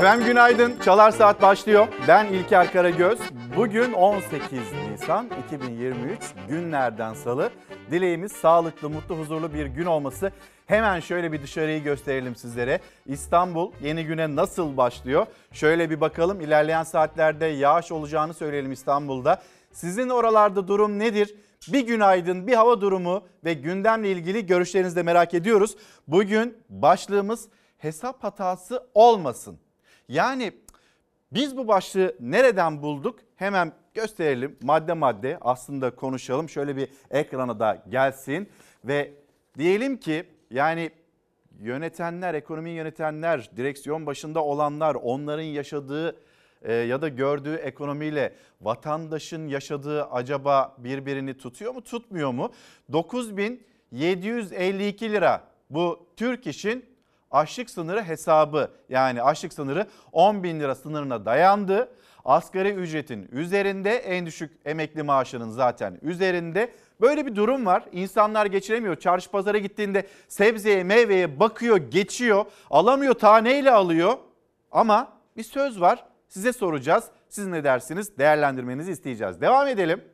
Efendim günaydın. Çalar Saat başlıyor. Ben İlker Karagöz. Bugün 18 Nisan 2023 günlerden salı. Dileğimiz sağlıklı, mutlu, huzurlu bir gün olması. Hemen şöyle bir dışarıyı gösterelim sizlere. İstanbul yeni güne nasıl başlıyor? Şöyle bir bakalım. İlerleyen saatlerde yağış olacağını söyleyelim İstanbul'da. Sizin oralarda durum nedir? Bir günaydın, bir hava durumu ve gündemle ilgili görüşlerinizi de merak ediyoruz. Bugün başlığımız hesap hatası olmasın. Yani biz bu başlığı nereden bulduk? Hemen gösterelim madde madde aslında konuşalım. Şöyle bir ekrana da gelsin ve diyelim ki yani yönetenler, ekonomiyi yönetenler, direksiyon başında olanlar onların yaşadığı e, ya da gördüğü ekonomiyle vatandaşın yaşadığı acaba birbirini tutuyor mu tutmuyor mu? 9752 lira bu Türk işin açlık sınırı hesabı yani açlık sınırı 10 bin lira sınırına dayandı. Asgari ücretin üzerinde en düşük emekli maaşının zaten üzerinde. Böyle bir durum var. İnsanlar geçiremiyor. Çarşı pazara gittiğinde sebzeye meyveye bakıyor geçiyor. Alamıyor taneyle alıyor. Ama bir söz var size soracağız. Siz ne dersiniz? Değerlendirmenizi isteyeceğiz. Devam edelim.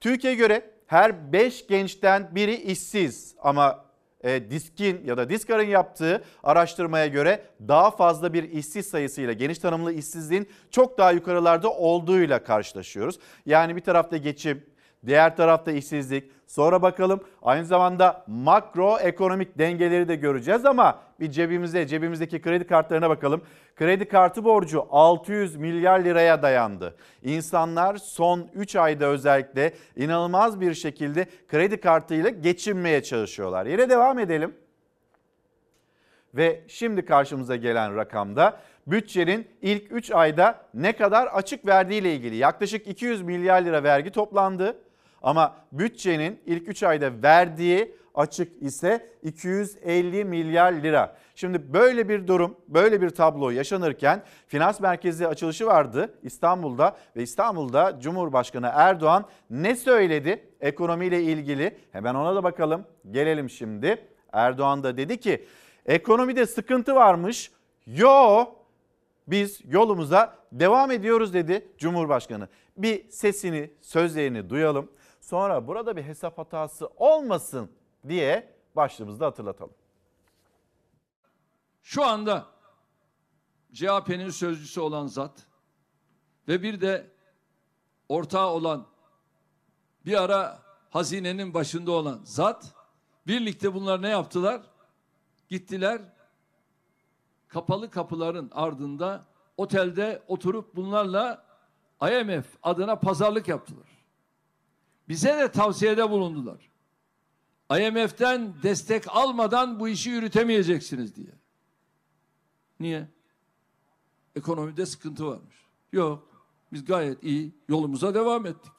Türkiye göre her 5 gençten biri işsiz ama e, Disk'in ya da Diskar'ın yaptığı araştırmaya göre daha fazla bir işsiz sayısıyla geniş tanımlı işsizliğin çok daha yukarılarda olduğuyla karşılaşıyoruz. Yani bir tarafta geçim, diğer tarafta işsizlik. Sonra bakalım aynı zamanda makro ekonomik dengeleri de göreceğiz ama bir cebimize, cebimizdeki kredi kartlarına bakalım. Kredi kartı borcu 600 milyar liraya dayandı. İnsanlar son 3 ayda özellikle inanılmaz bir şekilde kredi kartıyla geçinmeye çalışıyorlar. Yine devam edelim. Ve şimdi karşımıza gelen rakamda bütçenin ilk 3 ayda ne kadar açık verdiği ile ilgili yaklaşık 200 milyar lira vergi toplandı. Ama bütçenin ilk 3 ayda verdiği açık ise 250 milyar lira. Şimdi böyle bir durum, böyle bir tablo yaşanırken finans merkezi açılışı vardı İstanbul'da ve İstanbul'da Cumhurbaşkanı Erdoğan ne söyledi ekonomiyle ilgili? Hemen ona da bakalım. Gelelim şimdi. Erdoğan da dedi ki ekonomide sıkıntı varmış. Yo biz yolumuza devam ediyoruz dedi Cumhurbaşkanı. Bir sesini, sözlerini duyalım. Sonra burada bir hesap hatası olmasın diye başlığımızda hatırlatalım. Şu anda CHP'nin sözcüsü olan zat ve bir de ortağı olan bir ara hazinenin başında olan zat birlikte bunlar ne yaptılar? Gittiler kapalı kapıların ardında otelde oturup bunlarla IMF adına pazarlık yaptılar. Bize de tavsiyede bulundular. IMF'den destek almadan bu işi yürütemeyeceksiniz diye. Niye? Ekonomide sıkıntı varmış. Yok. Biz gayet iyi yolumuza devam ettik.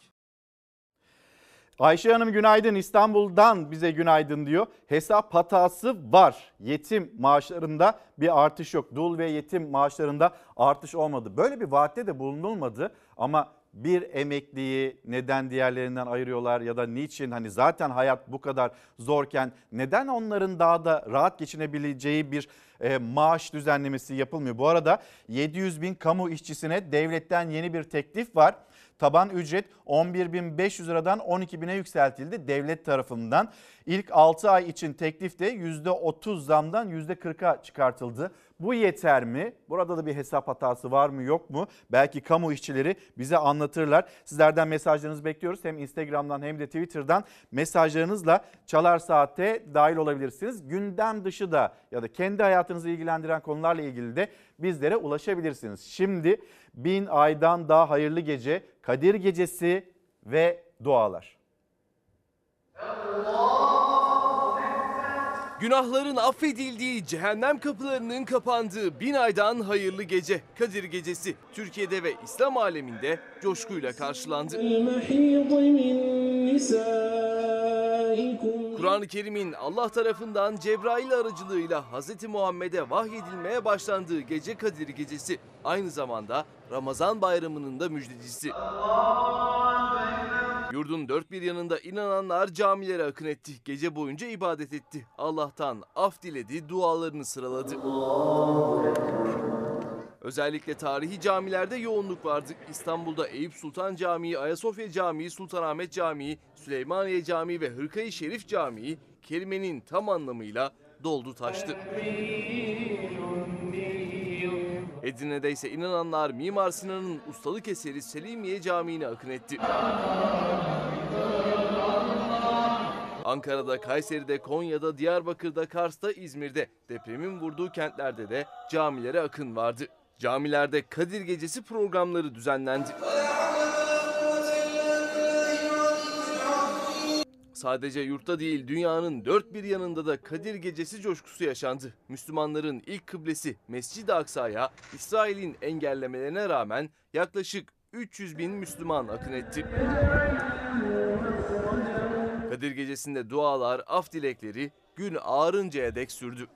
Ayşe Hanım günaydın İstanbul'dan bize günaydın diyor. Hesap hatası var. Yetim maaşlarında bir artış yok. Dul ve yetim maaşlarında artış olmadı. Böyle bir vaatte de bulunulmadı ama bir emekliyi neden diğerlerinden ayırıyorlar ya da niçin hani zaten hayat bu kadar zorken neden onların daha da rahat geçinebileceği bir e, maaş düzenlemesi yapılmıyor. Bu arada 700 bin kamu işçisine devletten yeni bir teklif var. Taban ücret 11.500 liradan 12.000'e yükseltildi devlet tarafından. İlk 6 ay için teklif de %30 zamdan %40'a çıkartıldı. Bu yeter mi? Burada da bir hesap hatası var mı yok mu? Belki kamu işçileri bize anlatırlar. Sizlerden mesajlarınızı bekliyoruz. Hem Instagram'dan hem de Twitter'dan mesajlarınızla Çalar Saat'te dahil olabilirsiniz. Gündem dışı da ya da kendi hayatınızı ilgilendiren konularla ilgili de bizlere ulaşabilirsiniz. Şimdi bin aydan daha hayırlı gece, Kadir Gecesi ve dualar. Günahların affedildiği, cehennem kapılarının kapandığı bin aydan hayırlı gece, Kadir Gecesi. Türkiye'de ve İslam aleminde coşkuyla karşılandı. Kur'an-ı Kerim'in Allah tarafından Cebrail aracılığıyla Hz. Muhammed'e vahyedilmeye başlandığı gece Kadir Gecesi. Aynı zamanda Ramazan bayramının da müjdecisi. Yurdun dört bir yanında inananlar camilere akın etti. Gece boyunca ibadet etti. Allah'tan af diledi, dualarını sıraladı. Özellikle tarihi camilerde yoğunluk vardı. İstanbul'da Eyüp Sultan Camii, Ayasofya Camii, Sultanahmet Camii, Süleymaniye Camii ve Hırkayı Şerif Camii kelimenin tam anlamıyla doldu taştı. Edirne'de ise inananlar Mimar Sinan'ın ustalık eseri Selimiye Camii'ne akın etti. Ankara'da, Kayseri'de, Konya'da, Diyarbakır'da, Kars'ta, İzmir'de depremin vurduğu kentlerde de camilere akın vardı. Camilerde Kadir Gecesi programları düzenlendi. Sadece yurtta değil dünyanın dört bir yanında da Kadir Gecesi coşkusu yaşandı. Müslümanların ilk kıblesi Mescid-i Aksa'ya İsrail'in engellemelerine rağmen yaklaşık 300 bin Müslüman akın etti. Kadir Gecesi'nde dualar, af dilekleri gün ağarıncaya dek sürdü.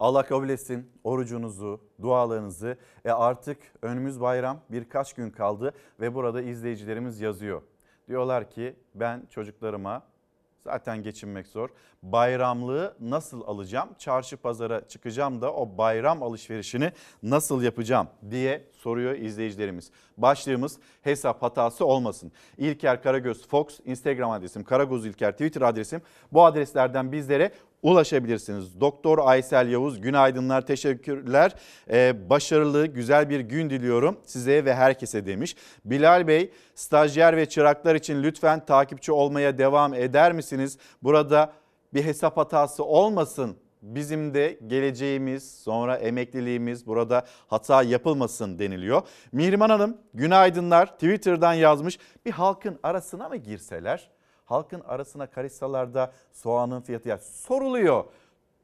Allah kabul etsin orucunuzu, dualarınızı. E artık önümüz bayram birkaç gün kaldı ve burada izleyicilerimiz yazıyor. Diyorlar ki ben çocuklarıma zaten geçinmek zor. Bayramlığı nasıl alacağım? Çarşı pazara çıkacağım da o bayram alışverişini nasıl yapacağım diye soruyor izleyicilerimiz. Başlığımız hesap hatası olmasın. İlker Karagöz Fox Instagram adresim, Karagöz İlker Twitter adresim. Bu adreslerden bizlere ulaşabilirsiniz. Doktor Aysel Yavuz günaydınlar teşekkürler. Ee, başarılı güzel bir gün diliyorum size ve herkese demiş. Bilal Bey stajyer ve çıraklar için lütfen takipçi olmaya devam eder misiniz? Burada bir hesap hatası olmasın bizim de geleceğimiz sonra emekliliğimiz burada hata yapılmasın deniliyor. Mihriman Hanım günaydınlar Twitter'dan yazmış bir halkın arasına mı girseler? Halkın arasına karışsalar da soğanın fiyatı ya soruluyor.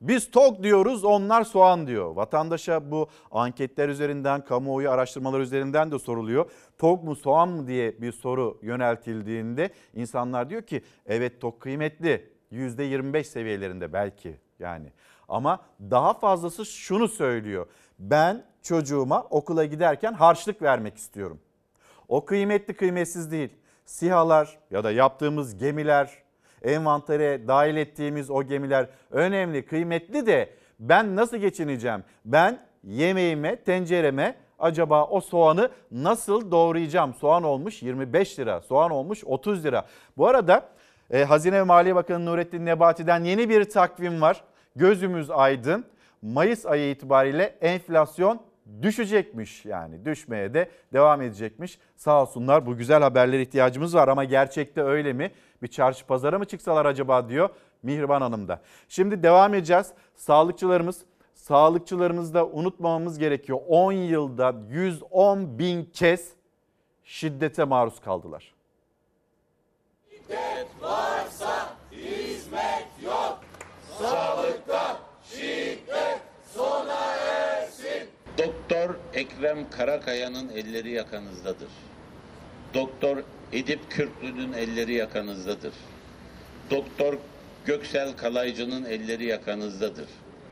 Biz tok diyoruz onlar soğan diyor. Vatandaşa bu anketler üzerinden kamuoyu araştırmalar üzerinden de soruluyor. Tok mu soğan mı diye bir soru yöneltildiğinde insanlar diyor ki evet tok kıymetli %25 seviyelerinde belki yani. Ama daha fazlası şunu söylüyor. Ben çocuğuma okula giderken harçlık vermek istiyorum. O kıymetli kıymetsiz değil. SİHA'lar ya da yaptığımız gemiler, envantere dahil ettiğimiz o gemiler önemli, kıymetli de ben nasıl geçineceğim? Ben yemeğime, tencereme acaba o soğanı nasıl doğrayacağım? Soğan olmuş 25 lira, soğan olmuş 30 lira. Bu arada e, Hazine ve Maliye Bakanı Nurettin Nebati'den yeni bir takvim var. Gözümüz aydın. Mayıs ayı itibariyle enflasyon düşecekmiş yani düşmeye de devam edecekmiş. Sağ olsunlar bu güzel haberlere ihtiyacımız var ama gerçekte öyle mi? Bir çarşı pazara mı çıksalar acaba diyor Mihriban Hanım da. Şimdi devam edeceğiz. Sağlıkçılarımız sağlıkçılarımız da unutmamamız gerekiyor. 10 yılda 110 bin kez şiddete maruz kaldılar. Şiddet varsa hizmet yok. Sağlıkta şiddet sona ersin. Doktor Ekrem Karakaya'nın elleri yakanızdadır. Doktor Edip Kürklü'nün elleri yakanızdadır. Doktor Göksel Kalaycı'nın elleri yakanızdadır.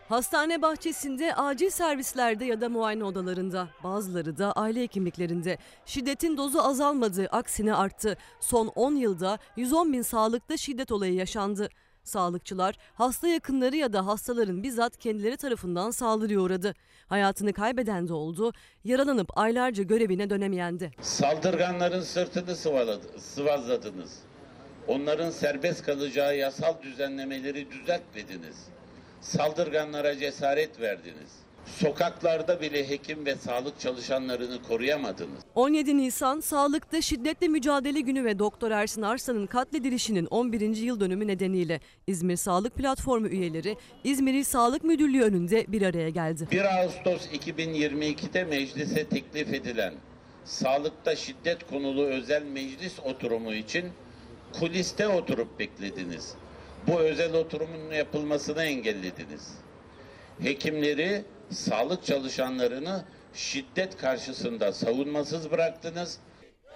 Hastane bahçesinde, acil servislerde ya da muayene odalarında, bazıları da aile hekimliklerinde şiddetin dozu azalmadı, aksine arttı. Son 10 yılda 110 bin sağlıkta şiddet olayı yaşandı. Sağlıkçılar hasta yakınları ya da hastaların bizzat kendileri tarafından saldırıya uğradı. Hayatını kaybeden de oldu, yaralanıp aylarca görevine dönemeyen de. Saldırganların sırtını sıvaladı, sıvazladınız. Onların serbest kalacağı yasal düzenlemeleri düzeltmediniz. Saldırganlara cesaret verdiniz. Sokaklarda bile hekim ve sağlık çalışanlarını koruyamadınız. 17 Nisan Sağlıkta Şiddetle Mücadele Günü ve Doktor Ersin Arslan'ın katledilişinin 11. yıl dönümü nedeniyle İzmir Sağlık Platformu üyeleri İzmir İl Sağlık Müdürlüğü önünde bir araya geldi. 1 Ağustos 2022'de meclise teklif edilen sağlıkta şiddet konulu özel meclis oturumu için kuliste oturup beklediniz. Bu özel oturumun yapılmasını engellediniz. Hekimleri, sağlık çalışanlarını şiddet karşısında savunmasız bıraktınız.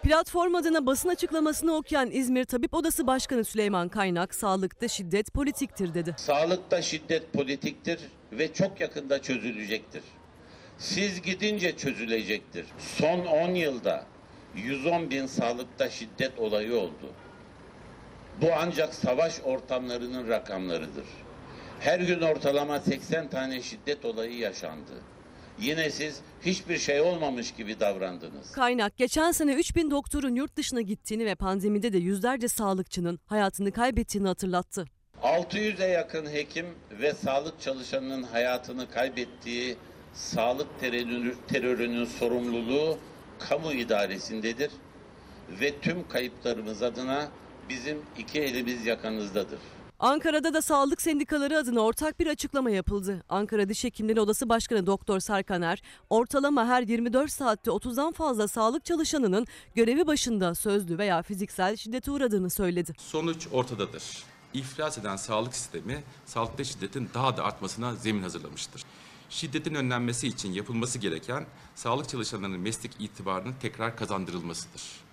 Platform adına basın açıklamasını okuyan İzmir Tabip Odası Başkanı Süleyman Kaynak, sağlıkta şiddet politiktir dedi. Sağlıkta şiddet politiktir ve çok yakında çözülecektir. Siz gidince çözülecektir. Son 10 yılda 110 bin sağlıkta şiddet olayı oldu. Bu ancak savaş ortamlarının rakamlarıdır. Her gün ortalama 80 tane şiddet olayı yaşandı. Yine siz hiçbir şey olmamış gibi davrandınız. Kaynak geçen sene 3000 doktorun yurt dışına gittiğini ve pandemide de yüzlerce sağlıkçının hayatını kaybettiğini hatırlattı. 600'e yakın hekim ve sağlık çalışanının hayatını kaybettiği sağlık terörü- terörünün sorumluluğu kamu idaresindedir ve tüm kayıplarımız adına bizim iki elimiz yakanızdadır. Ankara'da da sağlık sendikaları adına ortak bir açıklama yapıldı. Ankara Diş Hekimleri Odası Başkanı Doktor Serkaner, ortalama her 24 saatte 30'dan fazla sağlık çalışanının görevi başında sözlü veya fiziksel şiddete uğradığını söyledi. Sonuç ortadadır. İflas eden sağlık sistemi sağlıkta şiddetin daha da artmasına zemin hazırlamıştır. Şiddetin önlenmesi için yapılması gereken sağlık çalışanlarının meslek itibarının tekrar kazandırılmasıdır.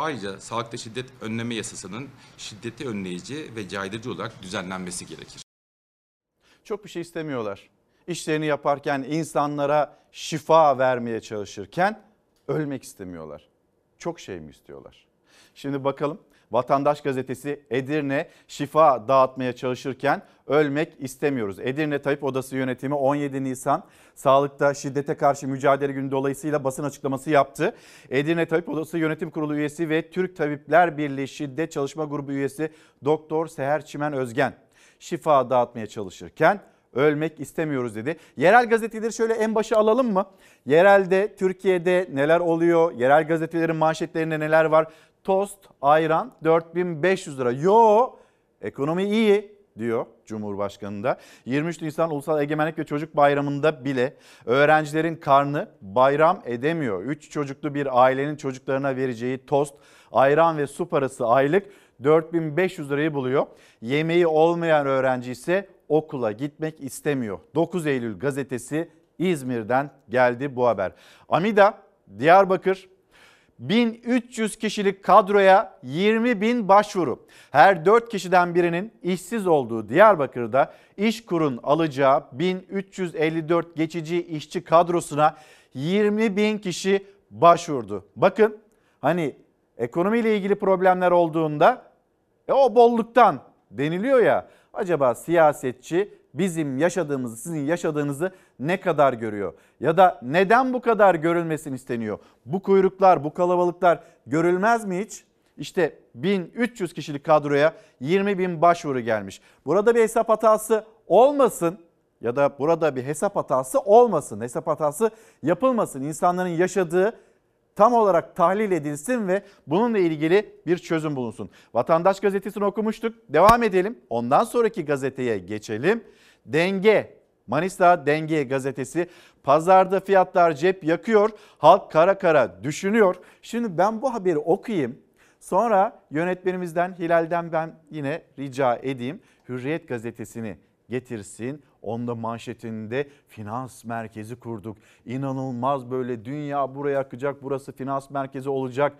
Ayrıca sağlıkta şiddet önleme yasasının şiddeti önleyici ve caydırıcı olarak düzenlenmesi gerekir. Çok bir şey istemiyorlar. İşlerini yaparken insanlara şifa vermeye çalışırken ölmek istemiyorlar. Çok şey mi istiyorlar? Şimdi bakalım Vatandaş gazetesi Edirne şifa dağıtmaya çalışırken ölmek istemiyoruz. Edirne Tabip Odası yönetimi 17 Nisan sağlıkta şiddete karşı mücadele günü dolayısıyla basın açıklaması yaptı. Edirne Tabip Odası Yönetim Kurulu üyesi ve Türk Tabipler Birliği Şiddet Çalışma Grubu üyesi Doktor Seher Çimen Özgen şifa dağıtmaya çalışırken ölmek istemiyoruz dedi. Yerel gazeteleri şöyle en başa alalım mı? Yerelde Türkiye'de neler oluyor? Yerel gazetelerin manşetlerinde neler var? Tost, ayran 4500 lira. Yo ekonomi iyi diyor Cumhurbaşkanı da. 23 Nisan Ulusal Egemenlik ve Çocuk Bayramı'nda bile öğrencilerin karnı bayram edemiyor. 3 çocuklu bir ailenin çocuklarına vereceği tost, ayran ve su parası aylık 4500 lirayı buluyor. Yemeği olmayan öğrenci ise okula gitmek istemiyor. 9 Eylül gazetesi İzmir'den geldi bu haber. Amida, Diyarbakır 1300 kişilik kadroya 20 bin başvuru. Her 4 kişiden birinin işsiz olduğu Diyarbakır'da İşkur'un alacağı 1354 geçici işçi kadrosuna 20 bin kişi başvurdu. Bakın hani ekonomiyle ilgili problemler olduğunda e, o bolluktan deniliyor ya acaba siyasetçi bizim yaşadığımızı sizin yaşadığınızı ne kadar görüyor? Ya da neden bu kadar görülmesini isteniyor? Bu kuyruklar, bu kalabalıklar görülmez mi hiç? İşte 1300 kişilik kadroya 20 bin başvuru gelmiş. Burada bir hesap hatası olmasın ya da burada bir hesap hatası olmasın. Hesap hatası yapılmasın. İnsanların yaşadığı tam olarak tahlil edilsin ve bununla ilgili bir çözüm bulunsun. Vatandaş gazetesini okumuştuk. Devam edelim. Ondan sonraki gazeteye geçelim. Denge Manisa Denge gazetesi pazarda fiyatlar cep yakıyor, halk kara kara düşünüyor. Şimdi ben bu haberi okuyayım. Sonra yönetmenimizden Hilal'den ben yine rica edeyim. Hürriyet gazetesini getirsin. Onda manşetinde finans merkezi kurduk. İnanılmaz böyle dünya buraya akacak, burası finans merkezi olacak.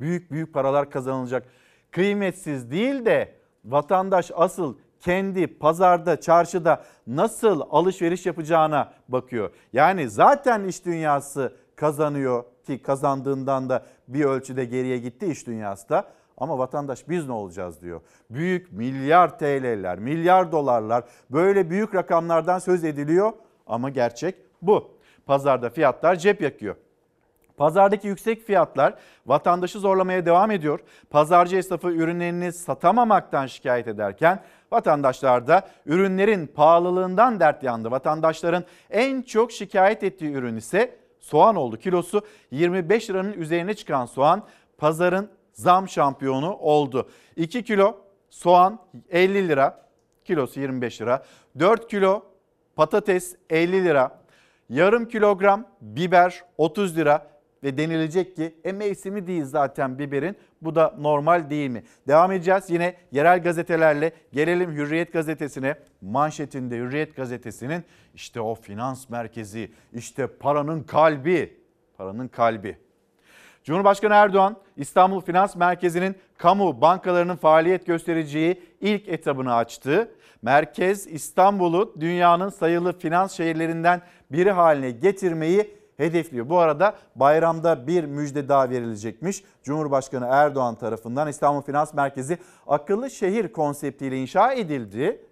Büyük büyük paralar kazanılacak. Kıymetsiz değil de vatandaş asıl kendi pazarda, çarşıda nasıl alışveriş yapacağına bakıyor. Yani zaten iş dünyası kazanıyor ki kazandığından da bir ölçüde geriye gitti iş dünyası da. Ama vatandaş biz ne olacağız diyor. Büyük milyar TL'ler, milyar dolarlar böyle büyük rakamlardan söz ediliyor ama gerçek bu. Pazarda fiyatlar cep yakıyor. Pazardaki yüksek fiyatlar vatandaşı zorlamaya devam ediyor. Pazarcı esnafı ürünlerini satamamaktan şikayet ederken vatandaşlar da ürünlerin pahalılığından dert yandı. Vatandaşların en çok şikayet ettiği ürün ise soğan oldu. Kilosu 25 liranın üzerine çıkan soğan pazarın zam şampiyonu oldu. 2 kilo soğan 50 lira, kilosu 25 lira. 4 kilo patates 50 lira. Yarım kilogram biber 30 lira ve denilecek ki e mevsimi değil zaten biberin. Bu da normal değil mi? Devam edeceğiz yine yerel gazetelerle. Gelelim Hürriyet gazetesine. Manşetinde Hürriyet gazetesinin işte o finans merkezi, işte paranın kalbi, paranın kalbi. Cumhurbaşkanı Erdoğan İstanbul Finans Merkezi'nin kamu bankalarının faaliyet göstereceği ilk etabını açtı. Merkez İstanbul'u dünyanın sayılı finans şehirlerinden biri haline getirmeyi hedefliyor. Bu arada bayramda bir müjde daha verilecekmiş. Cumhurbaşkanı Erdoğan tarafından İstanbul Finans Merkezi akıllı şehir konseptiyle inşa edildi.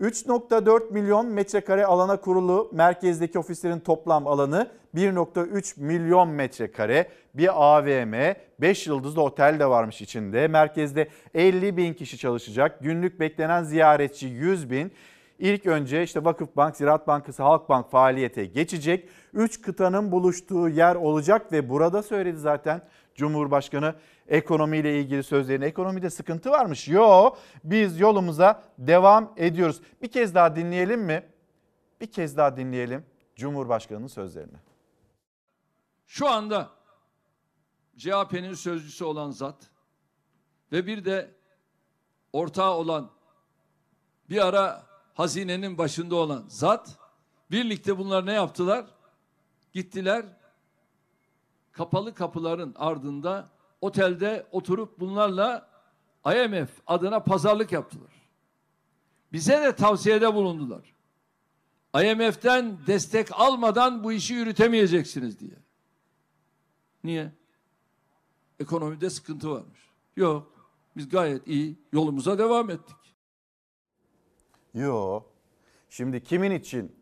3.4 milyon metrekare alana kurulu merkezdeki ofislerin toplam alanı 1.3 milyon metrekare. Bir AVM, 5 yıldızlı otel de varmış içinde. Merkezde 50 bin kişi çalışacak. Günlük beklenen ziyaretçi 100 bin. İlk önce işte Vakıfbank, Ziraat Bankası, Halkbank faaliyete geçecek. 3 kıtanın buluştuğu yer olacak ve burada söyledi zaten Cumhurbaşkanı ekonomiyle ilgili sözlerini. Ekonomide sıkıntı varmış. Yo biz yolumuza devam ediyoruz. Bir kez daha dinleyelim mi? Bir kez daha dinleyelim Cumhurbaşkanı'nın sözlerini. Şu anda CHP'nin sözcüsü olan zat ve bir de ortağı olan bir ara hazinenin başında olan zat birlikte bunlar ne yaptılar? Gittiler kapalı kapıların ardında otelde oturup bunlarla IMF adına pazarlık yaptılar. Bize de tavsiyede bulundular. IMF'den destek almadan bu işi yürütemeyeceksiniz diye. Niye? Ekonomide sıkıntı varmış. Yok. Biz gayet iyi yolumuza devam ettik. Yo. Şimdi kimin için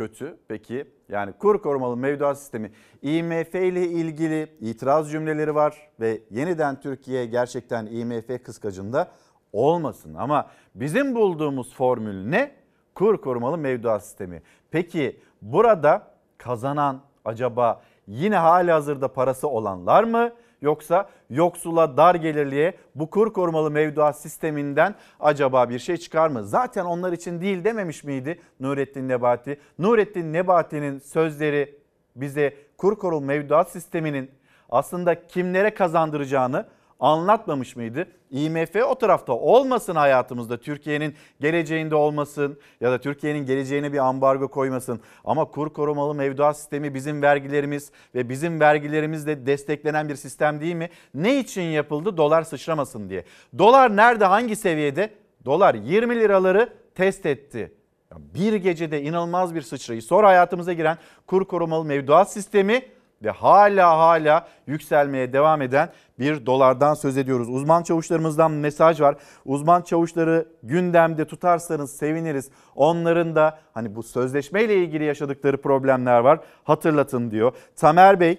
kötü peki? Yani kur korumalı mevduat sistemi IMF ile ilgili itiraz cümleleri var ve yeniden Türkiye gerçekten IMF kıskacında olmasın. Ama bizim bulduğumuz formül ne? Kur korumalı mevduat sistemi. Peki burada kazanan acaba yine hali hazırda parası olanlar mı? Yoksa yoksula dar gelirliye bu kur korumalı mevduat sisteminden acaba bir şey çıkar mı? Zaten onlar için değil dememiş miydi Nurettin Nebati? Nurettin Nebati'nin sözleri bize kur korumalı mevduat sisteminin aslında kimlere kazandıracağını anlatmamış mıydı? IMF o tarafta olmasın hayatımızda. Türkiye'nin geleceğinde olmasın ya da Türkiye'nin geleceğine bir ambargo koymasın. Ama kur korumalı mevduat sistemi bizim vergilerimiz ve bizim vergilerimizle desteklenen bir sistem değil mi? Ne için yapıldı? Dolar sıçramasın diye. Dolar nerede? Hangi seviyede? Dolar 20 liraları test etti. Bir gecede inanılmaz bir sıçrayı. Sonra hayatımıza giren kur korumalı mevduat sistemi ve hala hala yükselmeye devam eden bir dolardan söz ediyoruz. Uzman çavuşlarımızdan mesaj var. Uzman çavuşları gündemde tutarsanız seviniriz. Onların da hani bu sözleşmeyle ilgili yaşadıkları problemler var. Hatırlatın diyor. Tamer Bey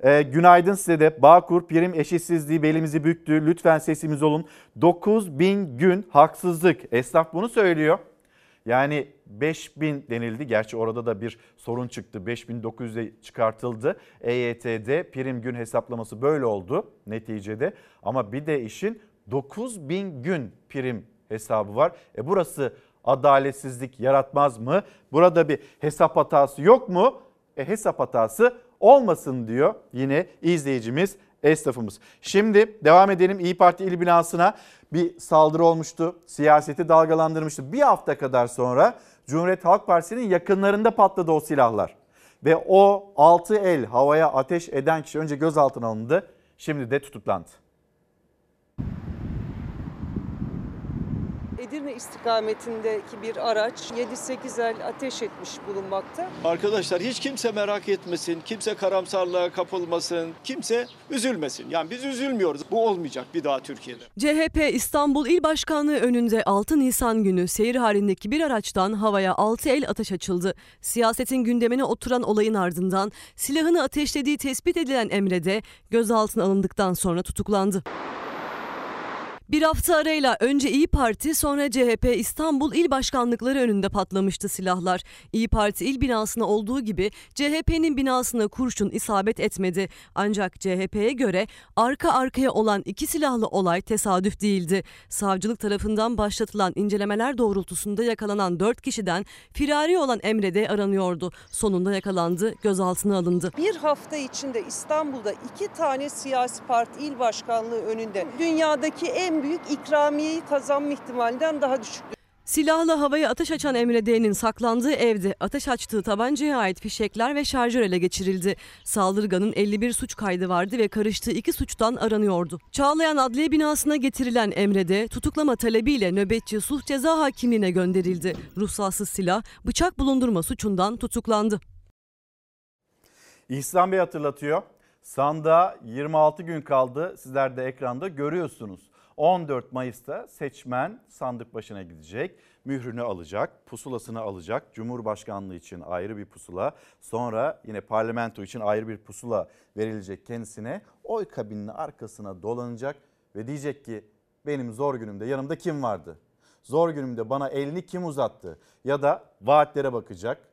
e, günaydın size de. Bağkur prim eşitsizliği belimizi büktü. Lütfen sesimiz olun. 9000 gün haksızlık. Esnaf bunu söylüyor. Yani 5000 denildi. Gerçi orada da bir sorun çıktı. 5900'e çıkartıldı. EYT'de prim gün hesaplaması böyle oldu neticede. Ama bir de işin 9000 gün prim hesabı var. E burası adaletsizlik yaratmaz mı? Burada bir hesap hatası yok mu? E hesap hatası olmasın diyor yine izleyicimiz esnafımız. Şimdi devam edelim İyi Parti il binasına bir saldırı olmuştu. Siyaseti dalgalandırmıştı. Bir hafta kadar sonra Cumhuriyet Halk Partisi'nin yakınlarında patladı o silahlar. Ve o 6 el havaya ateş eden kişi önce gözaltına alındı. Şimdi de tutuklandı. Edirne istikametindeki bir araç 7-8 el ateş etmiş bulunmakta. Arkadaşlar hiç kimse merak etmesin, kimse karamsarlığa kapılmasın, kimse üzülmesin. Yani biz üzülmüyoruz. Bu olmayacak bir daha Türkiye'de. CHP İstanbul İl Başkanlığı önünde 6 Nisan günü seyir halindeki bir araçtan havaya 6 el ateş açıldı. Siyasetin gündemine oturan olayın ardından silahını ateşlediği tespit edilen Emre de gözaltına alındıktan sonra tutuklandı. Bir hafta arayla önce İyi Parti sonra CHP İstanbul İl Başkanlıkları önünde patlamıştı silahlar. İyi Parti il binasına olduğu gibi CHP'nin binasına kurşun isabet etmedi. Ancak CHP'ye göre arka arkaya olan iki silahlı olay tesadüf değildi. Savcılık tarafından başlatılan incelemeler doğrultusunda yakalanan 4 kişiden firari olan Emre de aranıyordu. Sonunda yakalandı, gözaltına alındı. Bir hafta içinde İstanbul'da iki tane siyasi parti il başkanlığı önünde dünyadaki en büyük ikramiyeyi kazanma ihtimalinden daha düşük. Silahla havaya ateş açan Emre D'nin saklandığı evde ateş açtığı tabancaya ait fişekler ve şarjör ele geçirildi. Saldırganın 51 suç kaydı vardı ve karıştığı iki suçtan aranıyordu. Çağlayan Adliye binasına getirilen Emre D tutuklama talebiyle nöbetçi sulh ceza hakimliğine gönderildi. Ruhsatsız silah, bıçak bulundurma suçundan tutuklandı. İhsan Bey hatırlatıyor. Sandığa 26 gün kaldı. Sizler de ekranda görüyorsunuz. 14 Mayıs'ta seçmen sandık başına gidecek, mührünü alacak, pusulasını alacak. Cumhurbaşkanlığı için ayrı bir pusula, sonra yine parlamento için ayrı bir pusula verilecek kendisine. Oy kabininin arkasına dolanacak ve diyecek ki benim zor günümde yanımda kim vardı? Zor günümde bana elini kim uzattı? Ya da vaatlere bakacak.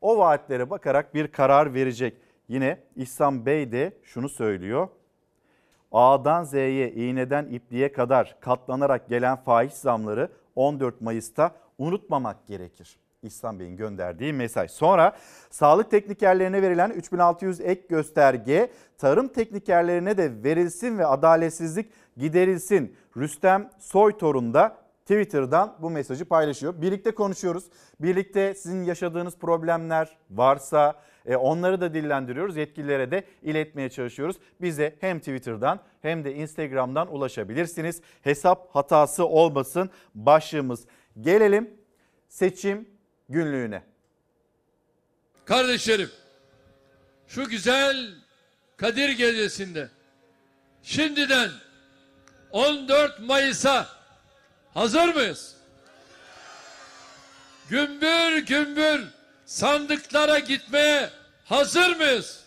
O vaatlere bakarak bir karar verecek. Yine İhsan Bey de şunu söylüyor. A'dan Z'ye, iğneden ipliğe kadar katlanarak gelen faiz zamları 14 Mayıs'ta unutmamak gerekir. İhsan Bey'in gönderdiği mesaj. Sonra sağlık teknikerlerine verilen 3600 ek gösterge tarım teknikerlerine de verilsin ve adaletsizlik giderilsin. Rüstem Soytorun da Twitter'dan bu mesajı paylaşıyor. Birlikte konuşuyoruz. Birlikte sizin yaşadığınız problemler varsa onları da dillendiriyoruz. Yetkililere de iletmeye çalışıyoruz. Bize hem Twitter'dan hem de Instagram'dan ulaşabilirsiniz. Hesap hatası olmasın başlığımız. Gelelim seçim günlüğüne. Kardeşlerim, şu güzel Kadir Gecesi'nde şimdiden 14 Mayıs'a hazır mıyız? Gümbür gümbür sandıklara gitmeye hazır mıyız?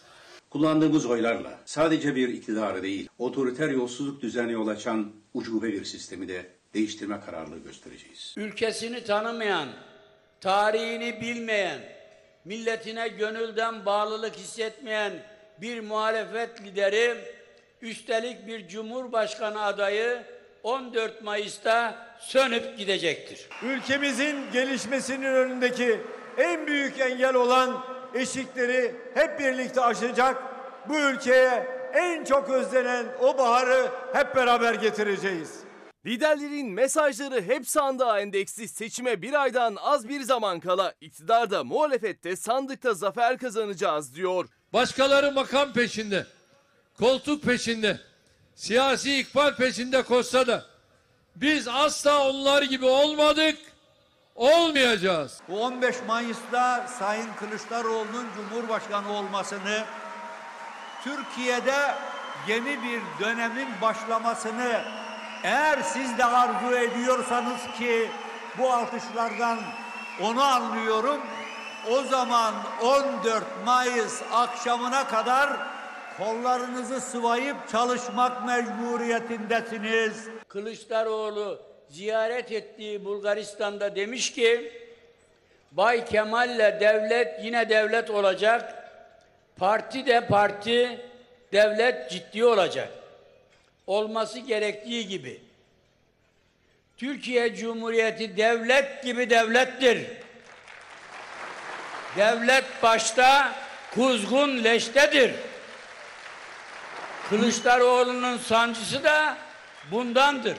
Kullandığımız oylarla sadece bir iktidarı değil, otoriter yolsuzluk düzeni yol açan ucube bir sistemi de değiştirme kararlılığı göstereceğiz. ülkesini tanımayan, tarihini bilmeyen, milletine gönülden bağlılık hissetmeyen bir muhalefet lideri, üstelik bir cumhurbaşkanı adayı 14 Mayıs'ta sönüp gidecektir. Ülkemizin gelişmesinin önündeki en büyük engel olan eşikleri hep birlikte aşacak. Bu ülkeye en çok özlenen o baharı hep beraber getireceğiz. Liderlerin mesajları hep sandığa endeksli seçime bir aydan az bir zaman kala iktidarda muhalefette sandıkta zafer kazanacağız diyor. Başkaları makam peşinde, koltuk peşinde, siyasi ikbal peşinde koşsa da biz asla onlar gibi olmadık, olmayacağız. Bu 15 Mayıs'ta Sayın Kılıçdaroğlu'nun Cumhurbaşkanı olmasını, Türkiye'de yeni bir dönemin başlamasını eğer siz de arzu ediyorsanız ki bu alkışlardan onu anlıyorum. O zaman 14 Mayıs akşamına kadar kollarınızı sıvayıp çalışmak mecburiyetindesiniz. Kılıçdaroğlu ziyaret ettiği Bulgaristan'da demiş ki, Bay Kemal'le devlet yine devlet olacak, parti de parti, devlet ciddi olacak. Olması gerektiği gibi. Türkiye Cumhuriyeti devlet gibi devlettir. Devlet başta, kuzgun leştedir. Kılıçdaroğlu'nun sancısı da bundandır.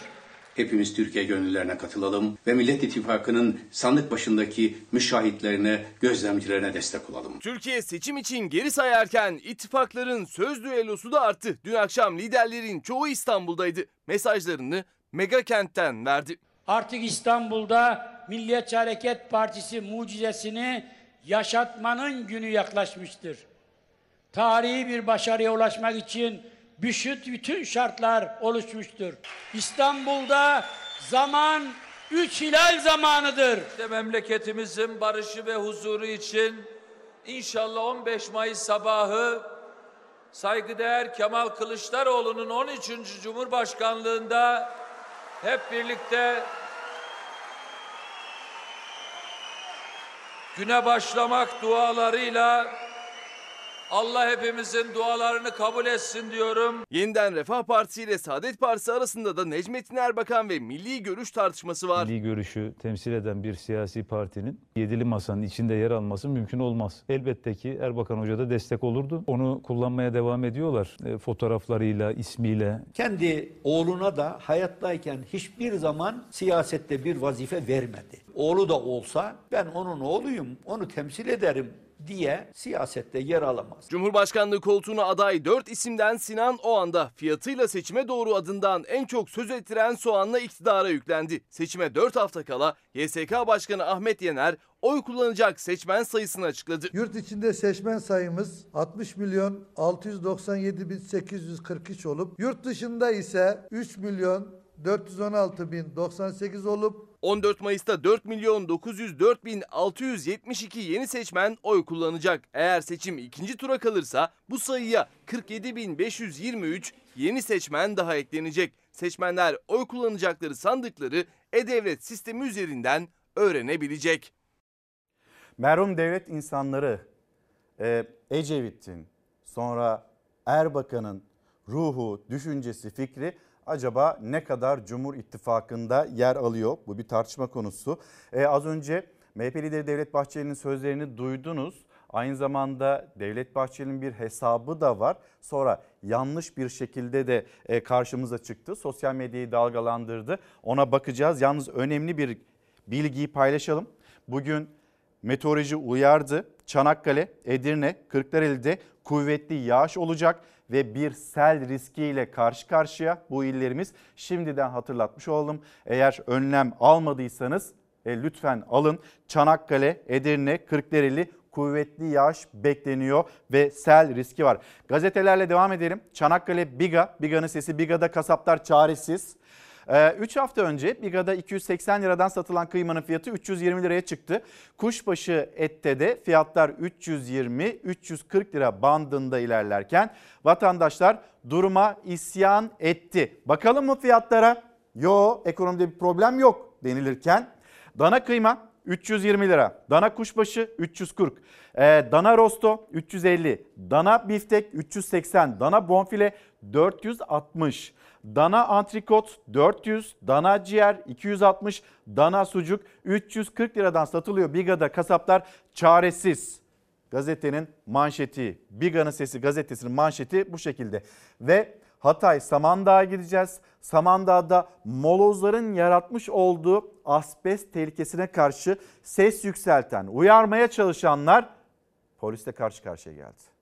Hepimiz Türkiye gönüllerine katılalım ve Millet İttifakı'nın sandık başındaki müşahitlerine, gözlemcilerine destek olalım. Türkiye seçim için geri sayarken ittifakların söz düellosu da arttı. Dün akşam liderlerin çoğu İstanbul'daydı. Mesajlarını mega kentten verdi. Artık İstanbul'da Milliyetçi Hareket Partisi mucizesini yaşatmanın günü yaklaşmıştır. Tarihi bir başarıya ulaşmak için bütün şartlar oluşmuştur. İstanbul'da zaman üç hilal zamanıdır. İşte memleketimizin barışı ve huzuru için inşallah 15 Mayıs sabahı saygıdeğer Kemal Kılıçdaroğlu'nun 13. Cumhurbaşkanlığında hep birlikte güne başlamak dualarıyla Allah hepimizin dualarını kabul etsin diyorum. Yeniden Refah Partisi ile Saadet Partisi arasında da Necmettin Erbakan ve milli görüş tartışması var. Milli görüşü temsil eden bir siyasi partinin yedili masanın içinde yer alması mümkün olmaz. Elbette ki Erbakan Hoca da destek olurdu. Onu kullanmaya devam ediyorlar. E, fotoğraflarıyla, ismiyle. Kendi oğluna da hayattayken hiçbir zaman siyasette bir vazife vermedi. Oğlu da olsa ben onun oğluyum, onu temsil ederim diye siyasette yer alamaz. Cumhurbaşkanlığı koltuğuna aday 4 isimden Sinan o anda fiyatıyla seçime doğru adından en çok söz ettiren soğanla iktidara yüklendi. Seçime 4 hafta kala YSK Başkanı Ahmet Yener oy kullanacak seçmen sayısını açıkladı. Yurt içinde seçmen sayımız 60 milyon 697 bin 843 olup yurt dışında ise 3 milyon 416 bin 98 olup 14 Mayıs'ta 4 milyon 904 bin 672 yeni seçmen oy kullanacak. Eğer seçim ikinci tura kalırsa bu sayıya 47 bin 523 yeni seçmen daha eklenecek. Seçmenler oy kullanacakları sandıkları e-devlet sistemi üzerinden öğrenebilecek. Merhum devlet insanları e, Ecevit'in sonra Erbakan'ın ruhu, düşüncesi, fikri acaba ne kadar Cumhur İttifakı'nda yer alıyor? Bu bir tartışma konusu. E, az önce MHP lideri Devlet Bahçeli'nin sözlerini duydunuz. Aynı zamanda Devlet Bahçeli'nin bir hesabı da var. Sonra yanlış bir şekilde de e, karşımıza çıktı. Sosyal medyayı dalgalandırdı. Ona bakacağız. Yalnız önemli bir bilgiyi paylaşalım. Bugün meteoroloji uyardı. Çanakkale, Edirne, Kırklareli'de kuvvetli yağış olacak ve bir sel riskiyle karşı karşıya bu illerimiz. Şimdiden hatırlatmış oldum. Eğer önlem almadıysanız e, lütfen alın. Çanakkale, Edirne, Kırklareli kuvvetli yağış bekleniyor ve sel riski var. Gazetelerle devam edelim. Çanakkale Biga, Biga'nın sesi Biga'da kasaplar çaresiz. 3 hafta önce Biga'da 280 liradan satılan kıymanın fiyatı 320 liraya çıktı. Kuşbaşı ette de fiyatlar 320-340 lira bandında ilerlerken vatandaşlar duruma isyan etti. Bakalım mı fiyatlara? Yo ekonomide bir problem yok denilirken dana kıyma 320 lira. Dana kuşbaşı 340. Ee, dana rosto 350. Dana biftek 380. Dana bonfile 460. Dana antrikot 400, dana ciğer 260, dana sucuk 340 liradan satılıyor. Biga'da kasaplar çaresiz. Gazetenin manşeti, Biga'nın Sesi gazetesinin manşeti bu şekilde. Ve Hatay Samandağ'a gideceğiz. Samandağ'da molozların yaratmış olduğu asbest tehlikesine karşı ses yükselten, uyarmaya çalışanlar polisle karşı karşıya geldi.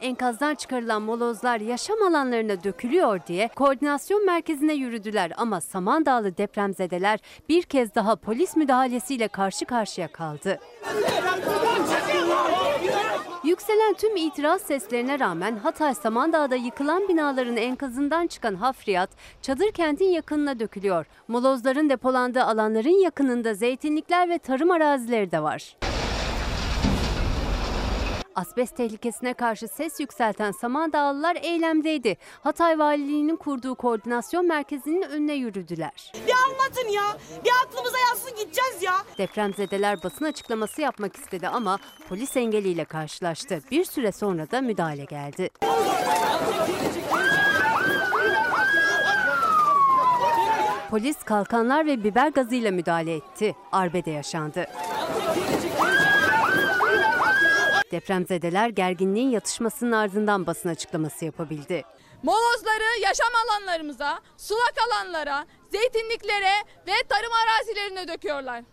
Enkazdan çıkarılan molozlar yaşam alanlarına dökülüyor diye koordinasyon merkezine yürüdüler ama Samandağlı depremzedeler bir kez daha polis müdahalesiyle karşı karşıya kaldı. Yükselen tüm itiraz seslerine rağmen Hatay Samandağ'da yıkılan binaların enkazından çıkan hafriyat çadır kentin yakınına dökülüyor. Molozların depolandığı alanların yakınında zeytinlikler ve tarım arazileri de var. Asbest tehlikesine karşı ses yükselten Samandağlılar eylemdeydi. Hatay Valiliği'nin kurduğu koordinasyon merkezinin önüne yürüdüler. Bir anlatın ya. Bir aklımıza yatsın gideceğiz ya. Depremzedeler basın açıklaması yapmak istedi ama polis engeliyle karşılaştı. Bir süre sonra da müdahale geldi. Polis kalkanlar ve biber gazıyla müdahale etti. Arbede yaşandı. Depremzedeler gerginliğin yatışmasının ardından basın açıklaması yapabildi. Molozları yaşam alanlarımıza, sulak alanlara, zeytinliklere ve tarım arazilerine döküyorlar.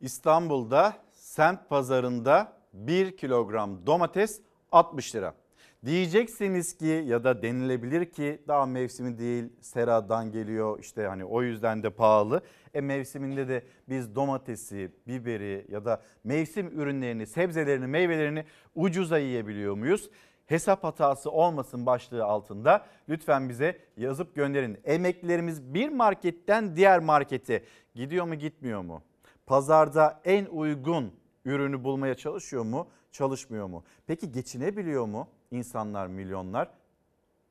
İstanbul'da semt pazarında 1 kilogram domates 60 lira. Diyeceksiniz ki ya da denilebilir ki daha mevsimi değil seradan geliyor işte hani o yüzden de pahalı. E mevsiminde de biz domatesi, biberi ya da mevsim ürünlerini, sebzelerini, meyvelerini ucuza yiyebiliyor muyuz? Hesap hatası olmasın başlığı altında lütfen bize yazıp gönderin. Emeklilerimiz bir marketten diğer markete gidiyor mu gitmiyor mu? Pazarda en uygun ürünü bulmaya çalışıyor mu? Çalışmıyor mu? Peki geçinebiliyor mu insanlar, milyonlar?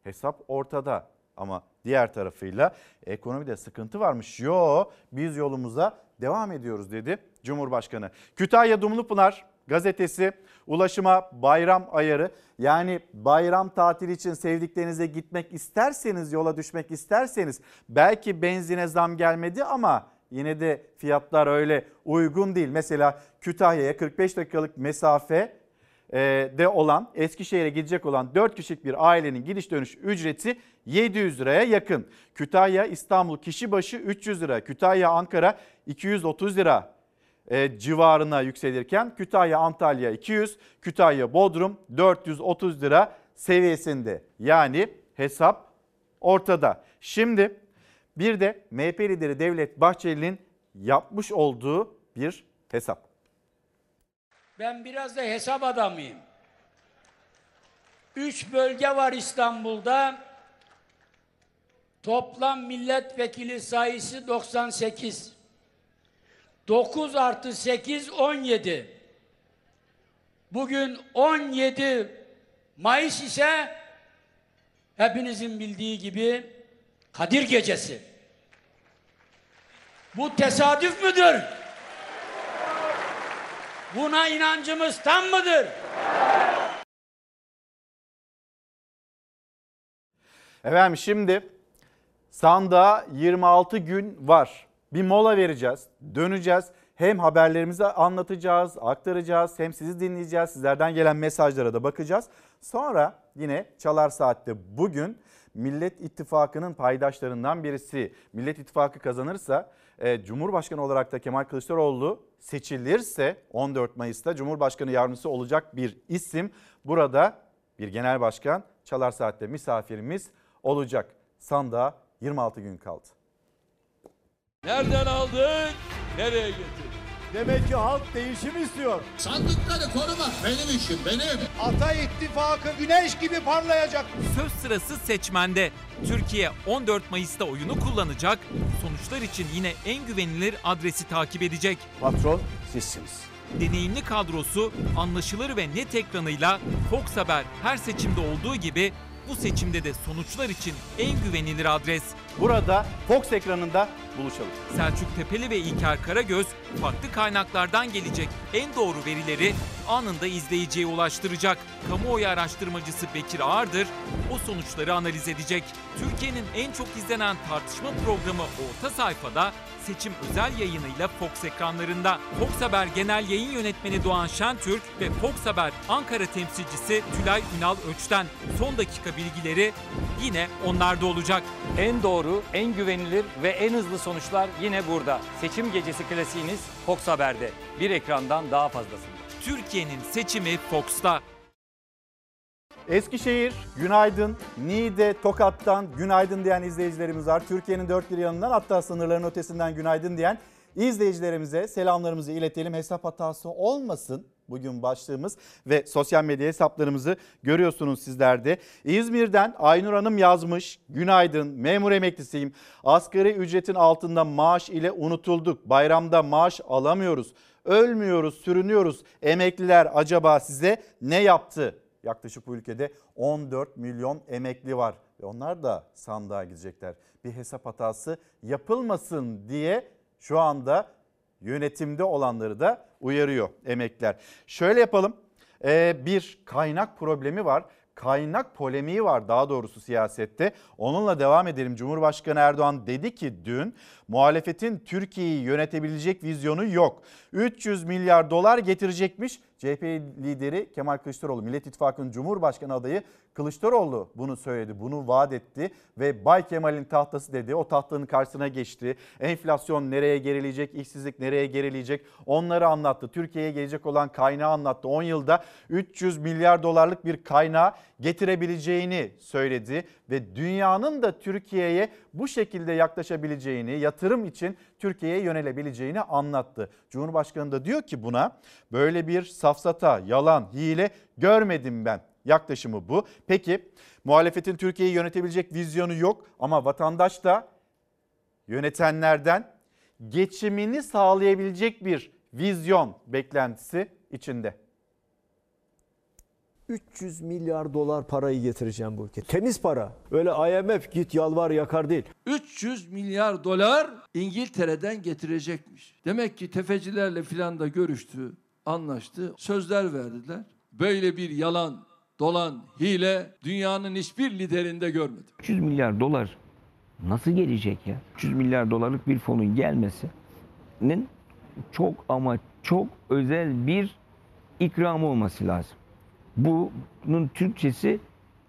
Hesap ortada ama diğer tarafıyla ekonomide sıkıntı varmış. Yo biz yolumuza devam ediyoruz dedi Cumhurbaşkanı. Kütahya Dumlupınar gazetesi ulaşıma bayram ayarı yani bayram tatili için sevdiklerinize gitmek isterseniz yola düşmek isterseniz belki benzine zam gelmedi ama yine de fiyatlar öyle uygun değil. Mesela Kütahya'ya 45 dakikalık mesafe de olan Eskişehir'e gidecek olan 4 kişilik bir ailenin gidiş dönüş ücreti 700 liraya yakın. Kütahya İstanbul kişi başı 300 lira. Kütahya Ankara 230 lira e, civarına yükselirken Kütahya Antalya 200, Kütahya Bodrum 430 lira seviyesinde. Yani hesap ortada. Şimdi bir de MHP lideri Devlet Bahçeli'nin yapmış olduğu bir hesap. Ben biraz da hesap adamıyım. Üç bölge var İstanbul'da. Toplam milletvekili sayısı 98. 9 artı 8 17. Bugün 17 Mayıs ise hepinizin bildiği gibi Kadir Gecesi. Bu tesadüf müdür? Buna inancımız tam mıdır? Efendim şimdi sandığa 26 gün var. Bir mola vereceğiz, döneceğiz. Hem haberlerimizi anlatacağız, aktaracağız, hem sizi dinleyeceğiz, sizlerden gelen mesajlara da bakacağız. Sonra yine Çalar Saat'te bugün Millet İttifakı'nın paydaşlarından birisi Millet İttifakı kazanırsa e, Cumhurbaşkanı olarak da Kemal Kılıçdaroğlu seçilirse 14 Mayıs'ta Cumhurbaşkanı yardımcısı olacak bir isim. Burada bir genel başkan Çalar Saat'te misafirimiz olacak. Sandığa 26 gün kaldı. Nereden aldık? Nereye getirdik? Demek ki halk değişim istiyor. Sandıkları korumak benim işim benim. Ata ittifakı güneş gibi parlayacak. Söz sırası seçmende. Türkiye 14 Mayıs'ta oyunu kullanacak. Sonuçlar için yine en güvenilir adresi takip edecek. Patron sizsiniz. Deneyimli kadrosu anlaşılır ve net ekranıyla Fox Haber her seçimde olduğu gibi bu seçimde de sonuçlar için en güvenilir adres. Burada Fox ekranında buluşalım. Selçuk Tepeli ve İlker Karagöz farklı kaynaklardan gelecek en doğru verileri anında izleyiciye ulaştıracak. Kamuoyu araştırmacısı Bekir Ağırdır o sonuçları analiz edecek. Türkiye'nin en çok izlenen tartışma programı Orta Sayfada seçim özel yayınıyla Fox ekranlarında. Fox Haber Genel Yayın Yönetmeni Doğan Şentürk ve Fox Haber Ankara temsilcisi Tülay Ünal Öç'ten son dakika bilgileri yine onlarda olacak. En doğru, en güvenilir ve en hızlı sonuçlar yine burada. Seçim gecesi klasiğiniz Fox Haber'de. Bir ekrandan daha fazlasında. Türkiye'nin seçimi Fox'ta. Eskişehir, günaydın. Niğde, Tokat'tan günaydın diyen izleyicilerimiz var. Türkiye'nin dört bir yanından hatta sınırların ötesinden günaydın diyen izleyicilerimize selamlarımızı iletelim. Hesap hatası olmasın bugün başlığımız ve sosyal medya hesaplarımızı görüyorsunuz sizler de. İzmir'den Aynur Hanım yazmış. Günaydın memur emeklisiyim. Asgari ücretin altında maaş ile unutulduk. Bayramda maaş alamıyoruz. Ölmüyoruz, sürünüyoruz. Emekliler acaba size ne yaptı? Yaklaşık bu ülkede 14 milyon emekli var ve onlar da sandığa gidecekler. Bir hesap hatası yapılmasın diye şu anda yönetimde olanları da uyarıyor emekliler. Şöyle yapalım ee, bir kaynak problemi var. Kaynak polemiği var daha doğrusu siyasette. Onunla devam edelim. Cumhurbaşkanı Erdoğan dedi ki dün muhalefetin Türkiye'yi yönetebilecek vizyonu yok. 300 milyar dolar getirecekmiş. CHP lideri Kemal Kılıçdaroğlu, Millet İttifakı'nın Cumhurbaşkanı adayı Kılıçdaroğlu bunu söyledi, bunu vaat etti ve Bay Kemal'in tahtası dedi. O tahtanın karşısına geçti. Enflasyon nereye gerileyecek, işsizlik nereye gerileyecek onları anlattı. Türkiye'ye gelecek olan kaynağı anlattı. 10 yılda 300 milyar dolarlık bir kaynağı getirebileceğini söyledi ve dünyanın da Türkiye'ye bu şekilde yaklaşabileceğini, yatırım için Türkiye'ye yönelebileceğini anlattı. Cumhurbaşkanı da diyor ki buna böyle bir safsata, yalan, hile görmedim ben. Yaklaşımı bu. Peki muhalefetin Türkiye'yi yönetebilecek vizyonu yok ama vatandaş da yönetenlerden geçimini sağlayabilecek bir vizyon beklentisi içinde. 300 milyar dolar parayı getireceğim bu ülke. Temiz para. Öyle IMF git yalvar yakar değil. 300 milyar dolar İngiltere'den getirecekmiş. Demek ki tefecilerle filan da görüştü, anlaştı, sözler verdiler. Böyle bir yalan, dolan, hile dünyanın hiçbir liderinde görmedim. 300 milyar dolar nasıl gelecek ya? 300 milyar dolarlık bir fonun gelmesinin çok ama çok özel bir ikramı olması lazım. Bunun Türkçesi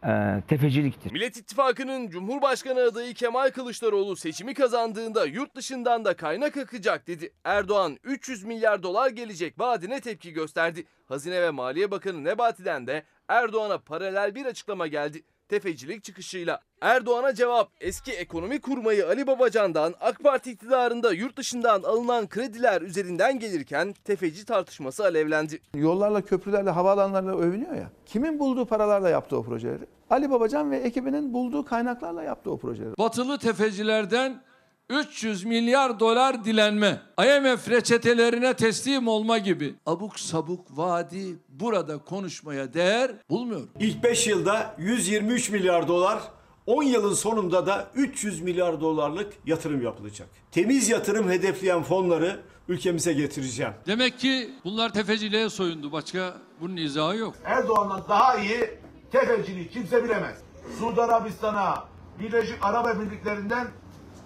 e, tefeciliktir. Millet İttifakı'nın Cumhurbaşkanı adayı Kemal Kılıçdaroğlu seçimi kazandığında yurt dışından da kaynak akacak dedi. Erdoğan 300 milyar dolar gelecek vaadine tepki gösterdi. Hazine ve Maliye Bakanı Nebati'den de Erdoğan'a paralel bir açıklama geldi. Tefecilik çıkışıyla. Erdoğan'a cevap eski ekonomi kurmayı Ali Babacan'dan AK Parti iktidarında yurt dışından alınan krediler üzerinden gelirken tefeci tartışması alevlendi. Yollarla, köprülerle, havaalanlarla övünüyor ya. Kimin bulduğu paralarla yaptı o projeleri? Ali Babacan ve ekibinin bulduğu kaynaklarla yaptı o projeleri. Batılı tefecilerden 300 milyar dolar dilenme, IMF reçetelerine teslim olma gibi abuk sabuk vaadi burada konuşmaya değer bulmuyorum. İlk 5 yılda 123 milyar dolar, 10 yılın sonunda da 300 milyar dolarlık yatırım yapılacak. Temiz yatırım hedefleyen fonları ülkemize getireceğim. Demek ki bunlar tefeciliğe soyundu. Başka bunun izahı yok. Erdoğan'dan daha iyi tefeciliği kimse bilemez. Suudi Arabistan'a, Birleşik Arap Emirlikleri'nden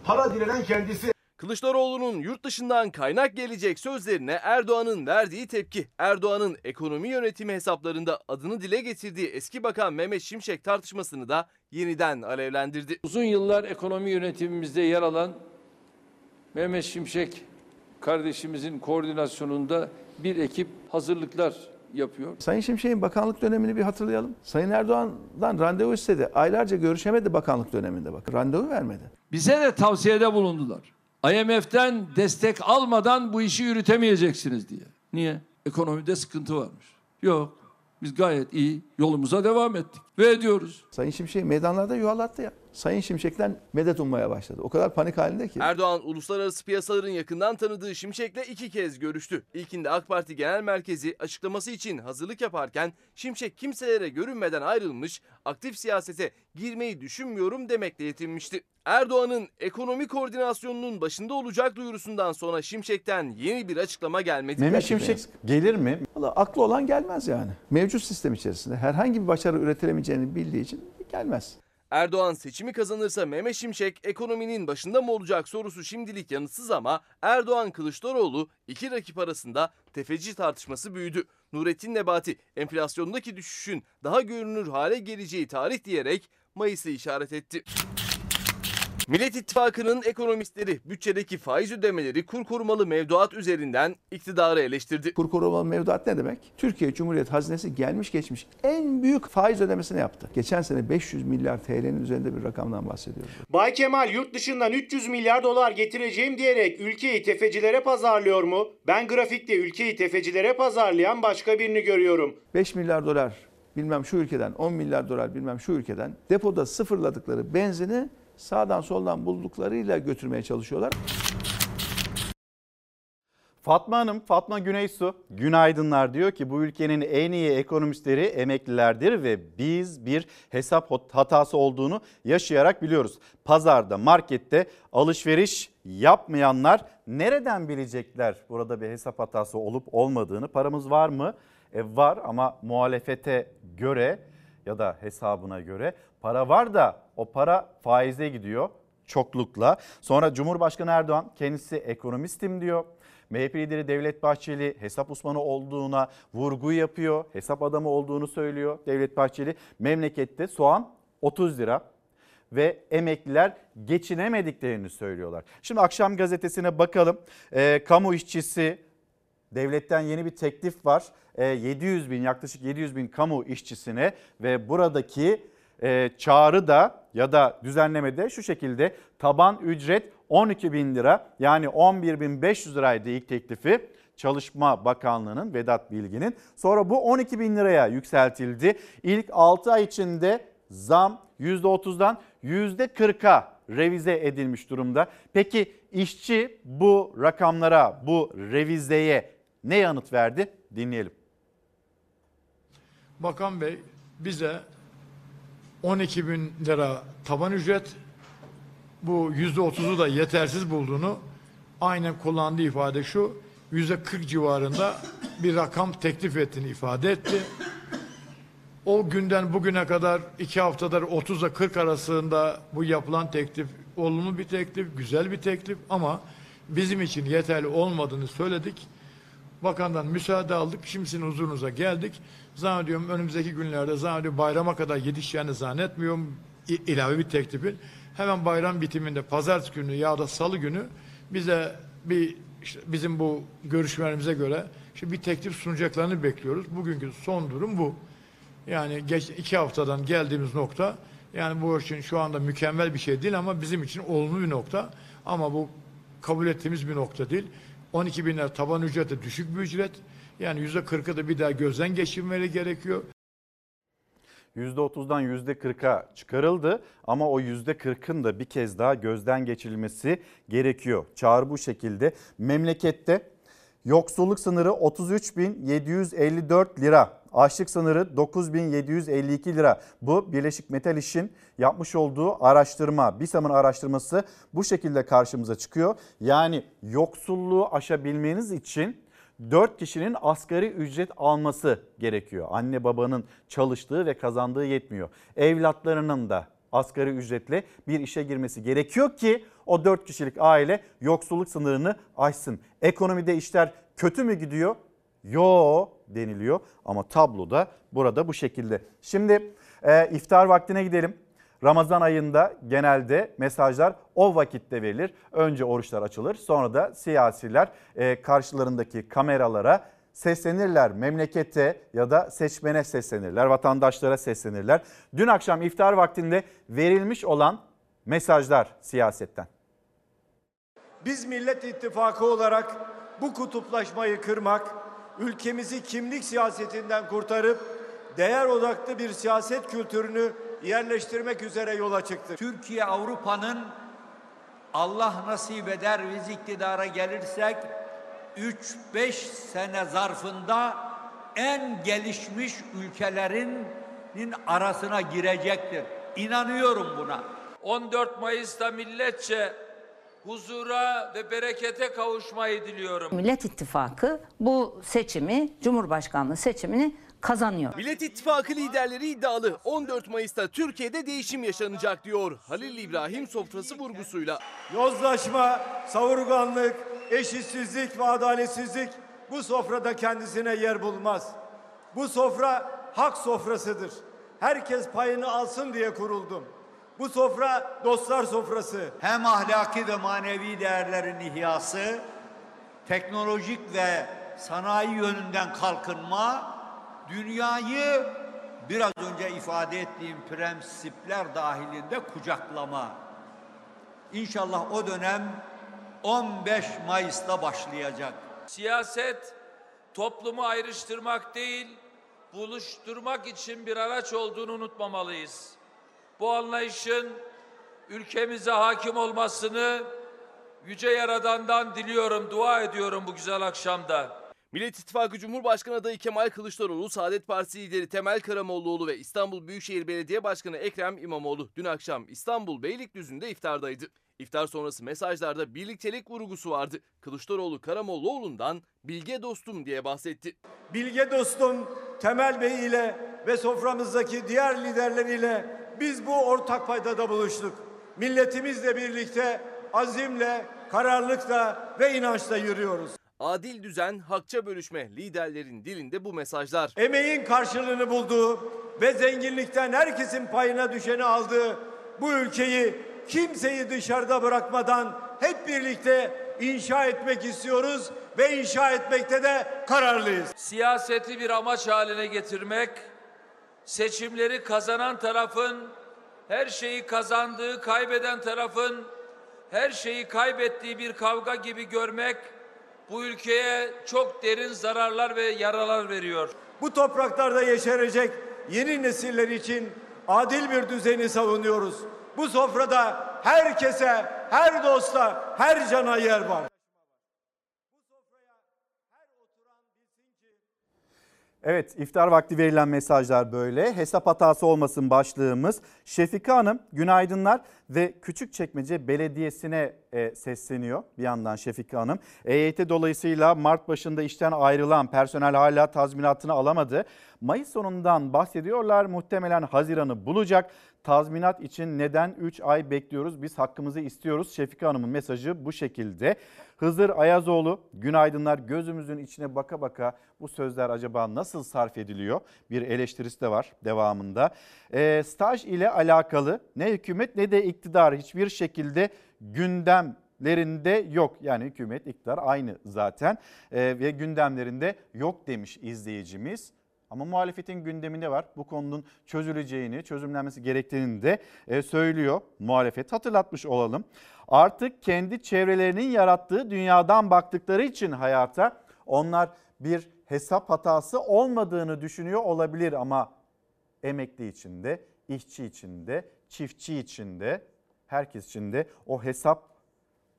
para dilenen kendisi. Kılıçdaroğlu'nun yurt dışından kaynak gelecek sözlerine Erdoğan'ın verdiği tepki. Erdoğan'ın ekonomi yönetimi hesaplarında adını dile getirdiği eski bakan Mehmet Şimşek tartışmasını da yeniden alevlendirdi. Uzun yıllar ekonomi yönetimimizde yer alan Mehmet Şimşek kardeşimizin koordinasyonunda bir ekip hazırlıklar yapıyor. Sayın Şimşek'in bakanlık dönemini bir hatırlayalım. Sayın Erdoğan'dan randevu istedi. Aylarca görüşemedi bakanlık döneminde bak. Randevu vermedi. Bize de tavsiyede bulundular. IMF'den destek almadan bu işi yürütemeyeceksiniz diye. Niye? Ekonomide sıkıntı varmış. Yok. Biz gayet iyi yolumuza devam ettik ve ediyoruz. Sayın Şimşek meydanlarda yuhalattı ya. Sayın Şimşek'ten medet ummaya başladı. O kadar panik halinde ki. Erdoğan uluslararası piyasaların yakından tanıdığı Şimşek'le iki kez görüştü. İlkinde AK Parti Genel Merkezi açıklaması için hazırlık yaparken Şimşek kimselere görünmeden ayrılmış, aktif siyasete girmeyi düşünmüyorum demekle yetinmişti. Erdoğan'ın ekonomi koordinasyonunun başında olacak duyurusundan sonra Şimşek'ten yeni bir açıklama gelmedi. Mehmet Şimşek gelir mi? Valla aklı olan gelmez yani. Mevcut sistem içerisinde herhangi bir başarı üretilemeyeceğini bildiği için gelmez. Erdoğan seçimi kazanırsa Mehmet Şimşek ekonominin başında mı olacak sorusu şimdilik yanıtsız ama Erdoğan Kılıçdaroğlu iki rakip arasında tefeci tartışması büyüdü. Nurettin Nebati enflasyondaki düşüşün daha görünür hale geleceği tarih diyerek Mayıs'ı işaret etti. Millet İttifakı'nın ekonomistleri bütçedeki faiz ödemeleri kur korumalı mevduat üzerinden iktidarı eleştirdi. Kur korumalı mevduat ne demek? Türkiye Cumhuriyet Hazinesi gelmiş geçmiş en büyük faiz ödemesini yaptı. Geçen sene 500 milyar TL'nin üzerinde bir rakamdan bahsediyoruz. Bay Kemal yurt dışından 300 milyar dolar getireceğim diyerek ülkeyi tefecilere pazarlıyor mu? Ben grafikte ülkeyi tefecilere pazarlayan başka birini görüyorum. 5 milyar dolar bilmem şu ülkeden 10 milyar dolar bilmem şu ülkeden depoda sıfırladıkları benzini sağdan soldan bulduklarıyla götürmeye çalışıyorlar. Fatma Hanım, Fatma Güneysu, günaydınlar diyor ki bu ülkenin en iyi ekonomistleri emeklilerdir ve biz bir hesap hatası olduğunu yaşayarak biliyoruz. Pazarda, markette alışveriş yapmayanlar nereden bilecekler burada bir hesap hatası olup olmadığını? Paramız var mı? E var ama muhalefete göre ya da hesabına göre para var da o para faize gidiyor çoklukla. Sonra Cumhurbaşkanı Erdoğan kendisi ekonomistim diyor. MHP lideri Devlet Bahçeli hesap uzmanı olduğuna vurgu yapıyor. Hesap adamı olduğunu söylüyor Devlet Bahçeli. Memlekette soğan 30 lira ve emekliler geçinemediklerini söylüyorlar. Şimdi akşam gazetesine bakalım. E, kamu işçisi devletten yeni bir teklif var. E, 700 bin yaklaşık 700 bin kamu işçisine ve buradaki e, çağrı da ya da düzenlemede şu şekilde taban ücret 12 bin lira yani 11 bin 500 liraydı ilk teklifi. Çalışma Bakanlığı'nın Vedat Bilgin'in. Sonra bu 12 bin liraya yükseltildi. İlk 6 ay içinde zam %30'dan %40'a revize edilmiş durumda. Peki işçi bu rakamlara, bu revizeye ne yanıt verdi? Dinleyelim. Bakan Bey bize 12 bin lira taban ücret bu yüzde otuzu da yetersiz bulduğunu aynen kullandığı ifade şu yüzde 40 civarında bir rakam teklif ettiğini ifade etti. O günden bugüne kadar iki haftadır 30 ile 40 arasında bu yapılan teklif olumlu bir teklif, güzel bir teklif ama bizim için yeterli olmadığını söyledik. Bakandan müsaade aldık. Şimdi sizin huzurunuza geldik. Zannediyorum önümüzdeki günlerde zannediyorum bayrama kadar yetişeceğini zannetmiyorum İ- ilave bir teklifin. Hemen bayram bitiminde pazartesi günü ya da salı günü bize bir işte bizim bu görüşmelerimize göre işte bir teklif sunacaklarını bekliyoruz. Bugünkü son durum bu. Yani geç iki haftadan geldiğimiz nokta Yani bu için şu anda mükemmel bir şey değil ama bizim için olumlu bir nokta. Ama bu kabul ettiğimiz bir nokta değil. 12 bin lira taban ücreti düşük bir ücret. Yani yüzde 40'ı da bir daha gözden geçirmeleri gerekiyor. %30'dan %40'a çıkarıldı ama o %40'ın da bir kez daha gözden geçirilmesi gerekiyor. Çağrı bu şekilde. Memlekette yoksulluk sınırı 33.754 lira. Açlık sınırı 9.752 lira. Bu Birleşik Metal İş'in yapmış olduğu araştırma. BİSAM'ın araştırması bu şekilde karşımıza çıkıyor. Yani yoksulluğu aşabilmeniz için 4 kişinin asgari ücret alması gerekiyor. Anne babanın çalıştığı ve kazandığı yetmiyor. Evlatlarının da asgari ücretle bir işe girmesi gerekiyor ki o 4 kişilik aile yoksulluk sınırını aşsın. Ekonomide işler kötü mü gidiyor? Yo deniliyor ama tablo da burada bu şekilde. Şimdi e, iftar vaktine gidelim. Ramazan ayında genelde mesajlar o vakitte verilir. Önce oruçlar açılır sonra da siyasiler e, karşılarındaki kameralara seslenirler. Memlekete ya da seçmene seslenirler, vatandaşlara seslenirler. Dün akşam iftar vaktinde verilmiş olan mesajlar siyasetten. Biz Millet İttifakı olarak bu kutuplaşmayı kırmak, ülkemizi kimlik siyasetinden kurtarıp değer odaklı bir siyaset kültürünü yerleştirmek üzere yola çıktık. Türkiye Avrupa'nın Allah nasip eder biz iktidara gelirsek 3-5 sene zarfında en gelişmiş ülkelerinin arasına girecektir. İnanıyorum buna. 14 Mayıs'ta milletçe huzura ve berekete kavuşmayı diliyorum. Millet İttifakı bu seçimi, Cumhurbaşkanlığı seçimini kazanıyor. Millet İttifakı liderleri iddialı. 14 Mayıs'ta Türkiye'de değişim yaşanacak diyor. Halil İbrahim sofrası vurgusuyla. Yozlaşma, savurganlık, eşitsizlik ve adaletsizlik bu sofrada kendisine yer bulmaz. Bu sofra hak sofrasıdır. Herkes payını alsın diye kuruldum. Bu sofra dostlar sofrası. Hem ahlaki ve manevi değerlerin ihyası, teknolojik ve sanayi yönünden kalkınma, dünyayı biraz önce ifade ettiğim prensipler dahilinde kucaklama. İnşallah o dönem 15 Mayıs'ta başlayacak. Siyaset toplumu ayrıştırmak değil, buluşturmak için bir araç olduğunu unutmamalıyız. Bu anlayışın ülkemize hakim olmasını Yüce Yaradan'dan diliyorum, dua ediyorum bu güzel akşamda. Millet İttifakı Cumhurbaşkanı adayı Kemal Kılıçdaroğlu, Saadet Partisi lideri Temel Karamollaoğlu ve İstanbul Büyükşehir Belediye Başkanı Ekrem İmamoğlu dün akşam İstanbul Beylikdüzü'nde iftardaydı. İftar sonrası mesajlarda birliktelik vurgusu vardı. Kılıçdaroğlu Karamollaoğlu'ndan bilge dostum diye bahsetti. Bilge dostum Temel Bey ile ve soframızdaki diğer liderler ile biz bu ortak paydada buluştuk. Milletimizle birlikte azimle, kararlılıkla ve inançla yürüyoruz. Adil düzen, hakça bölüşme liderlerin dilinde bu mesajlar. Emeğin karşılığını bulduğu ve zenginlikten herkesin payına düşeni aldığı bu ülkeyi kimseyi dışarıda bırakmadan hep birlikte inşa etmek istiyoruz ve inşa etmekte de kararlıyız. Siyaseti bir amaç haline getirmek, seçimleri kazanan tarafın her şeyi kazandığı, kaybeden tarafın her şeyi kaybettiği bir kavga gibi görmek bu ülkeye çok derin zararlar ve yaralar veriyor. Bu topraklarda yeşerecek yeni nesiller için adil bir düzeni savunuyoruz. Bu sofrada herkese, her dosta, her cana yer var. Evet iftar vakti verilen mesajlar böyle. Hesap hatası olmasın başlığımız. Şefika Hanım günaydınlar ve Küçükçekmece Belediyesi'ne e, sesleniyor bir yandan Şefika Hanım. EYT dolayısıyla Mart başında işten ayrılan personel hala tazminatını alamadı. Mayıs sonundan bahsediyorlar muhtemelen Haziran'ı bulacak. Tazminat için neden 3 ay bekliyoruz? Biz hakkımızı istiyoruz. Şefika Hanım'ın mesajı bu şekilde. Hızır Ayazoğlu günaydınlar gözümüzün içine baka baka bu sözler acaba nasıl sarf ediliyor? Bir eleştirisi de var devamında. E, staj ile alakalı ne hükümet ne de iktidar hiçbir şekilde gündemlerinde yok. Yani hükümet iktidar aynı zaten e, ve gündemlerinde yok demiş izleyicimiz. Ama muhalefetin gündeminde var. Bu konunun çözüleceğini, çözümlenmesi gerektiğini de e, söylüyor muhalefet. Hatırlatmış olalım. Artık kendi çevrelerinin yarattığı dünyadan baktıkları için hayata onlar bir hesap hatası olmadığını düşünüyor olabilir ama emekli içinde, işçi içinde, çiftçi içinde, herkes içinde o hesap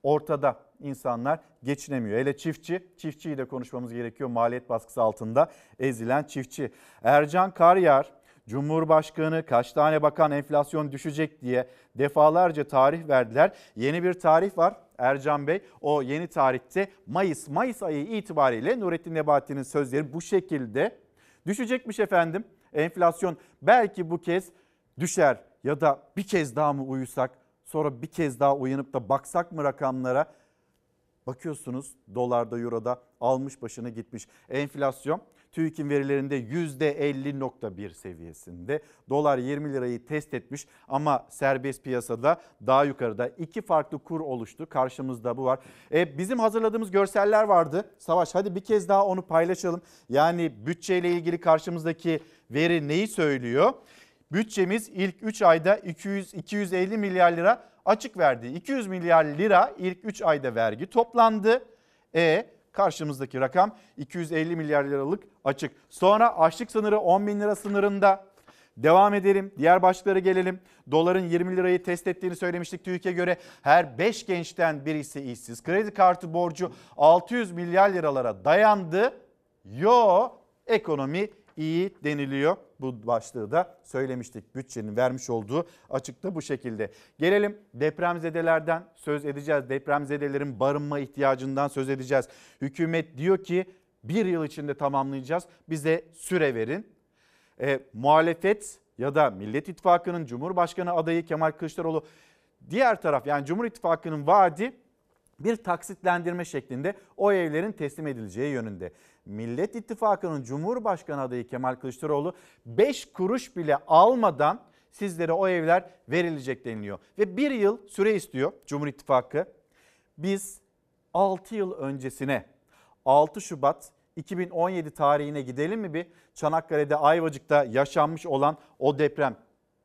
ortada. İnsanlar geçinemiyor. Hele çiftçi, çiftçiyi de konuşmamız gerekiyor. Maliyet baskısı altında ezilen çiftçi. Ercan Karyar, Cumhurbaşkanı kaç tane bakan enflasyon düşecek diye defalarca tarih verdiler. Yeni bir tarih var Ercan Bey. O yeni tarihte Mayıs, Mayıs ayı itibariyle Nurettin Nebati'nin sözleri bu şekilde düşecekmiş efendim. Enflasyon belki bu kez düşer ya da bir kez daha mı uyusak sonra bir kez daha uyanıp da baksak mı rakamlara? Bakıyorsunuz dolarda euroda almış başını gitmiş. Enflasyon TÜİK'in verilerinde %50.1 seviyesinde. Dolar 20 lirayı test etmiş ama serbest piyasada daha yukarıda iki farklı kur oluştu. Karşımızda bu var. E, bizim hazırladığımız görseller vardı. Savaş hadi bir kez daha onu paylaşalım. Yani bütçeyle ilgili karşımızdaki veri neyi söylüyor? Bütçemiz ilk 3 ayda 200 250 milyar lira açık verdi. 200 milyar lira ilk 3 ayda vergi toplandı. E karşımızdaki rakam 250 milyar liralık açık. Sonra açlık sınırı 10 bin lira sınırında. Devam edelim. Diğer başlıklara gelelim. Doların 20 lirayı test ettiğini söylemiştik TÜİK'e göre. Her 5 gençten birisi işsiz. Kredi kartı borcu 600 milyar liralara dayandı. Yo ekonomi iyi deniliyor. Bu başlığı da söylemiştik. Bütçenin vermiş olduğu açıkta bu şekilde. Gelelim depremzedelerden söz edeceğiz. Depremzedelerin barınma ihtiyacından söz edeceğiz. Hükümet diyor ki bir yıl içinde tamamlayacağız. Bize süre verin. E, muhalefet ya da Millet İttifakı'nın Cumhurbaşkanı adayı Kemal Kılıçdaroğlu diğer taraf yani Cumhur İttifakı'nın vaadi bir taksitlendirme şeklinde o evlerin teslim edileceği yönünde. Millet İttifakı'nın Cumhurbaşkanı adayı Kemal Kılıçdaroğlu 5 kuruş bile almadan sizlere o evler verilecek deniliyor. Ve bir yıl süre istiyor Cumhur İttifakı. Biz 6 yıl öncesine 6 Şubat 2017 tarihine gidelim mi bir? Çanakkale'de Ayvacık'ta yaşanmış olan o deprem.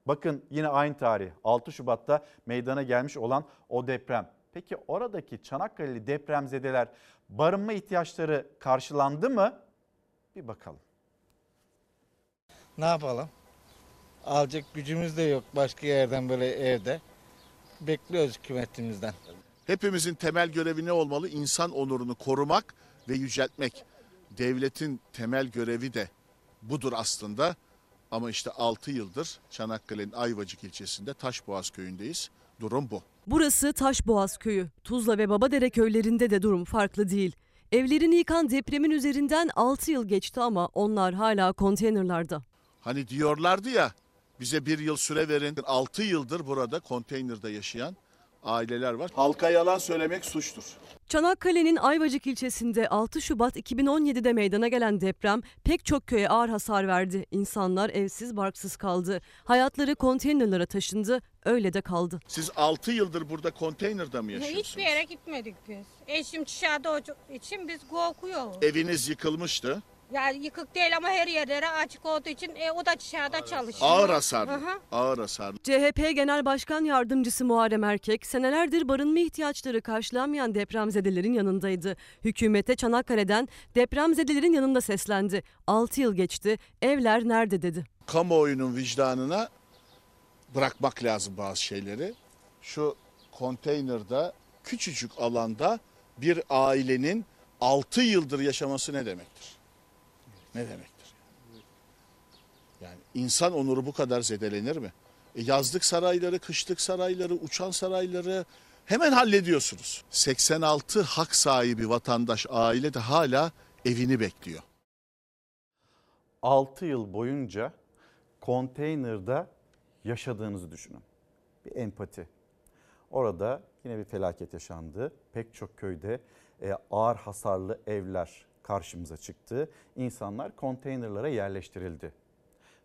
Bakın yine aynı tarih 6 Şubat'ta meydana gelmiş olan o deprem. Peki oradaki Çanakkale'li depremzedeler barınma ihtiyaçları karşılandı mı? Bir bakalım. Ne yapalım? Alacak gücümüz de yok başka yerden böyle evde. Bekliyoruz hükümetimizden. Hepimizin temel görevi ne olmalı? İnsan onurunu korumak ve yüceltmek. Devletin temel görevi de budur aslında. Ama işte 6 yıldır Çanakkale'nin Ayvacık ilçesinde Taşboğaz köyündeyiz. Durum bu. Burası Taşboğaz köyü. Tuzla ve Babadere köylerinde de durum farklı değil. Evlerini yıkan depremin üzerinden 6 yıl geçti ama onlar hala konteynerlarda. Hani diyorlardı ya bize bir yıl süre verin. 6 yıldır burada konteynerde yaşayan aileler var. Halka yalan söylemek suçtur. Çanakkale'nin Ayvacık ilçesinde 6 Şubat 2017'de meydana gelen deprem pek çok köye ağır hasar verdi. İnsanlar evsiz barksız kaldı. Hayatları konteynerlara taşındı, öyle de kaldı. Siz 6 yıldır burada konteynerde mi yaşıyorsunuz? Hiçbir yere gitmedik biz. Eşim dışarıda için biz korkuyoruz. Eviniz yıkılmıştı. Yani yıkık değil ama her yerlere açık olduğu için e, o da dışarıda çalışıyor. Ağır hı. Ağır hasarlı. CHP Genel Başkan Yardımcısı Muharrem Erkek senelerdir barınma ihtiyaçları karşılanmayan depremzedelerin yanındaydı. Hükümete Çanakkale'den depremzedelerin yanında seslendi. 6 yıl geçti, evler nerede dedi. Kamuoyunun vicdanına bırakmak lazım bazı şeyleri. Şu konteynerde küçücük alanda bir ailenin 6 yıldır yaşaması ne demektir? Ne demektir? Yani insan onuru bu kadar zedelenir mi? E yazlık sarayları, kışlık sarayları, uçan sarayları hemen hallediyorsunuz. 86 hak sahibi vatandaş aile de hala evini bekliyor. 6 yıl boyunca konteynerde yaşadığınızı düşünün. Bir empati. Orada yine bir felaket yaşandı. Pek çok köyde e, ağır hasarlı evler karşımıza çıktı. İnsanlar konteynerlara yerleştirildi.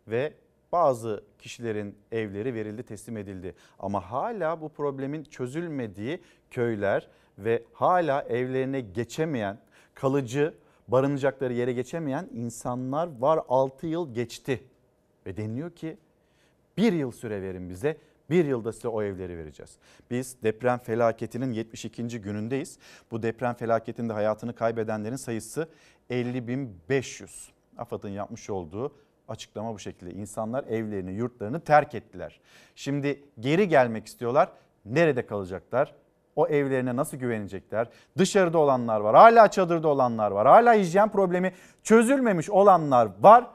Ve bazı kişilerin evleri verildi, teslim edildi. Ama hala bu problemin çözülmediği köyler ve hala evlerine geçemeyen, kalıcı barınacakları yere geçemeyen insanlar var 6 yıl geçti. Ve deniliyor ki bir yıl süre verin bize bir yılda size o evleri vereceğiz. Biz deprem felaketinin 72. günündeyiz. Bu deprem felaketinde hayatını kaybedenlerin sayısı 50.500. AFAD'ın yapmış olduğu açıklama bu şekilde. İnsanlar evlerini, yurtlarını terk ettiler. Şimdi geri gelmek istiyorlar. Nerede kalacaklar? O evlerine nasıl güvenecekler? Dışarıda olanlar var, hala çadırda olanlar var, hala hijyen problemi çözülmemiş olanlar var.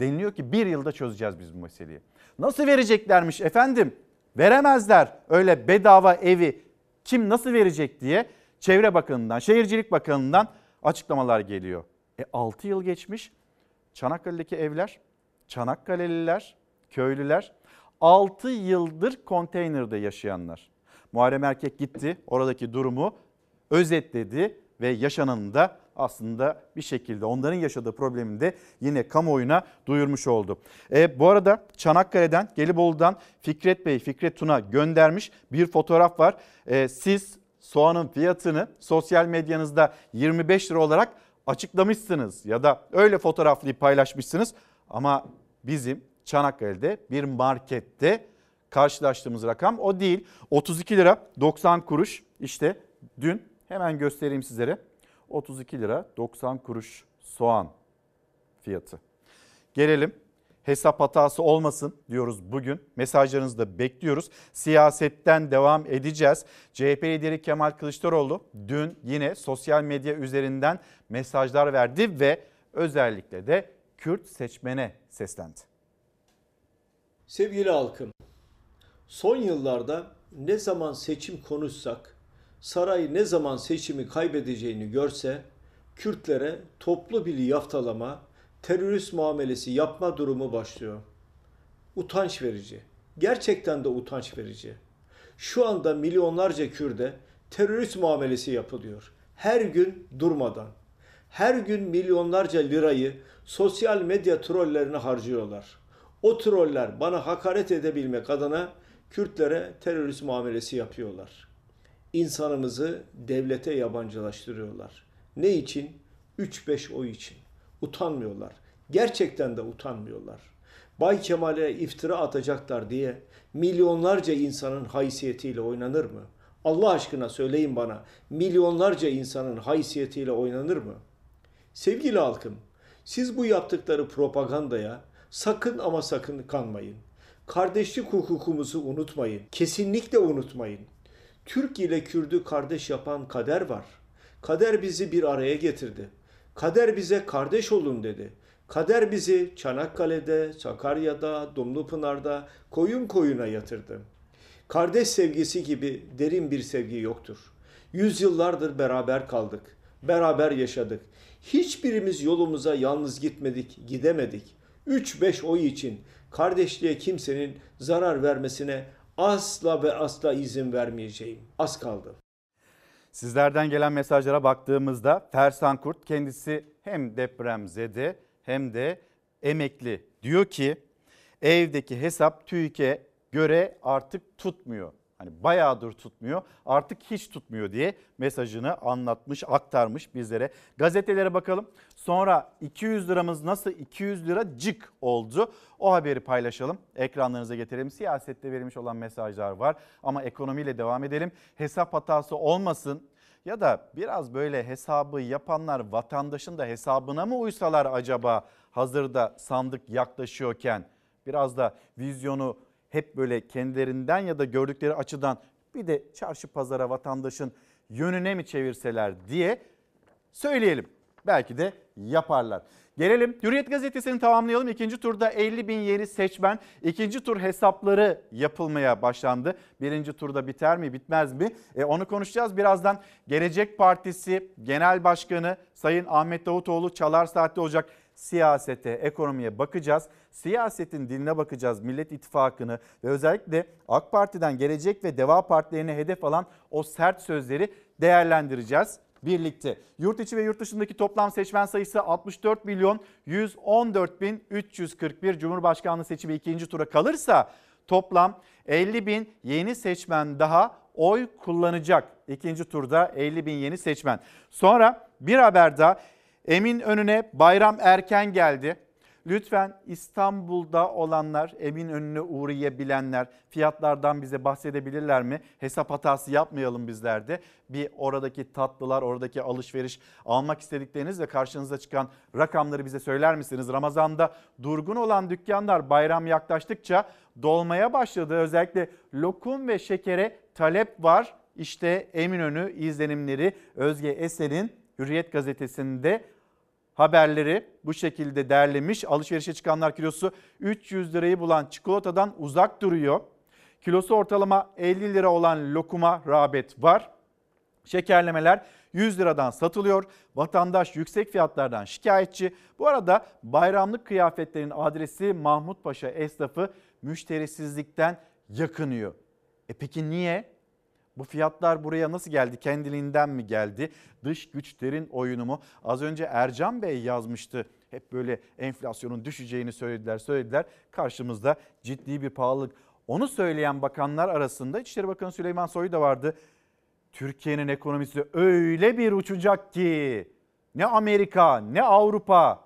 Deniliyor ki bir yılda çözeceğiz biz bu meseleyi. Nasıl vereceklermiş efendim? Veremezler öyle bedava evi kim nasıl verecek diye Çevre Bakanı'ndan, Şehircilik Bakanı'ndan açıklamalar geliyor. E 6 yıl geçmiş Çanakkale'deki evler, Çanakkale'liler, köylüler 6 yıldır konteynerde yaşayanlar. Muharrem Erkek gitti oradaki durumu özetledi ve yaşananı da aslında bir şekilde onların yaşadığı problemini de yine kamuoyuna duyurmuş oldu. E, bu arada Çanakkale'den, Gelibolu'dan Fikret Bey, Fikret Tuna göndermiş bir fotoğraf var. E, siz soğanın fiyatını sosyal medyanızda 25 lira olarak açıklamışsınız ya da öyle fotoğraflayıp paylaşmışsınız. Ama bizim Çanakkale'de bir markette karşılaştığımız rakam o değil. 32 lira 90 kuruş işte dün hemen göstereyim sizlere. 32 lira 90 kuruş soğan fiyatı. Gelelim hesap hatası olmasın diyoruz bugün. Mesajlarınızı da bekliyoruz. Siyasetten devam edeceğiz. CHP lideri Kemal Kılıçdaroğlu dün yine sosyal medya üzerinden mesajlar verdi ve özellikle de Kürt seçmene seslendi. Sevgili halkım, son yıllarda ne zaman seçim konuşsak, saray ne zaman seçimi kaybedeceğini görse, Kürtlere toplu bir yaftalama, terörist muamelesi yapma durumu başlıyor. Utanç verici. Gerçekten de utanç verici. Şu anda milyonlarca Kürde terörist muamelesi yapılıyor. Her gün durmadan. Her gün milyonlarca lirayı sosyal medya trollerine harcıyorlar. O troller bana hakaret edebilmek adına Kürtlere terörist muamelesi yapıyorlar. İnsanımızı devlete yabancılaştırıyorlar. Ne için? 3-5 oy için. Utanmıyorlar. Gerçekten de utanmıyorlar. Bay Kemal'e iftira atacaklar diye milyonlarca insanın haysiyetiyle oynanır mı? Allah aşkına söyleyin bana milyonlarca insanın haysiyetiyle oynanır mı? Sevgili halkım, siz bu yaptıkları propagandaya sakın ama sakın kanmayın. Kardeşlik hukukumuzu unutmayın. Kesinlikle unutmayın. Türk ile Kürdü kardeş yapan kader var. Kader bizi bir araya getirdi. Kader bize kardeş olun dedi. Kader bizi Çanakkale'de, Sakarya'da, Dumlupınar'da koyun koyuna yatırdı. Kardeş sevgisi gibi derin bir sevgi yoktur. Yüzyıllardır beraber kaldık, beraber yaşadık. Hiçbirimiz yolumuza yalnız gitmedik, gidemedik. 3-5 oy için kardeşliğe kimsenin zarar vermesine asla ve asla izin vermeyeceğim. Az kaldı. Sizlerden gelen mesajlara baktığımızda Fersan Kurt kendisi hem depremzede hem de emekli. Diyor ki evdeki hesap TÜİK'e göre artık tutmuyor. Hani bayağıdır tutmuyor artık hiç tutmuyor diye mesajını anlatmış aktarmış bizlere. Gazetelere bakalım. Sonra 200 liramız nasıl? 200 lira cık oldu. O haberi paylaşalım. Ekranlarınıza getirelim. Siyasette verilmiş olan mesajlar var. Ama ekonomiyle devam edelim. Hesap hatası olmasın. Ya da biraz böyle hesabı yapanlar vatandaşın da hesabına mı uysalar acaba hazırda sandık yaklaşıyorken? Biraz da vizyonu hep böyle kendilerinden ya da gördükleri açıdan bir de çarşı pazara vatandaşın yönüne mi çevirseler diye söyleyelim. Belki de yaparlar. Gelelim Hürriyet Gazetesi'ni tamamlayalım. İkinci turda 50 bin yeni seçmen. ikinci tur hesapları yapılmaya başlandı. Birinci turda biter mi bitmez mi? E, onu konuşacağız. Birazdan Gelecek Partisi Genel Başkanı Sayın Ahmet Davutoğlu Çalar Saat'te olacak siyasete, ekonomiye bakacağız. Siyasetin diline bakacağız. Millet İttifakı'nı ve özellikle AK Parti'den Gelecek ve Deva Partilerine hedef alan o sert sözleri değerlendireceğiz birlikte. Yurt içi ve yurt dışındaki toplam seçmen sayısı 64 milyon 114 bin 341 Cumhurbaşkanlığı seçimi ikinci tura kalırsa toplam 50 bin yeni seçmen daha oy kullanacak. İkinci turda 50 bin yeni seçmen. Sonra bir haber daha Emin önüne bayram erken geldi. Lütfen İstanbul'da olanlar, emin önüne uğrayabilenler fiyatlardan bize bahsedebilirler mi? Hesap hatası yapmayalım bizler de. Bir oradaki tatlılar, oradaki alışveriş almak istedikleriniz ve karşınıza çıkan rakamları bize söyler misiniz? Ramazan'da durgun olan dükkanlar bayram yaklaştıkça dolmaya başladı. Özellikle lokum ve şekere talep var. İşte Eminönü izlenimleri Özge Eser'in Hürriyet gazetesinde haberleri bu şekilde derlemiş. Alışverişe çıkanlar kilosu 300 lirayı bulan çikolatadan uzak duruyor. Kilosu ortalama 50 lira olan lokuma rağbet var. Şekerlemeler 100 liradan satılıyor. Vatandaş yüksek fiyatlardan şikayetçi. Bu arada bayramlık kıyafetlerin adresi Mahmut Paşa esnafı müşterisizlikten yakınıyor. E peki niye? Bu fiyatlar buraya nasıl geldi? Kendiliğinden mi geldi? Dış güçlerin oyunu mu? Az önce Ercan Bey yazmıştı. Hep böyle enflasyonun düşeceğini söylediler, söylediler. Karşımızda ciddi bir pahalılık. Onu söyleyen bakanlar arasında İçişleri Bakanı Süleyman Soylu da vardı. Türkiye'nin ekonomisi öyle bir uçacak ki ne Amerika, ne Avrupa,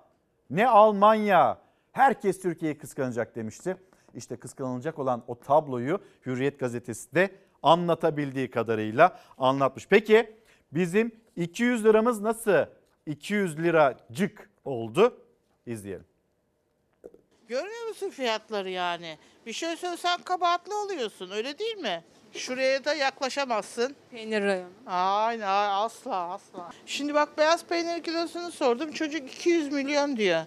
ne Almanya herkes Türkiye'yi kıskanacak demişti. İşte kıskanılacak olan o tabloyu Hürriyet gazetesi de anlatabildiği kadarıyla anlatmış. Peki bizim 200 liramız nasıl 200 liracık oldu? İzleyelim. Görmüyor musun fiyatları yani? Bir şey söylesen kabahatli oluyorsun öyle değil mi? Şuraya da yaklaşamazsın. Peynir rayonu. Aynen asla asla. Şimdi bak beyaz peynir kilosunu sordum çocuk 200 milyon diyor.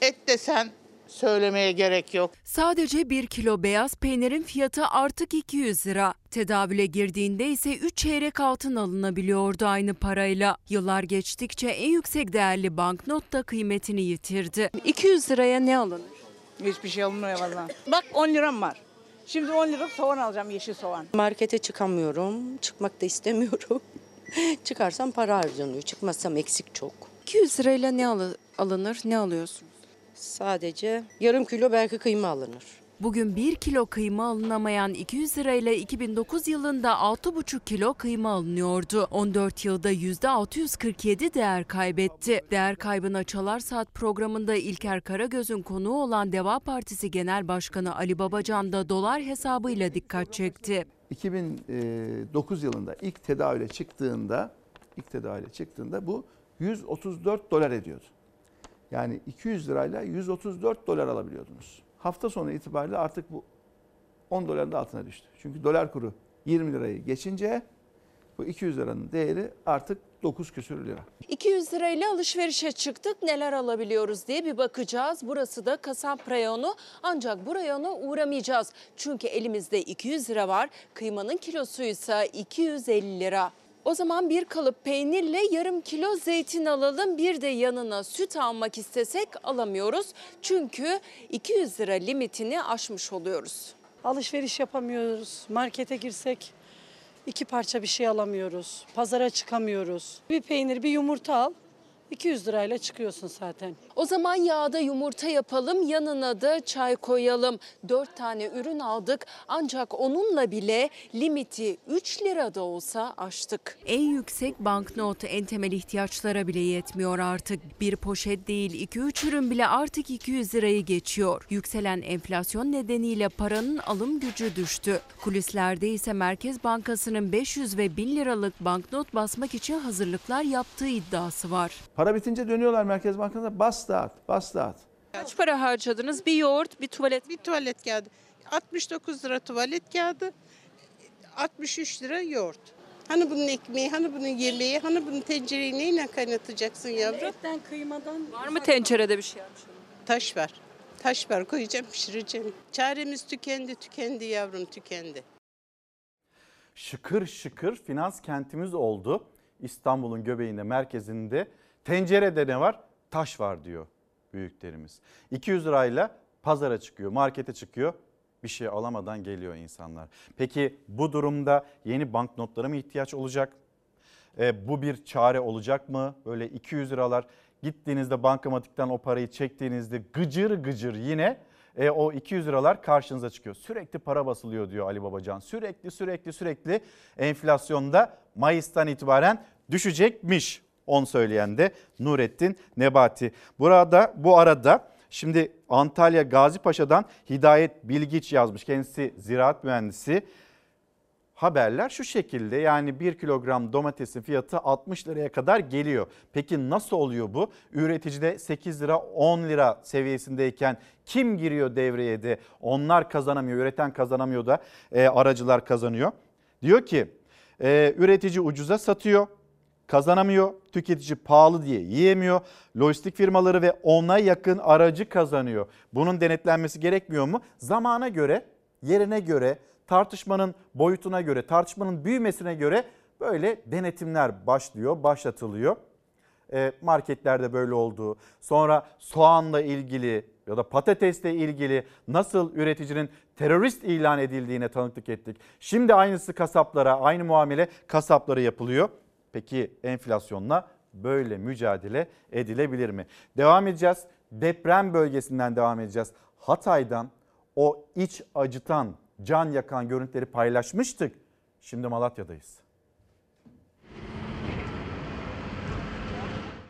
Et desen söylemeye gerek yok. Sadece 1 kilo beyaz peynirin fiyatı artık 200 lira. Tedavüle girdiğinde ise 3 çeyrek altın alınabiliyordu aynı parayla. Yıllar geçtikçe en yüksek değerli banknot da kıymetini yitirdi. 200 liraya ne alınır? Hiçbir şey olmuyor valla. Bak 10 liram var. Şimdi 10 liralık soğan alacağım, yeşil soğan. Markete çıkamıyorum. Çıkmak da istemiyorum. Çıkarsam para harcanıyor. Çıkmazsam eksik çok. 200 lirayla ne alı- alınır, ne alıyorsunuz? Sadece yarım kilo belki kıyma alınır. Bugün 1 kilo kıyma alınamayan 200 lirayla 2009 yılında 6,5 kilo kıyma alınıyordu. 14 yılda %647 değer kaybetti. Değer kaybına Çalar Saat programında İlker Karagöz'ün konuğu olan Deva Partisi Genel Başkanı Ali Babacan da dolar hesabıyla dikkat çekti. 2009 yılında ilk tedavüle çıktığında ilk tedavüle çıktığında bu 134 dolar ediyordu. Yani 200 lirayla 134 dolar alabiliyordunuz. Hafta sonu itibariyle artık bu 10 doların da altına düştü. Çünkü dolar kuru 20 lirayı geçince bu 200 liranın değeri artık 9 küsür lira. 200 lirayla alışverişe çıktık neler alabiliyoruz diye bir bakacağız. Burası da kasap reyonu ancak bu reyona uğramayacağız. Çünkü elimizde 200 lira var kıymanın kilosu ise 250 lira. O zaman bir kalıp peynirle yarım kilo zeytin alalım. Bir de yanına süt almak istesek alamıyoruz. Çünkü 200 lira limitini aşmış oluyoruz. Alışveriş yapamıyoruz. Markete girsek iki parça bir şey alamıyoruz. Pazara çıkamıyoruz. Bir peynir, bir yumurta al. 200 lirayla çıkıyorsun zaten. O zaman yağda yumurta yapalım, yanına da çay koyalım. 4 tane ürün aldık ancak onunla bile limiti 3 lirada olsa aştık. En yüksek banknot en temel ihtiyaçlara bile yetmiyor artık. Bir poşet değil 2-3 ürün bile artık 200 lirayı geçiyor. Yükselen enflasyon nedeniyle paranın alım gücü düştü. Kulislerde ise Merkez Bankası'nın 500 ve 1000 liralık banknot basmak için hazırlıklar yaptığı iddiası var. Para bitince dönüyorlar Merkez Bankası'na bas dağıt, bas dağıt. Kaç para harcadınız? Bir yoğurt, bir tuvalet. Bir tuvalet kağıdı. 69 lira tuvalet kağıdı. 63 lira yoğurt. Hani bunun ekmeği, hani bunun yemeği, hani bunun tencereyi neyle kaynatacaksın yavrum? Etten, kıymadan. Var mı tencerede bir şey? Taş var. Taş var koyacağım pişireceğim. Çaremiz tükendi tükendi yavrum tükendi. şıkır şıkır finans kentimiz oldu. İstanbul'un göbeğinde, merkezinde tencerede ne var? Taş var diyor büyüklerimiz. 200 lirayla pazara çıkıyor, markete çıkıyor. Bir şey alamadan geliyor insanlar. Peki bu durumda yeni banknotlara mı ihtiyaç olacak? E, bu bir çare olacak mı? Böyle 200 liralar gittiğinizde bankamatikten o parayı çektiğinizde gıcır gıcır yine e, o 200 liralar karşınıza çıkıyor. Sürekli para basılıyor diyor Ali Babacan. Sürekli sürekli sürekli enflasyonda Mayıs'tan itibaren düşecekmiş. Onu söyleyen de Nurettin Nebati. Burada bu arada şimdi Antalya Gazi Paşa'dan Hidayet Bilgiç yazmış. Kendisi ziraat mühendisi haberler şu şekilde yani 1 kilogram domatesin fiyatı 60 liraya kadar geliyor. Peki nasıl oluyor bu? Üreticide 8 lira 10 lira seviyesindeyken kim giriyor devreye de onlar kazanamıyor üreten kazanamıyor da e, aracılar kazanıyor. Diyor ki e, üretici ucuza satıyor kazanamıyor. Tüketici pahalı diye yiyemiyor. Lojistik firmaları ve ona yakın aracı kazanıyor. Bunun denetlenmesi gerekmiyor mu? Zamana göre, yerine göre, tartışmanın boyutuna göre, tartışmanın büyümesine göre böyle denetimler başlıyor, başlatılıyor. E, marketlerde böyle oldu. Sonra soğanla ilgili ya da patatesle ilgili nasıl üreticinin terörist ilan edildiğine tanıklık ettik. Şimdi aynısı kasaplara, aynı muamele kasaplara yapılıyor. Peki enflasyonla böyle mücadele edilebilir mi? Devam edeceğiz. Deprem bölgesinden devam edeceğiz. Hatay'dan o iç acıtan, can yakan görüntüleri paylaşmıştık. Şimdi Malatya'dayız.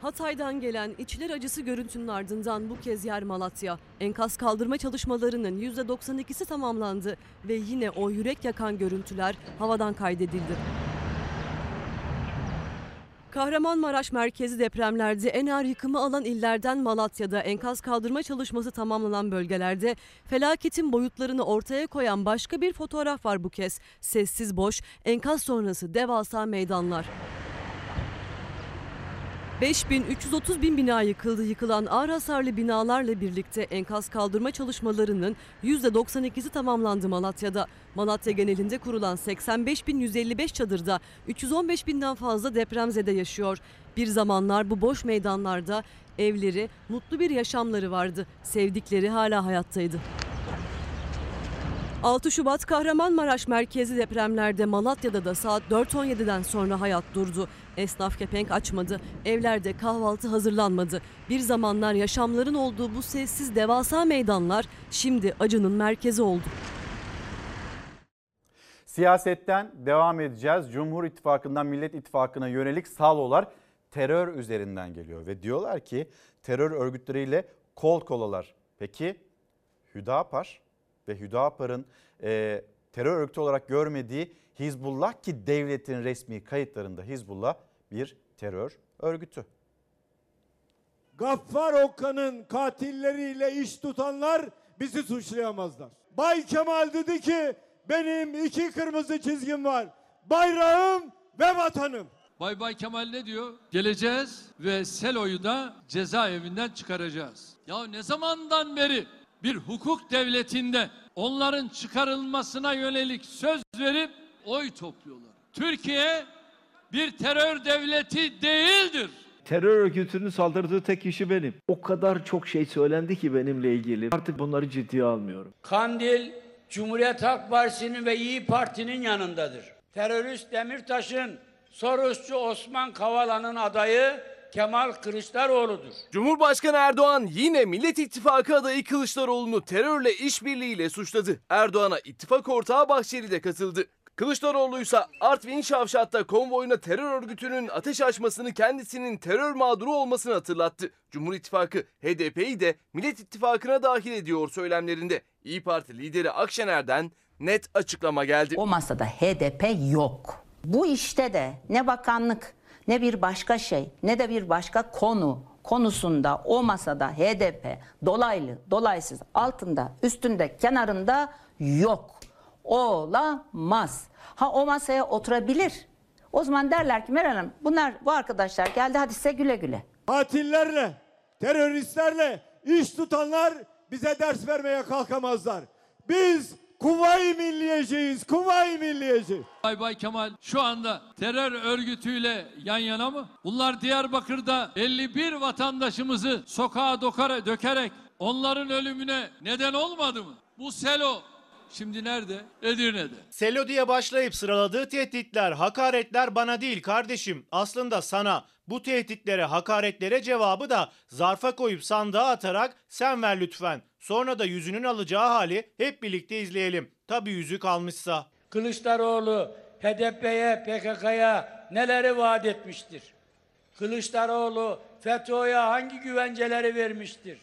Hatay'dan gelen içler acısı görüntünün ardından bu kez yer Malatya. Enkaz kaldırma çalışmalarının %92'si tamamlandı ve yine o yürek yakan görüntüler havadan kaydedildi. Kahramanmaraş merkezi depremlerde en ağır yıkımı alan illerden Malatya'da enkaz kaldırma çalışması tamamlanan bölgelerde felaketin boyutlarını ortaya koyan başka bir fotoğraf var bu kez. Sessiz boş, enkaz sonrası devasa meydanlar. 5330 bin bina yıkıldı. Yıkılan ağır hasarlı binalarla birlikte enkaz kaldırma çalışmalarının %92'si tamamlandı Malatya'da. Malatya genelinde kurulan 85.155 çadırda 315 binden fazla depremzede yaşıyor. Bir zamanlar bu boş meydanlarda evleri, mutlu bir yaşamları vardı. Sevdikleri hala hayattaydı. 6 Şubat Kahramanmaraş merkezi depremlerde Malatya'da da saat 4.17'den sonra hayat durdu. Esnaf kepenk açmadı, evlerde kahvaltı hazırlanmadı. Bir zamanlar yaşamların olduğu bu sessiz devasa meydanlar şimdi acının merkezi oldu. Siyasetten devam edeceğiz. Cumhur İttifakı'ndan Millet İttifakı'na yönelik salolar terör üzerinden geliyor. Ve diyorlar ki terör örgütleriyle kol kolalar. Peki Hüdapar ve Hüdapar'ın e, terör örgütü olarak görmediği Hizbullah ki devletin resmi kayıtlarında Hizbullah bir terör örgütü. Gaffar Okan'ın katilleriyle iş tutanlar bizi suçlayamazlar. Bay Kemal dedi ki benim iki kırmızı çizgim var. Bayrağım ve vatanım. Bay Bay Kemal ne diyor? Geleceğiz ve Selo'yu da cezaevinden çıkaracağız. Ya ne zamandan beri bir hukuk devletinde onların çıkarılmasına yönelik söz verip oy topluyorlar. Türkiye bir terör devleti değildir. Terör örgütünün saldırdığı tek kişi benim. O kadar çok şey söylendi ki benimle ilgili. Artık bunları ciddiye almıyorum. Kandil, Cumhuriyet Halk Partisi'nin ve İyi Parti'nin yanındadır. Terörist Demirtaş'ın, Sorosçu Osman Kavala'nın adayı Kemal Kılıçdaroğlu'dur. Cumhurbaşkanı Erdoğan yine Millet İttifakı adayı Kılıçdaroğlu'nu terörle işbirliğiyle suçladı. Erdoğan'a ittifak ortağı Bahçeli de katıldı. Kılıçdaroğlu ise Artvin Şavşat'ta konvoyuna terör örgütünün ateş açmasını kendisinin terör mağduru olmasını hatırlattı. Cumhur İttifakı HDP'yi de Millet İttifakı'na dahil ediyor söylemlerinde. İyi Parti lideri Akşener'den net açıklama geldi. O masada HDP yok. Bu işte de ne bakanlık ne bir başka şey ne de bir başka konu konusunda o masada HDP dolaylı dolaysız altında üstünde kenarında yok. Olamaz. Ha o masaya oturabilir. O zaman derler ki Meral Hanım bunlar bu arkadaşlar geldi hadi size güle güle. Katillerle, teröristlerle iş tutanlar bize ders vermeye kalkamazlar. Biz Kuvayi Milliyeciyiz, Kuvayi Milliyeci. Bay Bay Kemal şu anda terör örgütüyle yan yana mı? Bunlar Diyarbakır'da 51 vatandaşımızı sokağa dokara, dökerek onların ölümüne neden olmadı mı? Bu selo şimdi nerede? Edirne'de. Selo diye başlayıp sıraladığı tehditler, hakaretler bana değil kardeşim. Aslında sana. Bu tehditlere, hakaretlere cevabı da zarfa koyup sandığa atarak sen ver lütfen. Sonra da yüzünün alacağı hali hep birlikte izleyelim. Tabii yüzük almışsa. Kılıçdaroğlu HDP'ye, PKK'ya neleri vaat etmiştir? Kılıçdaroğlu FETÖ'ye hangi güvenceleri vermiştir?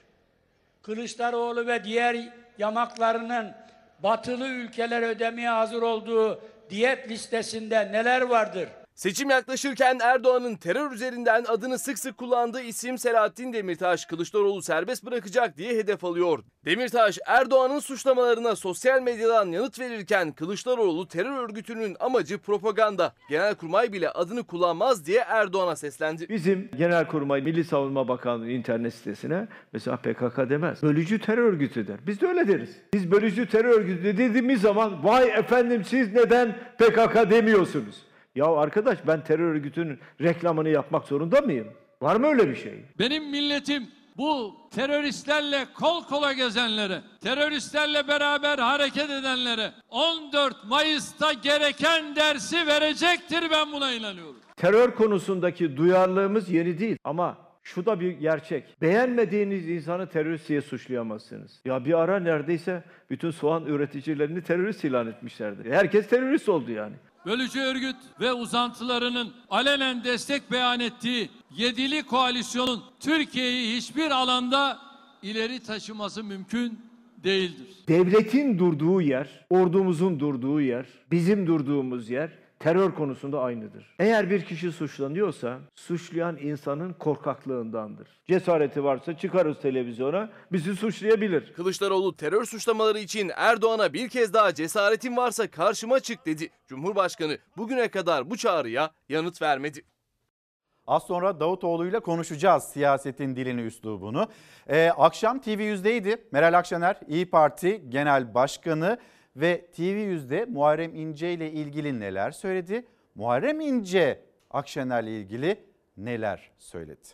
Kılıçdaroğlu ve diğer yamaklarının batılı ülkeler ödemeye hazır olduğu diyet listesinde neler vardır? Seçim yaklaşırken Erdoğan'ın terör üzerinden adını sık sık kullandığı isim Selahattin Demirtaş Kılıçdaroğlu serbest bırakacak diye hedef alıyor. Demirtaş Erdoğan'ın suçlamalarına sosyal medyadan yanıt verirken Kılıçdaroğlu terör örgütünün amacı propaganda. Genelkurmay bile adını kullanmaz diye Erdoğan'a seslendi. Bizim Genelkurmay Milli Savunma Bakanlığı internet sitesine mesela PKK demez. Bölücü terör örgütü der. Biz de öyle deriz. Biz bölücü terör örgütü dediğimiz zaman vay efendim siz neden PKK demiyorsunuz? Ya arkadaş ben terör örgütünün reklamını yapmak zorunda mıyım? Var mı öyle bir şey? Benim milletim bu teröristlerle kol kola gezenlere, teröristlerle beraber hareket edenlere 14 Mayıs'ta gereken dersi verecektir ben buna inanıyorum. Terör konusundaki duyarlılığımız yeni değil ama şu da bir gerçek. Beğenmediğiniz insanı terörist diye suçlayamazsınız. Ya bir ara neredeyse bütün soğan üreticilerini terörist ilan etmişlerdi. Herkes terörist oldu yani. Bölücü örgüt ve uzantılarının alenen destek beyan ettiği yedili koalisyonun Türkiye'yi hiçbir alanda ileri taşıması mümkün değildir. Devletin durduğu yer, ordumuzun durduğu yer, bizim durduğumuz yer terör konusunda aynıdır. Eğer bir kişi suçlanıyorsa suçlayan insanın korkaklığındandır. Cesareti varsa çıkarız televizyona bizi suçlayabilir. Kılıçdaroğlu terör suçlamaları için Erdoğan'a bir kez daha cesaretin varsa karşıma çık dedi. Cumhurbaşkanı bugüne kadar bu çağrıya yanıt vermedi. Az sonra Davutoğlu'yla konuşacağız siyasetin dilini, üslubunu. Ee, akşam TV100'deydi. Meral Akşener İyi Parti Genel Başkanı ve TV100'de Muharrem İnce ile ilgili neler söyledi? Muharrem İnce Akşener'le ilgili neler söyledi?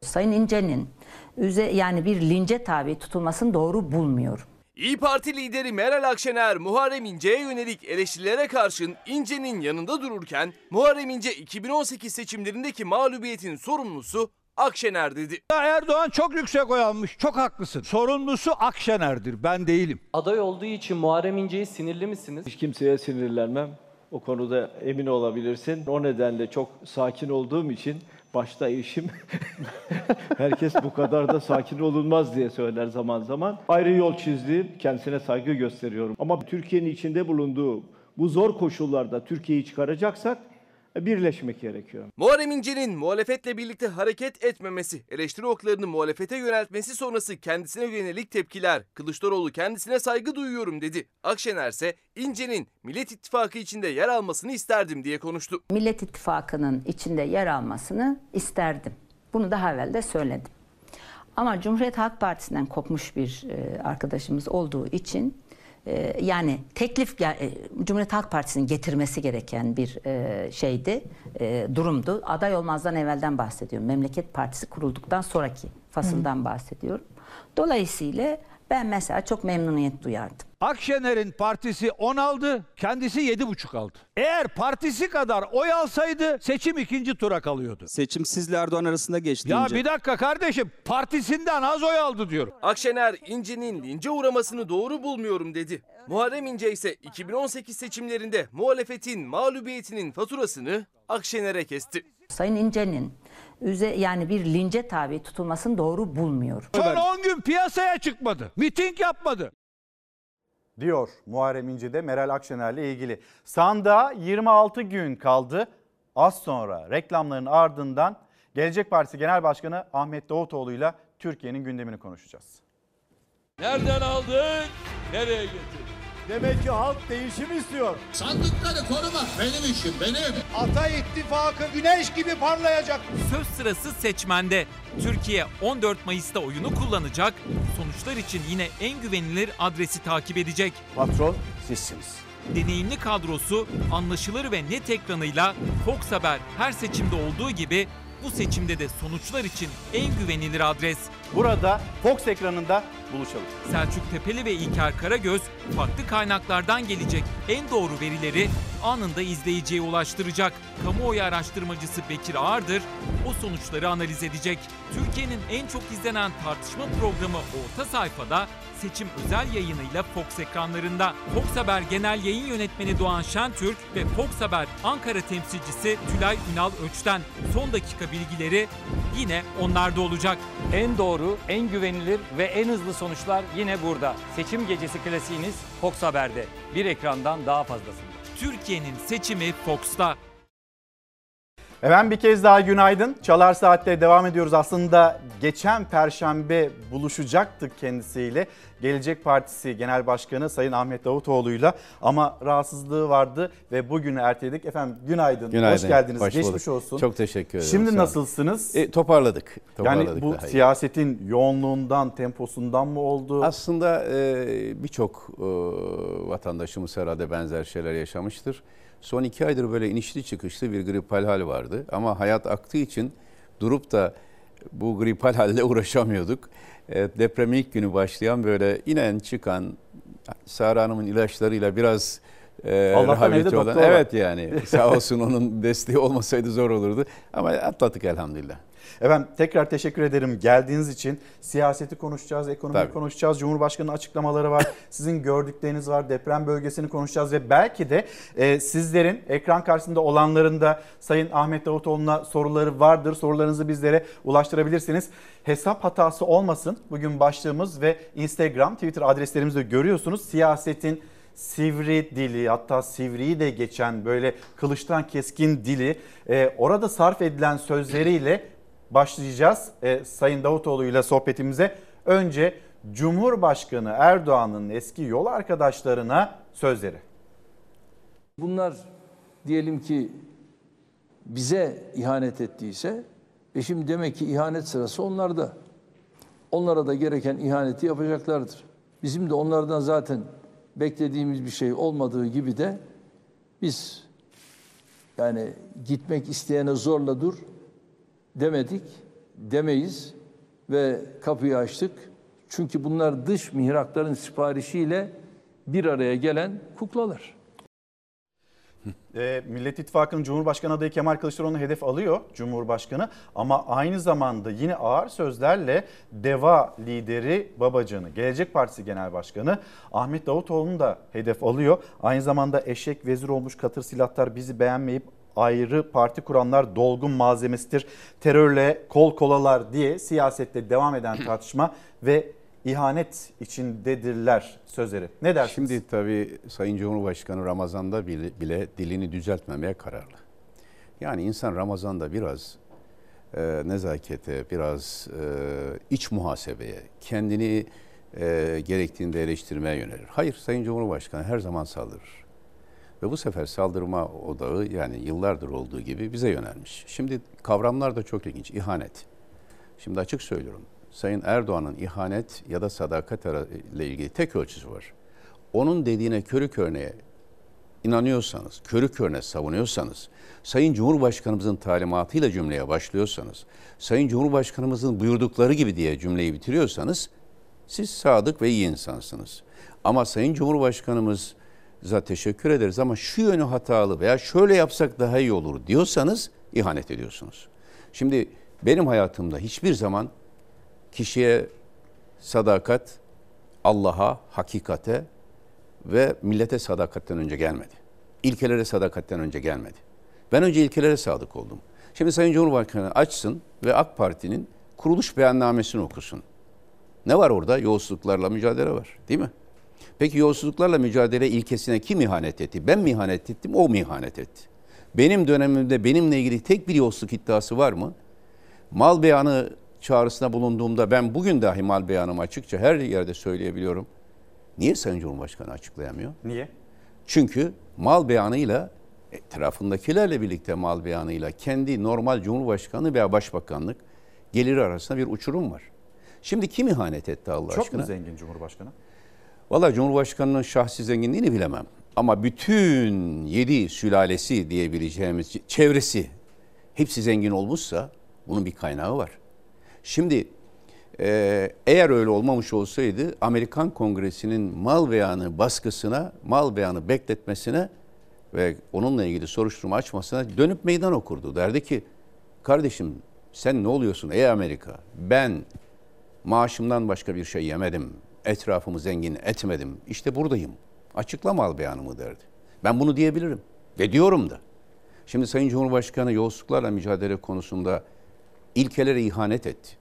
Sayın İnce'nin üze yani bir lince tabi tutulmasını doğru bulmuyorum. İyi Parti lideri Meral Akşener Muharrem İnce'ye yönelik eleştirilere karşın İnce'nin yanında dururken Muharrem İnce 2018 seçimlerindeki mağlubiyetin sorumlusu Akşener dedi. Erdoğan çok yüksek oy almış. Çok haklısın. Sorumlusu Akşener'dir. Ben değilim. Aday olduğu için Muharrem İnce'ye sinirli misiniz? Hiç kimseye sinirlenmem. O konuda emin olabilirsin. O nedenle çok sakin olduğum için başta eşim herkes bu kadar da sakin olunmaz diye söyler zaman zaman. Ayrı yol çizdi. Kendisine saygı gösteriyorum. Ama Türkiye'nin içinde bulunduğu bu zor koşullarda Türkiye'yi çıkaracaksak birleşmek gerekiyor. Muharrem İnce'nin muhalefetle birlikte hareket etmemesi, eleştiri oklarını muhalefete yöneltmesi sonrası kendisine yönelik tepkiler. Kılıçdaroğlu kendisine saygı duyuyorum dedi. Akşener ise İnce'nin Millet İttifakı içinde yer almasını isterdim diye konuştu. Millet İttifakı'nın içinde yer almasını isterdim. Bunu daha evvel de söyledim. Ama Cumhuriyet Halk Partisi'nden kopmuş bir e, arkadaşımız olduğu için yani teklif e, Cumhuriyet Halk Partisi'nin getirmesi gereken bir şeydi, durumdu. Aday olmazdan evvelden bahsediyorum. Memleket Partisi kurulduktan sonraki fasıldan bahsediyorum. Dolayısıyla ben mesela çok memnuniyet duyardım. Akşener'in partisi 10 aldı, kendisi 7,5 aldı. Eğer partisi kadar oy alsaydı seçim ikinci tura kalıyordu. Seçim sizle Erdoğan arasında geçti. Ya İnce. bir dakika kardeşim, partisinden az oy aldı diyorum. Akşener İnce'nin lince uğramasını doğru bulmuyorum dedi. Muharrem İnce ise 2018 seçimlerinde muhalefetin mağlubiyetinin faturasını Akşener'e kesti. Sayın İnce'nin üze yani bir lince tabi tutulmasını doğru bulmuyorum. Son 10 gün piyasaya çıkmadı. Miting yapmadı. Diyor Muharrem İnce de Meral Akşener'le ilgili. Sandığa 26 gün kaldı. Az sonra reklamların ardından Gelecek Partisi Genel Başkanı Ahmet Davutoğlu'yla Türkiye'nin gündemini konuşacağız. Nereden aldın? Nereye getirdin? Demek ki halk değişim istiyor. Sandıkları korumak benim işim benim. Ata ittifakı güneş gibi parlayacak. Söz sırası seçmende. Türkiye 14 Mayıs'ta oyunu kullanacak. Sonuçlar için yine en güvenilir adresi takip edecek. Patron sizsiniz. Deneyimli kadrosu anlaşılır ve net ekranıyla Fox Haber her seçimde olduğu gibi bu seçimde de sonuçlar için en güvenilir adres. Burada Fox ekranında buluşalım. Selçuk Tepeli ve İlker Karagöz farklı kaynaklardan gelecek en doğru verileri anında izleyiciye ulaştıracak. Kamuoyu araştırmacısı Bekir Ağırdır o sonuçları analiz edecek. Türkiye'nin en çok izlenen tartışma programı Orta Sayfa'da seçim özel yayınıyla Fox ekranlarında. Fox Haber Genel Yayın Yönetmeni Doğan Şentürk ve Fox Haber Ankara temsilcisi Tülay Ünal Öç'ten son dakika bilgileri yine onlarda olacak. En doğru, en güvenilir ve en hızlı sonuçlar yine burada. Seçim gecesi klasiğiniz Fox Haber'de. Bir ekrandan daha fazlasında. Türkiye'nin seçimi Fox'ta. Efendim bir kez daha günaydın. Çalar Saat'te devam ediyoruz. Aslında geçen perşembe buluşacaktık kendisiyle. Gelecek Partisi Genel Başkanı Sayın Ahmet Davutoğlu'yla ama rahatsızlığı vardı ve bugünü erteledik. Efendim günaydın, Günaydın. hoş geldiniz, Hoş geçmiş olsun. Çok teşekkür ederim. Şimdi nasılsınız? E, toparladık. toparladık yani bu daha iyi. siyasetin yoğunluğundan, temposundan mı oldu? Aslında e, birçok e, vatandaşımız herhalde benzer şeyler yaşamıştır. Son iki aydır böyle inişli çıkışlı bir gripal hal vardı. Ama hayat aktığı için durup da bu gripal halle uğraşamıyorduk. E, depremin ilk günü başlayan böyle inen çıkan Sara Hanım'ın ilaçlarıyla biraz e, Allah'tan evde olan. Evet yani sağ olsun onun desteği olmasaydı zor olurdu. Ama atlattık elhamdülillah. Efendim tekrar teşekkür ederim geldiğiniz için. Siyaseti konuşacağız, ekonomiyi Tabii. konuşacağız. Cumhurbaşkanı'nın açıklamaları var. Sizin gördükleriniz var. Deprem bölgesini konuşacağız ve belki de e, sizlerin ekran karşısında olanların da Sayın Ahmet Davutoğlu'na soruları vardır. Sorularınızı bizlere ulaştırabilirsiniz. Hesap hatası olmasın. Bugün başlığımız ve Instagram, Twitter adreslerimizi de görüyorsunuz. Siyasetin sivri dili hatta sivriyi de geçen böyle kılıçtan keskin dili e, orada sarf edilen sözleriyle başlayacağız e, Sayın Davutoğlu ile sohbetimize. Önce Cumhurbaşkanı Erdoğan'ın eski yol arkadaşlarına sözleri. Bunlar diyelim ki bize ihanet ettiyse, e şimdi demek ki ihanet sırası onlarda. Onlara da gereken ihaneti yapacaklardır. Bizim de onlardan zaten beklediğimiz bir şey olmadığı gibi de biz yani gitmek isteyene zorla dur demedik, demeyiz ve kapıyı açtık. Çünkü bunlar dış mihrakların siparişiyle bir araya gelen kuklalar. E, Millet İttifakı'nın Cumhurbaşkanı adayı Kemal Kılıçdaroğlu'nu hedef alıyor Cumhurbaşkanı ama aynı zamanda yine ağır sözlerle DEVA lideri Babacan'ı, Gelecek Partisi Genel Başkanı Ahmet Davutoğlu'nu da hedef alıyor. Aynı zamanda eşek vezir olmuş katır silahlar bizi beğenmeyip ayrı parti kuranlar dolgun malzemesidir. Terörle kol kolalar diye siyasette devam eden tartışma ve ihanet içindedirler sözleri. Ne dersiniz? Şimdi tabii Sayın Cumhurbaşkanı Ramazan'da bile, bile dilini düzeltmemeye kararlı. Yani insan Ramazan'da biraz e, nezakete, biraz e, iç muhasebeye, kendini e, gerektiğinde eleştirmeye yönelir. Hayır, Sayın Cumhurbaşkanı her zaman saldırır. Ve bu sefer saldırma odağı yani yıllardır olduğu gibi bize yönelmiş. Şimdi kavramlar da çok ilginç. İhanet. Şimdi açık söylüyorum. Sayın Erdoğan'ın ihanet ya da sadakat ile ilgili tek ölçüsü var. Onun dediğine körü körneye inanıyorsanız, körü körüne savunuyorsanız, Sayın Cumhurbaşkanımızın talimatıyla cümleye başlıyorsanız, Sayın Cumhurbaşkanımızın buyurdukları gibi diye cümleyi bitiriyorsanız, siz sadık ve iyi insansınız. Ama Sayın Cumhurbaşkanımıza teşekkür ederiz ama şu yönü hatalı veya şöyle yapsak daha iyi olur diyorsanız ihanet ediyorsunuz. Şimdi benim hayatımda hiçbir zaman kişiye sadakat Allah'a, hakikate ve millete sadakatten önce gelmedi. İlkelere sadakatten önce gelmedi. Ben önce ilkelere sadık oldum. Şimdi Sayın Cumhurbaşkanı açsın ve AK Parti'nin kuruluş beyannamesini okusun. Ne var orada? Yolsuzluklarla mücadele var değil mi? Peki yolsuzluklarla mücadele ilkesine kim ihanet etti? Ben mi ihanet ettim, o mu ihanet etti? Benim dönemimde benimle ilgili tek bir yolsuzluk iddiası var mı? Mal beyanı çağrısına bulunduğumda ben bugün dahi mal beyanımı açıkça her yerde söyleyebiliyorum. Niye Sayın Cumhurbaşkanı açıklayamıyor? Niye? Çünkü mal beyanıyla etrafındakilerle birlikte mal beyanıyla kendi normal Cumhurbaşkanı veya Başbakanlık geliri arasında bir uçurum var. Şimdi kim ihanet etti Allah Çok aşkına? mu zengin Cumhurbaşkanı? Valla Cumhurbaşkanı'nın şahsi zenginliğini bilemem. Ama bütün yedi sülalesi diyebileceğimiz çevresi hepsi zengin olmuşsa bunun bir kaynağı var. Şimdi e, eğer öyle olmamış olsaydı Amerikan Kongresi'nin mal beyanı baskısına, mal beyanı bekletmesine ve onunla ilgili soruşturma açmasına dönüp meydan okurdu. Derdi ki kardeşim sen ne oluyorsun ey Amerika? Ben maaşımdan başka bir şey yemedim. Etrafımı zengin etmedim. İşte buradayım. Açıklama al beyanımı derdi. Ben bunu diyebilirim ve diyorum da. Şimdi Sayın Cumhurbaşkanı yolsuzluklarla mücadele konusunda ilkelere ihanet etti.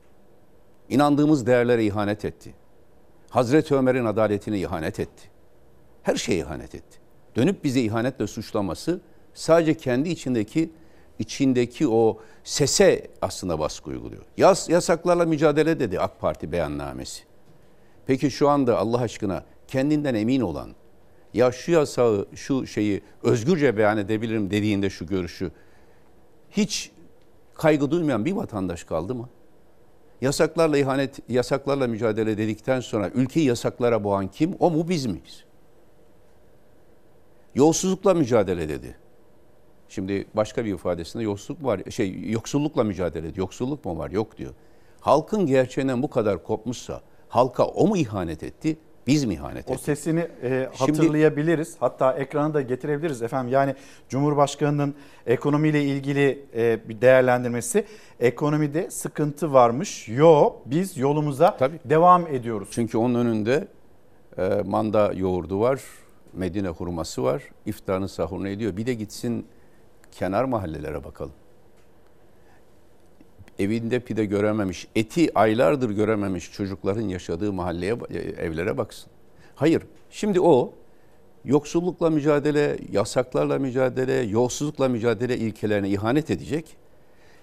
İnandığımız değerlere ihanet etti. Hazreti Ömer'in adaletine ihanet etti. Her şeye ihanet etti. Dönüp bize ihanetle suçlaması sadece kendi içindeki içindeki o sese aslında baskı uyguluyor. Yas, yasaklarla mücadele dedi AK Parti beyannamesi. Peki şu anda Allah aşkına kendinden emin olan, ya şu yasağı, şu şeyi özgürce beyan edebilirim dediğinde şu görüşü hiç kaygı duymayan bir vatandaş kaldı mı? Yasaklarla ihanet, yasaklarla mücadele dedikten sonra ülkeyi yasaklara boğan kim? O mu biz miyiz? Yolsuzlukla mücadele dedi. Şimdi başka bir ifadesinde yoksulluk var. Şey yoksullukla mücadele ediyor. Yoksulluk mu var? Yok diyor. Halkın gerçeğinden bu kadar kopmuşsa halka o mu ihanet etti? Biz mi ihanet O ettik? sesini e, Şimdi- hatırlayabiliriz. Hatta ekrana da getirebiliriz efendim. Yani Cumhurbaşkanı'nın ekonomiyle ilgili e, bir değerlendirmesi. Ekonomide sıkıntı varmış. Yo biz yolumuza devam ediyoruz. Çünkü onun önünde e, manda yoğurdu var, Medine hurması var, iftarını sahurunu ediyor. Bir de gitsin kenar mahallelere bakalım. Evinde pide görememiş, eti aylardır görememiş çocukların yaşadığı mahalleye, e, evlere baksın. Hayır, şimdi o yoksullukla mücadele, yasaklarla mücadele, yolsuzlukla mücadele ilkelerine ihanet edecek.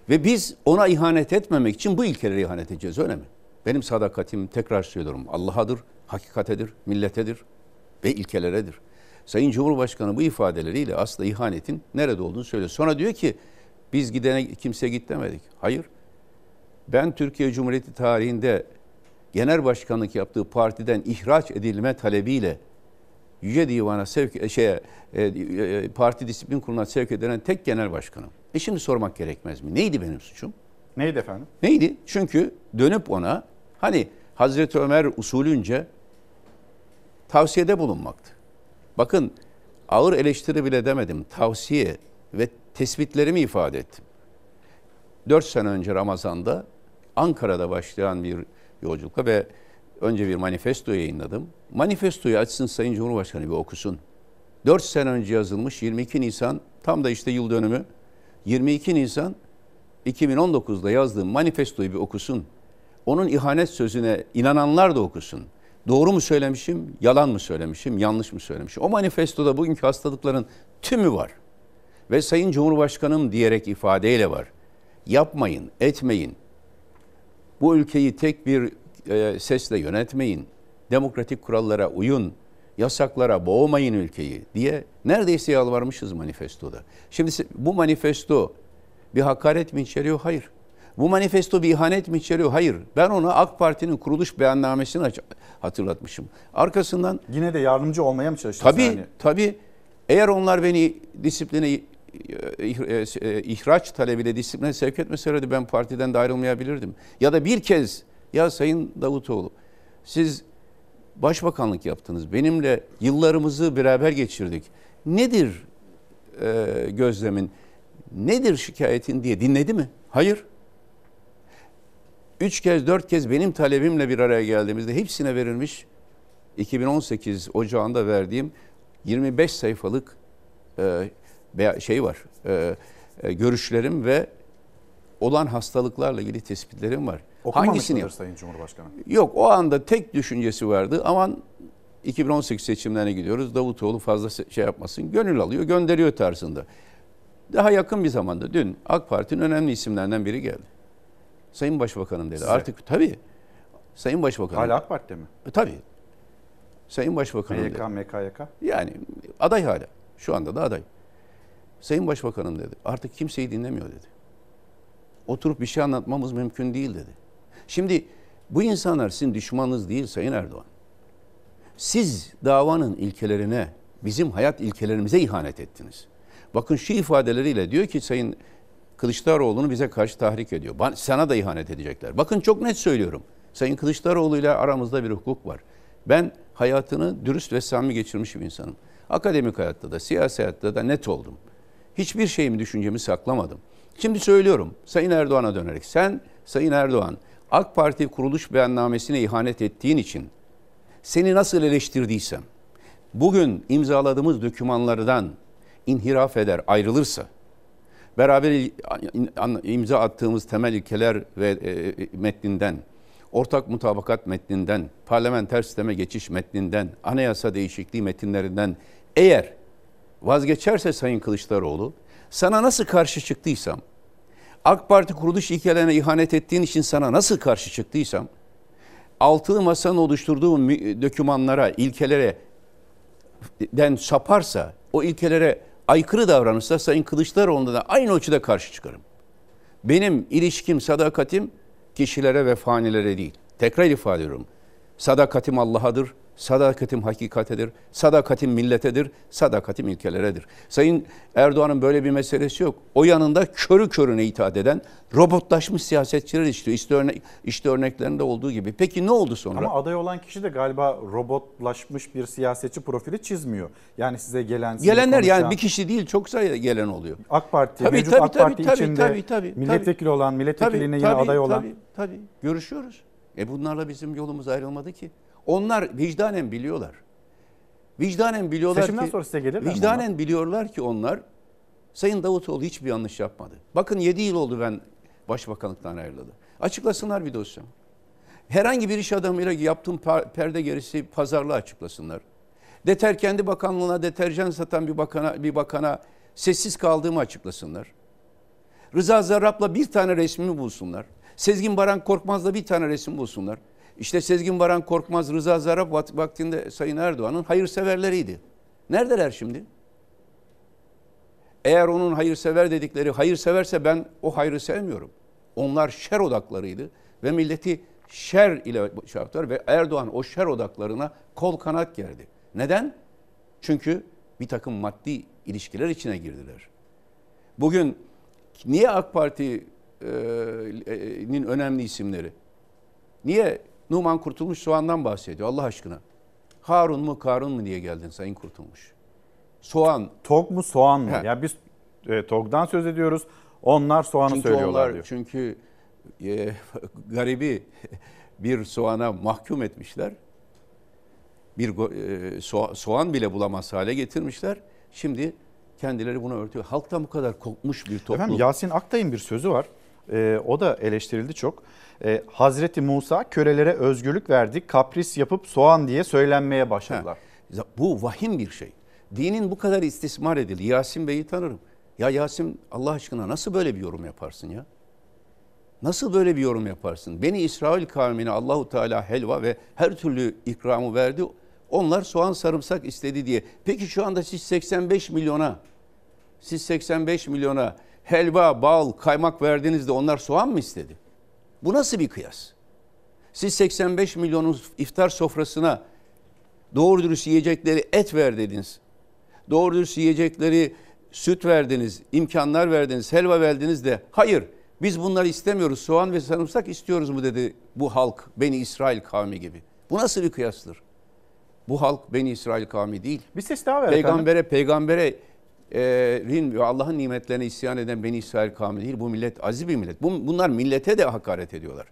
Ve biz ona ihanet etmemek için bu ilkelere ihanet edeceğiz öyle mi? Benim sadakatim tekrar söylüyorum Allah'adır, hakikatedir, milletedir ve ilkeleredir. Sayın Cumhurbaşkanı bu ifadeleriyle aslında ihanetin nerede olduğunu söylüyor. Sonra diyor ki biz gidene kimse git demedik. Hayır. Ben Türkiye Cumhuriyeti tarihinde genel başkanlık yaptığı partiden ihraç edilme talebiyle Yüce Divan'a sevk şeye, e, e, parti disiplin kuruluna sevk edilen tek genel başkanım. E şimdi sormak gerekmez mi? Neydi benim suçum? Neydi efendim? Neydi? Çünkü dönüp ona hani Hazreti Ömer usulünce tavsiyede bulunmaktı. Bakın ağır eleştiri bile demedim. Tavsiye ve tespitlerimi ifade ettim. Dört sene önce Ramazan'da Ankara'da başlayan bir yolculukla ve önce bir manifesto yayınladım. Manifestoyu açsın Sayın Cumhurbaşkanı bir okusun. Dört sene önce yazılmış 22 Nisan tam da işte yıl dönümü 22 Nisan 2019'da yazdığım manifestoyu bir okusun. Onun ihanet sözüne inananlar da okusun. Doğru mu söylemişim, yalan mı söylemişim, yanlış mı söylemişim? O manifestoda bugünkü hastalıkların tümü var. Ve Sayın Cumhurbaşkanım diyerek ifadeyle var. Yapmayın, etmeyin. Bu ülkeyi tek bir e, sesle yönetmeyin. Demokratik kurallara uyun. Yasaklara boğmayın ülkeyi diye neredeyse yalvarmışız manifestoda. Şimdi bu manifesto bir hakaret mi içeriyor? Hayır. Bu manifesto bir ihanet mi içeriyor? Hayır. Ben ona AK Parti'nin kuruluş beyannamesini hatırlatmışım. Arkasından Yine de yardımcı olmaya mı çalıştınız? Tabii, yani? tabii. Eğer onlar beni disipline ihraç talebiyle disipline sevk etmeselerdi ben partiden de ayrılmayabilirdim. Ya da bir kez ya Sayın Davutoğlu siz başbakanlık yaptınız. Benimle yıllarımızı beraber geçirdik. Nedir e, gözlemin, nedir şikayetin diye dinledi mi? Hayır. Üç kez, dört kez benim talebimle bir araya geldiğimizde hepsine verilmiş 2018 Ocağı'nda verdiğim 25 sayfalık e, beya- şey var, e, e, görüşlerim ve olan hastalıklarla ilgili tespitlerim var. Okumamış yap- Sayın Cumhurbaşkanı? Yok o anda tek düşüncesi vardı. Aman 2018 seçimlerine gidiyoruz. Davutoğlu fazla şey yapmasın. Gönül alıyor, gönderiyor tarzında. Daha yakın bir zamanda dün AK Parti'nin önemli isimlerinden biri geldi. Sayın Başbakanım dedi. Size. Artık tabii. Sayın Başbakanım. Hala AK Parti'de mi? E, tabii. Sayın Başbakanım dedi. MYK, MKYK. Yani aday hala. Şu anda da aday. Sayın Başbakanım dedi. Artık kimseyi dinlemiyor dedi. Oturup bir şey anlatmamız mümkün değil dedi. Şimdi bu insanlar sizin düşmanınız değil Sayın Erdoğan. Siz davanın ilkelerine, bizim hayat ilkelerimize ihanet ettiniz. Bakın şu ifadeleriyle diyor ki Sayın Kılıçdaroğlu'nu bize karşı tahrik ediyor. Sana da ihanet edecekler. Bakın çok net söylüyorum. Sayın Kılıçdaroğlu ile aramızda bir hukuk var. Ben hayatını dürüst ve samimi geçirmiş bir insanım. Akademik hayatta da, siyasi hayatta da net oldum. Hiçbir şeyimi, düşüncemi saklamadım. Şimdi söylüyorum Sayın Erdoğan'a dönerek. Sen Sayın Erdoğan AK Parti kuruluş beyannamesine ihanet ettiğin için seni nasıl eleştirdiysem, bugün imzaladığımız dokümanlardan inhiraf eder, ayrılırsa, beraber imza attığımız temel ilkeler ve e, metninden, ortak mutabakat metninden, parlamenter sisteme geçiş metninden, anayasa değişikliği metinlerinden eğer vazgeçerse Sayın Kılıçdaroğlu, sana nasıl karşı çıktıysam, AK Parti kuruluş ilkelerine ihanet ettiğin için sana nasıl karşı çıktıysam, altılı masanın oluşturduğu dokümanlara, ilkelere den saparsa, o ilkelere aykırı davranırsa Sayın Kılıçdaroğlu'na da aynı ölçüde karşı çıkarım. Benim ilişkim, sadakatim kişilere ve fanilere değil. Tekrar ifade ediyorum. Sadakatim Allah'adır, sadakatim hakikatedir, sadakatim milletedir, sadakatim ilkeleredir. Sayın Erdoğan'ın böyle bir meselesi yok. O yanında körü körüne itaat eden robotlaşmış siyasetçiler istiyor. İşte, örnek, işte örneklerinde olduğu gibi. Peki ne oldu sonra? Ama aday olan kişi de galiba robotlaşmış bir siyasetçi profili çizmiyor. Yani size gelen... Gelenler konuşan, yani bir kişi değil çok sayıda gelen oluyor. AK Parti, tabii, mevcut tabii, AK Parti tabii, içinde tabii, tabii, milletvekili tabii. olan, milletvekiline Tabii, yine tabii, aday olan... Tabii, tabii. Görüşüyoruz. E bunlarla bizim yolumuz ayrılmadı ki. Onlar vicdanen biliyorlar. Vicdanen biliyorlar Seçimden ki... sonra size gelirler Vicdanen onlar? biliyorlar ki onlar Sayın Davutoğlu hiçbir yanlış yapmadı. Bakın 7 yıl oldu ben başbakanlıktan ayrıldı. Açıklasınlar bir dosyamı. Herhangi bir iş adamıyla yaptığım perde gerisi pazarlığı açıklasınlar. Deter kendi bakanlığına deterjan satan bir bakana bir bakana sessiz kaldığımı açıklasınlar. Rıza Zarrab'la bir tane resmimi bulsunlar. Sezgin Baran Korkmaz'la bir tane resim bulsunlar. İşte Sezgin Baran Korkmaz, Rıza Zarrab vaktinde Sayın Erdoğan'ın hayırseverleriydi. Neredeler şimdi? Eğer onun hayırsever dedikleri hayırseverse ben o hayrı sevmiyorum. Onlar şer odaklarıydı ve milleti şer ile şey yaptılar ve Erdoğan o şer odaklarına kol kanat gerdi. Neden? Çünkü bir takım maddi ilişkiler içine girdiler. Bugün niye AK Parti'nin önemli isimleri? Niye Numan Kurtulmuş soğandan bahsediyor Allah aşkına? Harun mu Karun mu diye geldin Sayın Kurtulmuş? Soğan. Tok mu soğan mı? He. Ya biz e, TOG'dan söz ediyoruz. Onlar soğanı Çünkü söylüyorlar onlar, diyor. Çünkü e, garibi bir soğana mahkum etmişler. Bir e, soğa- soğan bile bulamaz hale getirmişler. Şimdi kendileri bunu örtüyor. Halktan bu kadar kopmuş bir toplum. Efendim Yasin Aktay'ın bir sözü var. Ee, o da eleştirildi çok. Ee, Hazreti Musa kölelere özgürlük verdi. Kapris yapıp soğan diye söylenmeye başladılar. Ha, Bu vahim bir şey. Dinin bu kadar istismar edildi. Yasin Bey'i tanırım. Ya Yasin Allah aşkına nasıl böyle bir yorum yaparsın ya? Nasıl böyle bir yorum yaparsın? Beni İsrail kavmine Allahu Teala helva ve her türlü ikramı verdi. Onlar soğan sarımsak istedi diye. Peki şu anda siz 85 milyona siz 85 milyona helva, bal, kaymak verdiğinizde onlar soğan mı istedi? Bu nasıl bir kıyas? Siz 85 milyonun iftar sofrasına doğru dürüst yiyecekleri et ver dediniz. Doğru dürüst yiyecekleri süt verdiniz, imkanlar verdiniz, helva verdiniz de hayır biz bunları istemiyoruz soğan ve sarımsak istiyoruz mu dedi bu halk Beni İsrail kavmi gibi. Bu nasıl bir kıyastır? Bu halk Beni İsrail kavmi değil. Bir ses daha ver Peygambere, efendim. peygambere e, ve Allah'ın nimetlerine isyan eden Beni İsrail kavmi değil. Bu millet aziz bir millet. Bu, bunlar millete de hakaret ediyorlar.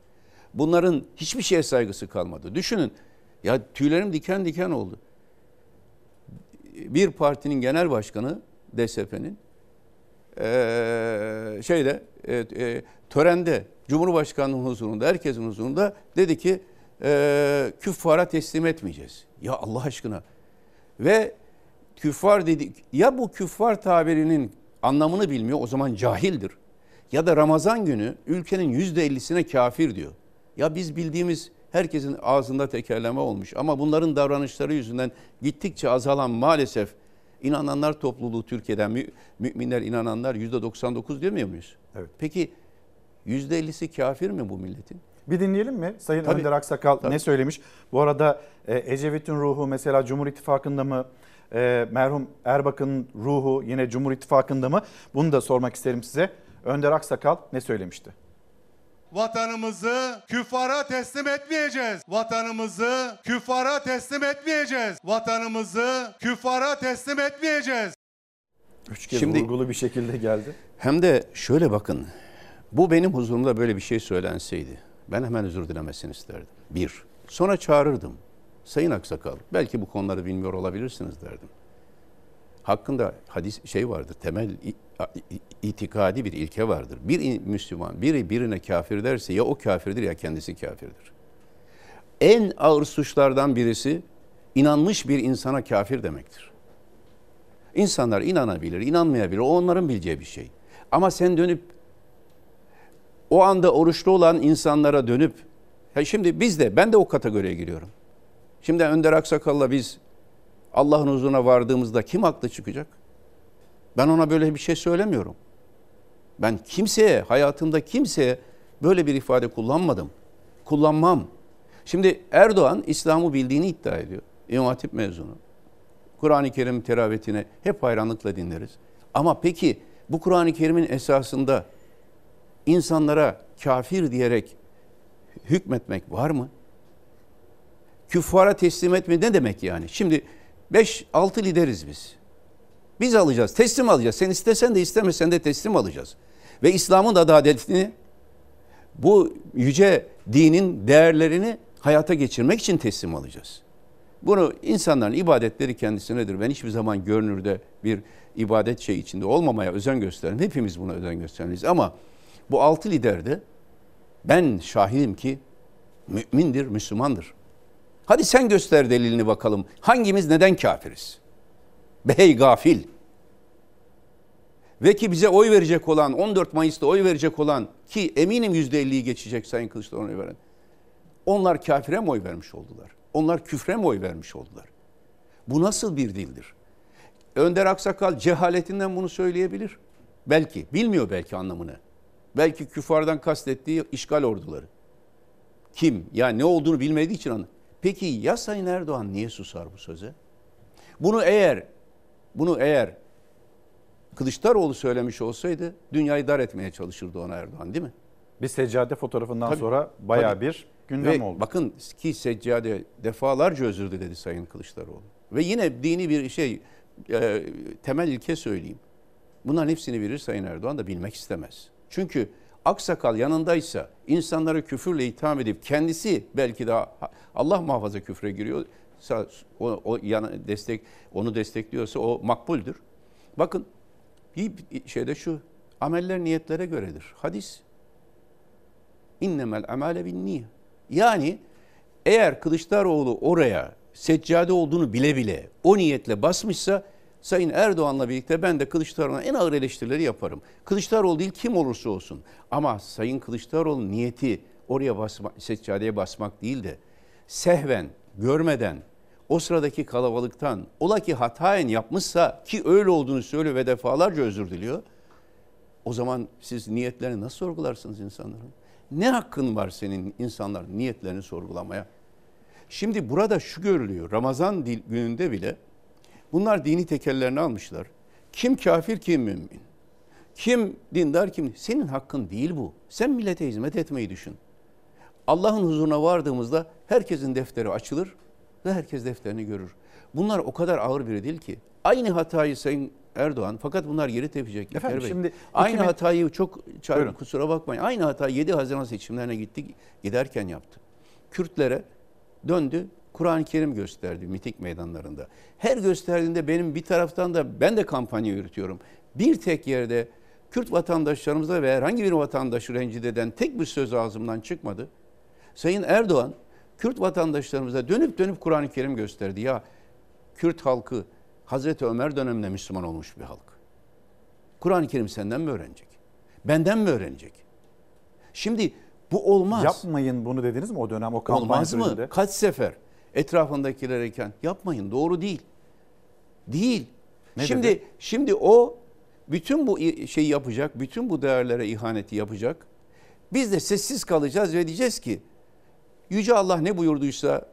Bunların hiçbir şeye saygısı kalmadı. Düşünün ya tüylerim diken diken oldu. Bir partinin genel başkanı DSP'nin eee şeyde e, e, törende Cumhurbaşkanı'nın huzurunda herkesin huzurunda dedi ki eee küffara teslim etmeyeceğiz. Ya Allah aşkına ve küffar dedik ya bu küffar tabirinin anlamını bilmiyor o zaman cahildir. Ya da Ramazan günü ülkenin yüzde ellisine kafir diyor. Ya biz bildiğimiz herkesin ağzında tekerleme olmuş ama bunların davranışları yüzünden gittikçe azalan maalesef inananlar topluluğu Türkiye'den mü- müminler inananlar yüzde 99 demiyor muyuz? Evet. Peki yüzde ellisi kafir mi bu milletin? Bir dinleyelim mi? Sayın Tabii. Önder Aksakal ne söylemiş? Bu arada e, Ecevit'in ruhu mesela Cumhur İttifakı'nda mı? E, merhum Erbakan'ın ruhu yine Cumhur İttifakı'nda mı? Bunu da sormak isterim size. Önder Aksakal ne söylemişti? Vatanımızı küfara teslim etmeyeceğiz. Vatanımızı küfara teslim etmeyeceğiz. Vatanımızı küfara teslim etmeyeceğiz. Üç kez Şimdi- vurgulu bir şekilde geldi. Hem de şöyle bakın. Bu benim huzurumda böyle bir şey söylenseydi. Ben hemen özür dilemesini isterdim. Bir. Sonra çağırırdım. Sayın Aksakal, belki bu konuları bilmiyor olabilirsiniz derdim. Hakkında hadis şey vardır, temel itikadi bir ilke vardır. Bir Müslüman biri birine kafir derse ya o kafirdir ya kendisi kafirdir. En ağır suçlardan birisi inanmış bir insana kafir demektir. İnsanlar inanabilir, inanmayabilir. O onların bileceği bir şey. Ama sen dönüp o anda oruçlu olan insanlara dönüp ya şimdi biz de ben de o kategoriye giriyorum. Şimdi Önder Aksakal'la biz Allah'ın huzuruna vardığımızda kim haklı çıkacak? Ben ona böyle bir şey söylemiyorum. Ben kimseye, hayatımda kimseye böyle bir ifade kullanmadım. Kullanmam. Şimdi Erdoğan İslam'ı bildiğini iddia ediyor. İmam Hatip mezunu. Kur'an-ı Kerim teravetine hep hayranlıkla dinleriz. Ama peki bu Kur'an-ı Kerim'in esasında insanlara kafir diyerek hükmetmek var mı? Küffara teslim etme ne demek yani? Şimdi 5-6 lideriz biz. Biz alacağız, teslim alacağız. Sen istesen de istemesen de teslim alacağız. Ve İslam'ın da adaletini, bu yüce dinin değerlerini hayata geçirmek için teslim alacağız. Bunu insanların ibadetleri kendisinedir. Ben hiçbir zaman görünürde bir ibadet şey içinde olmamaya özen gösteririm. Hepimiz buna özen göstermeliyiz. Ama bu altı lider de ben şahidim ki mümindir, Müslümandır. Hadi sen göster delilini bakalım. Hangimiz neden kafiriz? Bey gafil. Ve ki bize oy verecek olan, 14 Mayıs'ta oy verecek olan ki eminim %50'yi geçecek Sayın Kılıçdaroğlu'na veren. Onlar kafire mi oy vermiş oldular? Onlar küfre mi oy vermiş oldular? Bu nasıl bir dildir? Önder Aksakal cehaletinden bunu söyleyebilir. Belki, bilmiyor belki anlamını. Belki küfardan kastettiği işgal orduları. Kim? Ya ne olduğunu bilmediği için anı. Peki ya Sayın Erdoğan niye susar bu söze? Bunu eğer bunu eğer Kılıçdaroğlu söylemiş olsaydı dünyayı dar etmeye çalışırdı ona Erdoğan değil mi? Bir seccade fotoğrafından Tabii, sonra tabii. bir gündem Ve oldu. Bakın ki seccade defalarca özür diledi Sayın Kılıçdaroğlu. Ve yine dini bir şey e, temel ilke söyleyeyim. Bunların hepsini bilir Sayın Erdoğan da bilmek istemez. Çünkü aksakal yanındaysa insanları küfürle itham edip kendisi belki de Allah muhafaza küfre giriyor. O, o yana destek onu destekliyorsa o makbuldür. Bakın bir şeyde şu ameller niyetlere göredir. Hadis innemel amale bin niye. Yani eğer Kılıçdaroğlu oraya seccade olduğunu bile bile o niyetle basmışsa Sayın Erdoğan'la birlikte ben de Kılıçdaroğlu'na en ağır eleştirileri yaparım. Kılıçdaroğlu değil kim olursa olsun. Ama Sayın Kılıçdaroğlu niyeti oraya basma, seccadeye basmak değil de sehven, görmeden, o sıradaki kalabalıktan ola ki hataen yapmışsa ki öyle olduğunu söylüyor ve defalarca özür diliyor. O zaman siz niyetlerini nasıl sorgularsınız insanların? Ne hakkın var senin insanlar niyetlerini sorgulamaya? Şimdi burada şu görülüyor. Ramazan gününde bile bunlar dini tekellerini almışlar. Kim kafir kim mümin. Kim dindar kim? Senin hakkın değil bu. Sen millete hizmet etmeyi düşün. Allah'ın huzuruna vardığımızda herkesin defteri açılır ve herkes defterini görür. Bunlar o kadar ağır biri değil ki. Aynı hatayı Sayın Erdoğan fakat bunlar geri tepecek. Efendim, Bey. şimdi Aynı 2000 hatayı çok Buyurun. kusura bakmayın. Aynı hatayı 7 Haziran seçimlerine gittik giderken yaptı. Kürtlere döndü Kur'an-ı Kerim gösterdi miting meydanlarında. Her gösterdiğinde benim bir taraftan da ben de kampanya yürütüyorum. Bir tek yerde Kürt vatandaşlarımıza ve herhangi bir vatandaşı rencide eden tek bir söz ağzımdan çıkmadı. Sayın Erdoğan Kürt vatandaşlarımıza dönüp dönüp Kur'an-ı Kerim gösterdi. Ya Kürt halkı Hazreti Ömer döneminde Müslüman olmuş bir halk. Kur'an-ı Kerim senden mi öğrenecek? Benden mi öğrenecek? Şimdi bu olmaz. Yapmayın bunu dediniz mi o dönem o kampanya Olmaz mı? sürecinde? Kaç sefer etrafındakilere yapmayın doğru değil. Değil. Ne şimdi dedi? şimdi o bütün bu şeyi yapacak, bütün bu değerlere ihaneti yapacak. Biz de sessiz kalacağız ve diyeceğiz ki Yüce Allah ne buyurduysa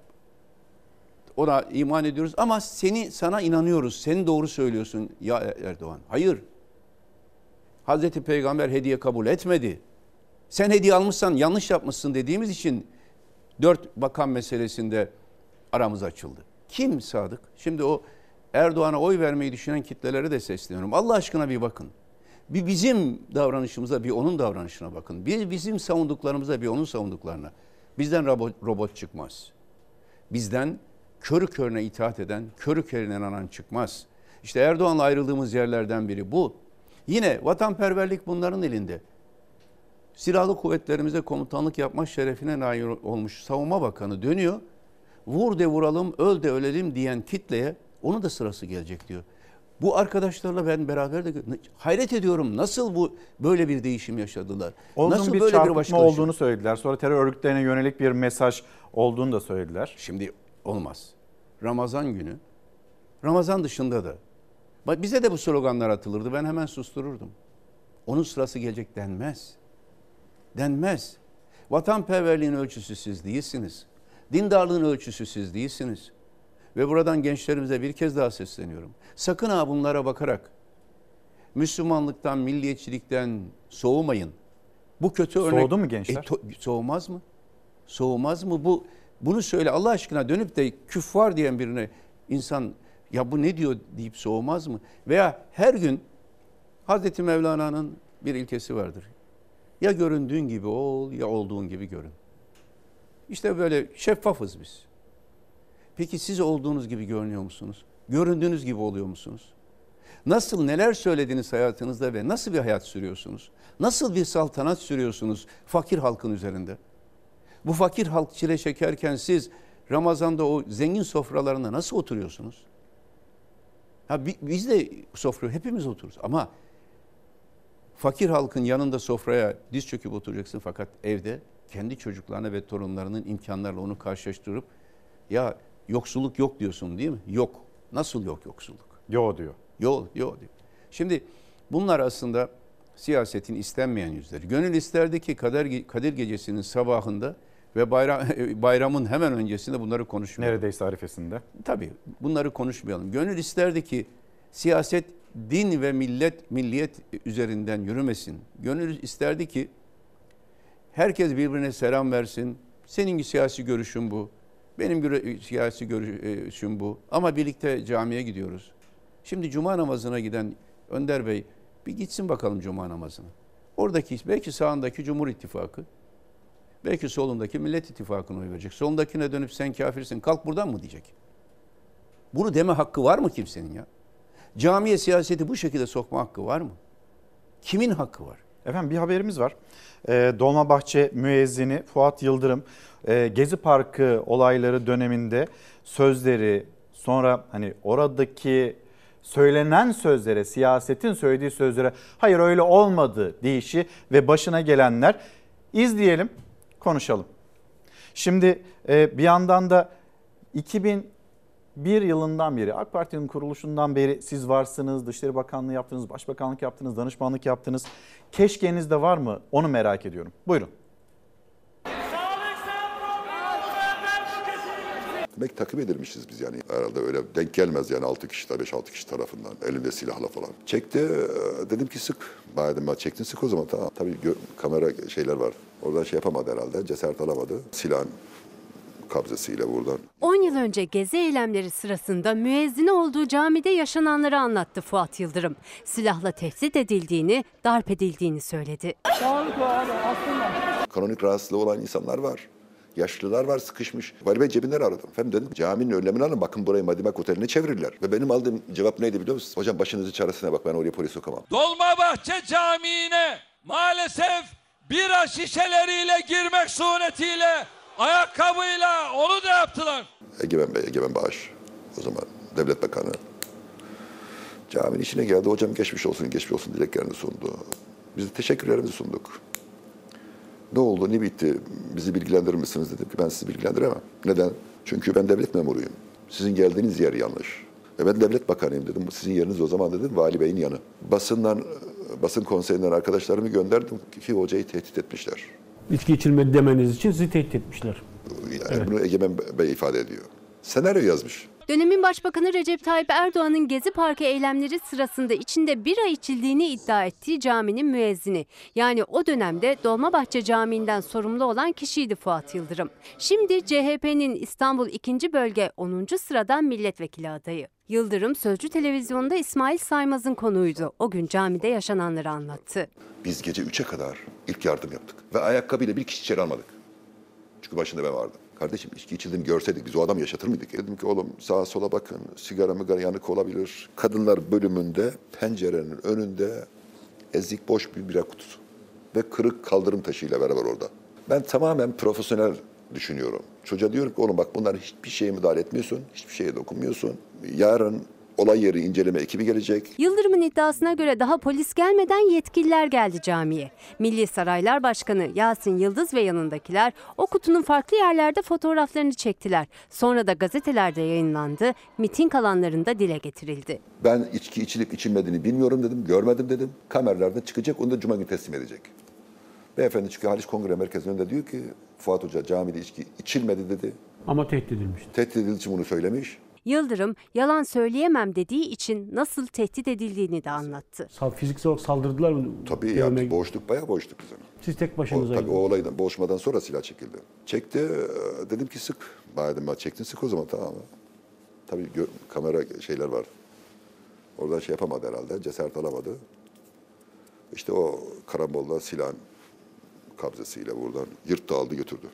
ona iman ediyoruz ama seni sana inanıyoruz. Sen doğru söylüyorsun ya Erdoğan. Hayır. Hazreti Peygamber hediye kabul etmedi. Sen hediye almışsan yanlış yapmışsın dediğimiz için dört bakan meselesinde aramız açıldı. Kim Sadık? Şimdi o Erdoğan'a oy vermeyi düşünen kitlelere de sesleniyorum. Allah aşkına bir bakın. Bir bizim davranışımıza bir onun davranışına bakın. Bir bizim savunduklarımıza bir onun savunduklarına. Bizden robot, robot çıkmaz. Bizden körü körüne itaat eden, körü körüne inanan çıkmaz. İşte Erdoğan'la ayrıldığımız yerlerden biri bu. Yine vatanperverlik bunların elinde. Silahlı kuvvetlerimize komutanlık yapma şerefine nail olmuş savunma bakanı dönüyor. Vur de vuralım, öl de ölelim diyen kitleye onun da sırası gelecek diyor. Bu arkadaşlarla ben beraber de hayret ediyorum. Nasıl bu böyle bir değişim yaşadılar? Onun Nasıl bir böyle çarpıtma başkalaşım? olduğunu söylediler. Sonra terör örgütlerine yönelik bir mesaj olduğunu da söylediler. Şimdi olmaz. Ramazan günü, Ramazan dışında da. Bize de bu sloganlar atılırdı. Ben hemen sustururdum. Onun sırası gelecek denmez. Denmez. Vatanperverliğin ölçüsü siz değilsiniz. Dindarlığın ölçüsü siz değilsiniz. Ve buradan gençlerimize bir kez daha sesleniyorum. Sakın ha bunlara bakarak Müslümanlıktan, milliyetçilikten soğumayın. Bu kötü örnek... Soğudu mu gençler? E, to- soğumaz mı? Soğumaz mı? Bu bunu söyle Allah aşkına dönüp de küffar diyen birine insan ya bu ne diyor deyip soğumaz mı? Veya her gün Hazreti Mevlana'nın bir ilkesi vardır. Ya göründüğün gibi ol ya olduğun gibi görün. İşte böyle şeffafız biz. Peki siz olduğunuz gibi görünüyor musunuz? Göründüğünüz gibi oluyor musunuz? Nasıl neler söylediniz hayatınızda ve nasıl bir hayat sürüyorsunuz? Nasıl bir saltanat sürüyorsunuz fakir halkın üzerinde? Bu fakir halk çile çekerken siz Ramazan'da o zengin sofralarında nasıl oturuyorsunuz? Ha bi- biz de sofra hepimiz otururuz ama fakir halkın yanında sofraya diz çöküp oturacaksın fakat evde kendi çocuklarına ve torunlarının imkanlarla onu karşılaştırıp ya yoksulluk yok diyorsun değil mi? Yok. Nasıl yok yoksulluk? Yo diyor. Yok, yok diyor. Şimdi bunlar aslında siyasetin istenmeyen yüzleri. Gönül isterdi ki Kadir, Kadir Gecesi'nin sabahında ve bayram, bayramın hemen öncesinde bunları konuşmayalım. Neredeyse arifesinde. Tabii bunları konuşmayalım. Gönül isterdi ki siyaset din ve millet, milliyet üzerinden yürümesin. Gönül isterdi ki herkes birbirine selam versin. Senin siyasi görüşün bu. Benim göre- siyasi görüşüm bu. Ama birlikte camiye gidiyoruz. Şimdi cuma namazına giden Önder Bey bir gitsin bakalım cuma namazına. Oradaki belki sağındaki Cumhur İttifakı, belki solundaki Millet İttifakı'na oy verecek. Solundakine dönüp sen kafirsin kalk buradan mı diyecek. Bunu deme hakkı var mı kimsenin ya? Camiye siyaseti bu şekilde sokma hakkı var mı? Kimin hakkı var? Efendim bir haberimiz var. Ee, Dolmabahçe müezzini Fuat Yıldırım Gezi Parkı olayları döneminde sözleri sonra hani oradaki söylenen sözlere, siyasetin söylediği sözlere hayır öyle olmadı deyişi ve başına gelenler izleyelim, konuşalım. Şimdi e, bir yandan da 2001 yılından beri AK Parti'nin kuruluşundan beri siz varsınız. Dışişleri Bakanlığı yaptınız, Başbakanlık yaptınız, danışmanlık yaptınız. Keşkenizde var mı? Onu merak ediyorum. Buyurun. Demek ki takip edilmişiz biz yani. Herhalde öyle denk gelmez yani 6 kişi, 5-6 kişi tarafından. Elinde silahla falan. Çekti. e, Dedim ki sık. Bana dedim çektin sık o zaman. Tamam. Tabii gö- kamera şeyler var. Oradan şey yapamadı herhalde. Cesaret alamadı. Silahın kabzasıyla buradan 10 yıl önce gezi eylemleri sırasında müezzini olduğu camide yaşananları anlattı Fuat Yıldırım. Silahla tehdit edildiğini, darp edildiğini söyledi. Kronik rahatsızlığı olan insanlar var. Yaşlılar var sıkışmış. Vali Bey cebinden aradım. Efendim dedim caminin önlemini alın bakın burayı Madimak Oteli'ne çevirirler. Ve benim aldığım cevap neydi biliyor musunuz? Hocam başınızı çaresine bak ben oraya polis sokamam. Dolmabahçe Camii'ne maalesef bira şişeleriyle girmek suretiyle ayakkabıyla onu da yaptılar. Egemen Bey, Egemen Bağış o zaman devlet bakanı. Caminin içine geldi. Hocam geçmiş olsun, geçmiş olsun dileklerini sundu. Biz de teşekkürlerimizi sunduk. Ne oldu, ne bitti? Bizi bilgilendirir misiniz dedim ki ben sizi bilgilendiremem. Neden? Çünkü ben devlet memuruyum. Sizin geldiğiniz yer yanlış. Ve ben devlet bakanıyım dedim. Sizin yeriniz o zaman dedim vali beyin yanı. Basından, basın konseyinden arkadaşlarımı gönderdim ki hocayı tehdit etmişler. İçki içilmedi demeniz için sizi tehdit etmişler. Yani bunu Egemen Bey ifade ediyor. Senaryo yazmış. Dönemin Başbakanı Recep Tayyip Erdoğan'ın Gezi Parkı eylemleri sırasında içinde bira içildiğini iddia ettiği caminin müezzini. Yani o dönemde Dolmabahçe Camii'nden sorumlu olan kişiydi Fuat Yıldırım. Şimdi CHP'nin İstanbul 2. Bölge 10. sıradan milletvekili adayı. Yıldırım Sözcü Televizyonu'nda İsmail Saymaz'ın konuğuydu. O gün camide yaşananları anlattı. Biz gece 3'e kadar ilk yardım yaptık. Ve ayakkabıyla bir kişi içeri almadık. Çünkü başında ben vardım. Kardeşim içki içildiğini görseydik biz o adamı yaşatır mıydık? Dedim ki oğlum sağa sola bakın. Sigara mıgara yanık olabilir. Kadınlar bölümünde pencerenin önünde ezik boş bir bira kutusu. Ve kırık kaldırım taşıyla beraber orada. Ben tamamen profesyonel düşünüyorum. Çocuğa diyorum ki oğlum bak bunların hiçbir şeye müdahale etmiyorsun. Hiçbir şeye dokunmuyorsun. Yarın olay yeri inceleme ekibi gelecek. Yıldırım'ın iddiasına göre daha polis gelmeden yetkililer geldi camiye. Milli Saraylar Başkanı Yasin Yıldız ve yanındakiler o kutunun farklı yerlerde fotoğraflarını çektiler. Sonra da gazetelerde yayınlandı, miting alanlarında dile getirildi. Ben içki içilip içilmediğini bilmiyorum dedim, görmedim dedim. Kameralarda çıkacak, onu da cuma günü teslim edecek. Beyefendi çıkıyor Haliç Kongre Merkezi'nin önünde diyor ki Fuat Hoca camide içki içilmedi dedi. Ama tehdit edilmişti. Tehdit edildiği için bunu söylemiş. Yıldırım yalan söyleyemem dediği için nasıl tehdit edildiğini de anlattı. Fiziksel olarak saldırdılar mı? Tabii Devime- ya boğuştuk, bayağı boğuştuk biz onu. Siz tek O, başınıza. tabii o olaydan, boğuşmadan sonra silah çekildi. Çekti, e, dedim ki sık. Dedim, "Bak çektin sık o zaman tamam mı? Tabii gö- kamera şeyler var. Oradan şey yapamadı herhalde, cesaret alamadı. İşte o karambolla silahın kabzesiyle buradan yırttı aldı götürdü.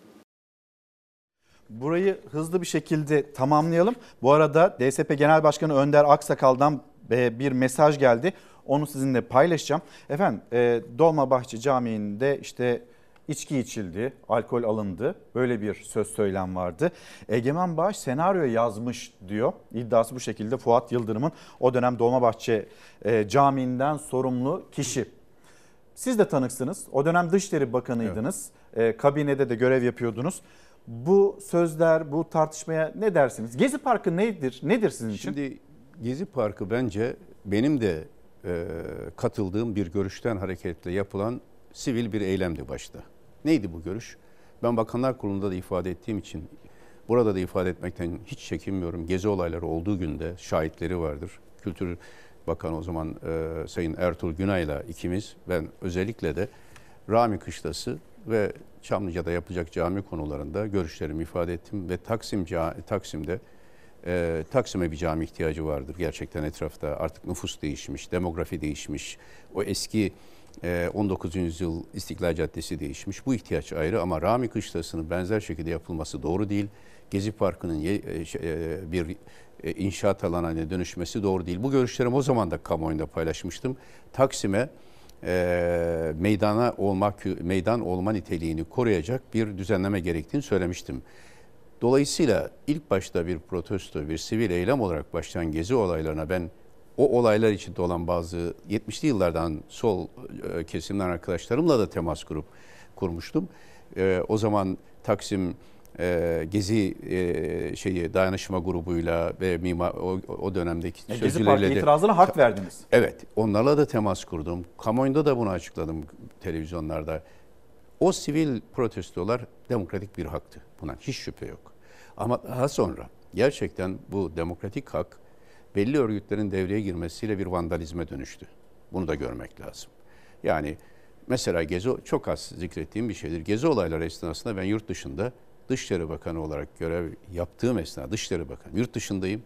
Burayı hızlı bir şekilde tamamlayalım. Bu arada DSP Genel Başkanı Önder Aksakal'dan e, bir mesaj geldi. Onu sizinle paylaşacağım. Efendim e, Dolmabahçe Camii'nde işte içki içildi, alkol alındı. Böyle bir söz söylem vardı. Egemen Bağış senaryo yazmış diyor. İddiası bu şekilde Fuat Yıldırım'ın o dönem Dolmabahçe e, Camii'nden sorumlu kişi. Siz de tanıksınız. O dönem Dışişleri Bakanıydınız. E, kabinede de görev yapıyordunuz. Bu sözler, bu tartışmaya ne dersiniz? Gezi Parkı nedir? Nedir sizin için? Şimdi Gezi Parkı bence benim de e, katıldığım bir görüşten hareketle yapılan sivil bir eylemdi başta. Neydi bu görüş? Ben Bakanlar Kurulu'nda da ifade ettiğim için burada da ifade etmekten hiç çekinmiyorum. Gezi olayları olduğu günde şahitleri vardır. Kültür Bakanı o zaman e, Sayın Ertuğrul Günay'la ikimiz ben özellikle de Rami Kışlası ve Çamlıca'da yapacak cami konularında görüşlerimi ifade ettim ve Taksim Taksim'de e, Taksim'e bir cami ihtiyacı vardır. Gerçekten etrafta artık nüfus değişmiş, demografi değişmiş. O eski e, 19. yüzyıl İstiklal Caddesi değişmiş. Bu ihtiyaç ayrı ama Rami Kışlası'nın benzer şekilde yapılması doğru değil. Gezi Parkı'nın e, şey, e, bir e, inşaat alanı haline dönüşmesi doğru değil. Bu görüşlerimi o zaman da kamuoyunda paylaşmıştım. Taksim'e e, meydana olmak meydan olma niteliğini koruyacak bir düzenleme gerektiğini söylemiştim. Dolayısıyla ilk başta bir protesto, bir sivil eylem olarak başlayan gezi olaylarına ben o olaylar içinde olan bazı 70'li yıllardan sol e, kesimden arkadaşlarımla da temas kurup kurmuştum. E, o zaman Taksim e, Gezi e, şeyi dayanışma grubuyla ve mimar o, o dönemdeki E, Gezi de itirazına hak verdiniz. Evet, onlarla da temas kurdum. Kamuoyunda da bunu açıkladım televizyonlarda. O sivil protestolar demokratik bir haktı. Buna hiç şüphe yok. Ama daha sonra gerçekten bu demokratik hak belli örgütlerin devreye girmesiyle bir vandalizme dönüştü. Bunu da görmek lazım. Yani mesela Gezi çok az zikrettiğim bir şeydir. Gezi olayları esnasında ben yurt dışında Dışişleri Bakanı olarak görev yaptığım esnada Dışişleri Bakanı yurt dışındayım.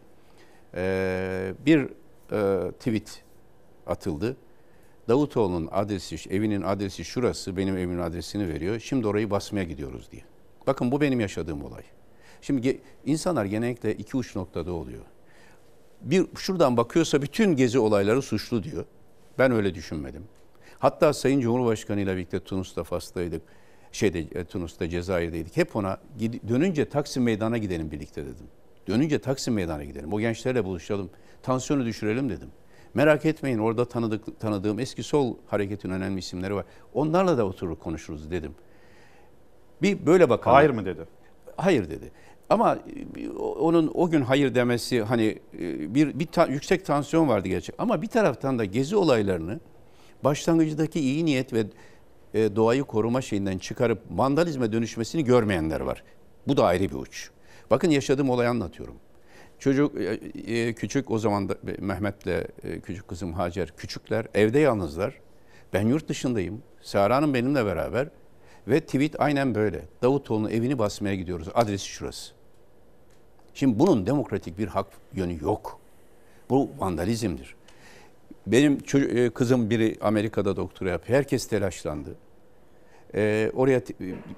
Ee, bir e, tweet atıldı. Davutoğlu'nun adresi, evinin adresi şurası, benim evimin adresini veriyor. Şimdi orayı basmaya gidiyoruz diye. Bakın bu benim yaşadığım olay. Şimdi insanlar genellikle iki uç noktada oluyor. Bir şuradan bakıyorsa bütün gezi olayları suçlu diyor. Ben öyle düşünmedim. Hatta Sayın Cumhurbaşkanı ile birlikte Tunus'ta Fas'taydık. Şeyde e, Tunus'ta Cezayir'deydik. Hep ona dönünce Taksim Meydan'a gidelim birlikte dedim. Dönünce Taksim Meydan'a gidelim. O gençlerle buluşalım. Tansiyonu düşürelim dedim. Merak etmeyin orada tanıdık, tanıdığım eski sol hareketin önemli isimleri var. Onlarla da oturur konuşuruz dedim. Bir böyle bakalım. Hayır mı dedi? Hayır dedi. Ama e, onun o gün hayır demesi hani e, bir, bir ta- yüksek tansiyon vardı gerçek. Ama bir taraftan da gezi olaylarını başlangıcındaki iyi niyet ve e, doğayı koruma şeyinden çıkarıp vandalizme dönüşmesini görmeyenler var. Bu da ayrı bir uç. Bakın yaşadığım olayı anlatıyorum. Çocuk e, e, küçük o zaman da Mehmet'le küçük kızım Hacer küçükler evde yalnızlar. Ben yurt dışındayım. Sara benimle beraber ve tweet aynen böyle. Davutoğlu'nun evini basmaya gidiyoruz. Adresi şurası. Şimdi bunun demokratik bir hak yönü yok. Bu vandalizmdir. Benim kızım biri Amerika'da doktora yapıyor. Herkes telaşlandı. Ee, oraya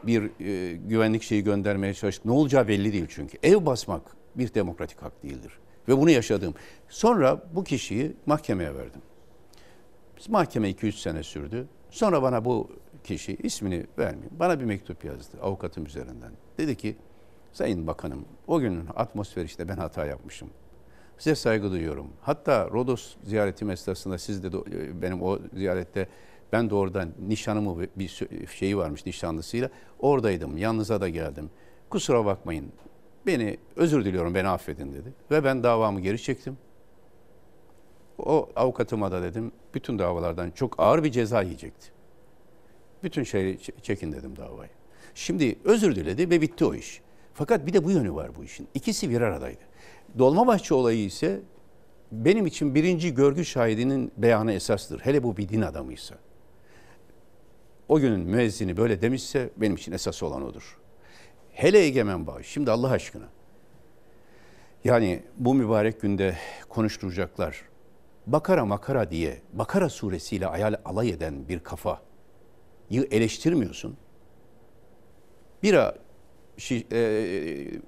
bir e, güvenlik şeyi göndermeye çalıştık. Ne olacağı belli değil çünkü. Ev basmak bir demokratik hak değildir. Ve bunu yaşadım. Sonra bu kişiyi mahkemeye verdim. Biz mahkeme 2-3 sene sürdü. Sonra bana bu kişi ismini vermeyeyim. Bana bir mektup yazdı avukatım üzerinden. Dedi ki Sayın Bakanım o günün atmosferi işte ben hata yapmışım. Size saygı duyuyorum. Hatta Rodos ziyaretim esnasında siz de do- benim o ziyarette ben de oradan nişanımı bir şeyi varmış nişanlısıyla oradaydım. Yanınıza da geldim. Kusura bakmayın. Beni özür diliyorum beni affedin dedi. Ve ben davamı geri çektim. O avukatıma da dedim bütün davalardan çok ağır bir ceza yiyecekti. Bütün şeyi çekin dedim davayı. Şimdi özür diledi ve bitti o iş. Fakat bir de bu yönü var bu işin. İkisi bir aradaydı. Dolmabahçe olayı ise benim için birinci görgü şahidinin beyanı esastır. Hele bu bir din adamıysa. O günün müezzini böyle demişse benim için esas olan odur. Hele egemen bağış. Şimdi Allah aşkına. Yani bu mübarek günde konuşturacaklar. Bakara makara diye Bakara suresiyle ayal alay eden bir kafayı eleştirmiyorsun. Bira şi- e,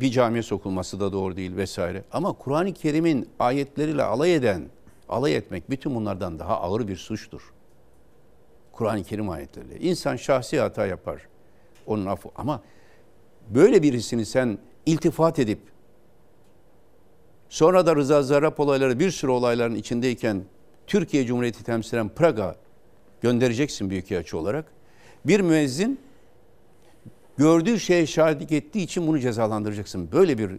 bir camiye sokulması da doğru değil vesaire. Ama Kur'an-ı Kerim'in ayetleriyle alay eden, alay etmek bütün bunlardan daha ağır bir suçtur. Kur'an-ı Kerim ayetleriyle. İnsan şahsi hata yapar. Onun affı. Ama böyle birisini sen iltifat edip sonra da Rıza Zarrab olayları bir sürü olayların içindeyken Türkiye Cumhuriyeti temsilen Praga göndereceksin büyükelçi olarak. Bir müezzin gördüğü şeye şahitlik ettiği için bunu cezalandıracaksın. Böyle bir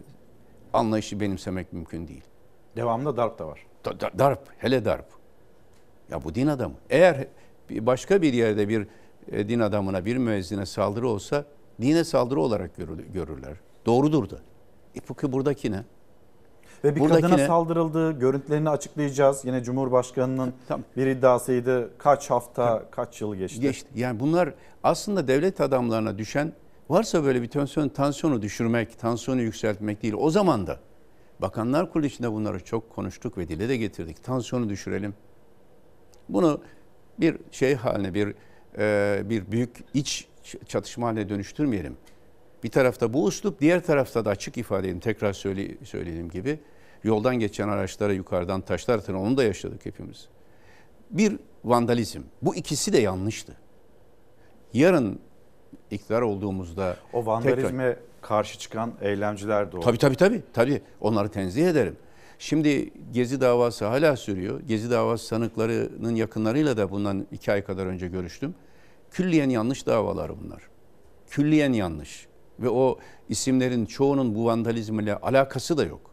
anlayışı benimsemek mümkün değil. Devamında darp da var. Da- da- darp, hele darp. Ya bu din adamı. Eğer başka bir yerde bir e, din adamına, bir müezzine saldırı olsa dine saldırı olarak görürler. Doğrudur da. E bu buradaki ne? Ve bir Buradaki kadına ne? saldırıldığı görüntülerini açıklayacağız. Yine Cumhurbaşkanı'nın bir iddiasıydı. Kaç hafta, kaç yıl geçti? Geçti. Yani bunlar aslında devlet adamlarına düşen varsa böyle bir tansiyon, tansiyonu düşürmek, tansiyonu yükseltmek değil. O zaman da Bakanlar Kurulu içinde bunları çok konuştuk ve dile de getirdik. Tansiyonu düşürelim. Bunu bir şey haline, bir e, bir büyük iç çatışma haline dönüştürmeyelim. Bir tarafta bu uslup, diğer tarafta da açık ifade edeyim, tekrar söyle, söylediğim gibi yoldan geçen araçlara yukarıdan taşlar atın, onu da yaşadık hepimiz. Bir vandalizm. Bu ikisi de yanlıştı. Yarın iktidar olduğumuzda O vandalizme karşı çıkan eylemciler de oldu. Tabii tabii tabii. tabii. Onları tenzih ederim. Şimdi Gezi davası hala sürüyor. Gezi davası sanıklarının yakınlarıyla da bundan iki ay kadar önce görüştüm. Külliyen yanlış davalar bunlar. Külliyen yanlış. Ve o isimlerin çoğunun bu vandalizmle alakası da yok.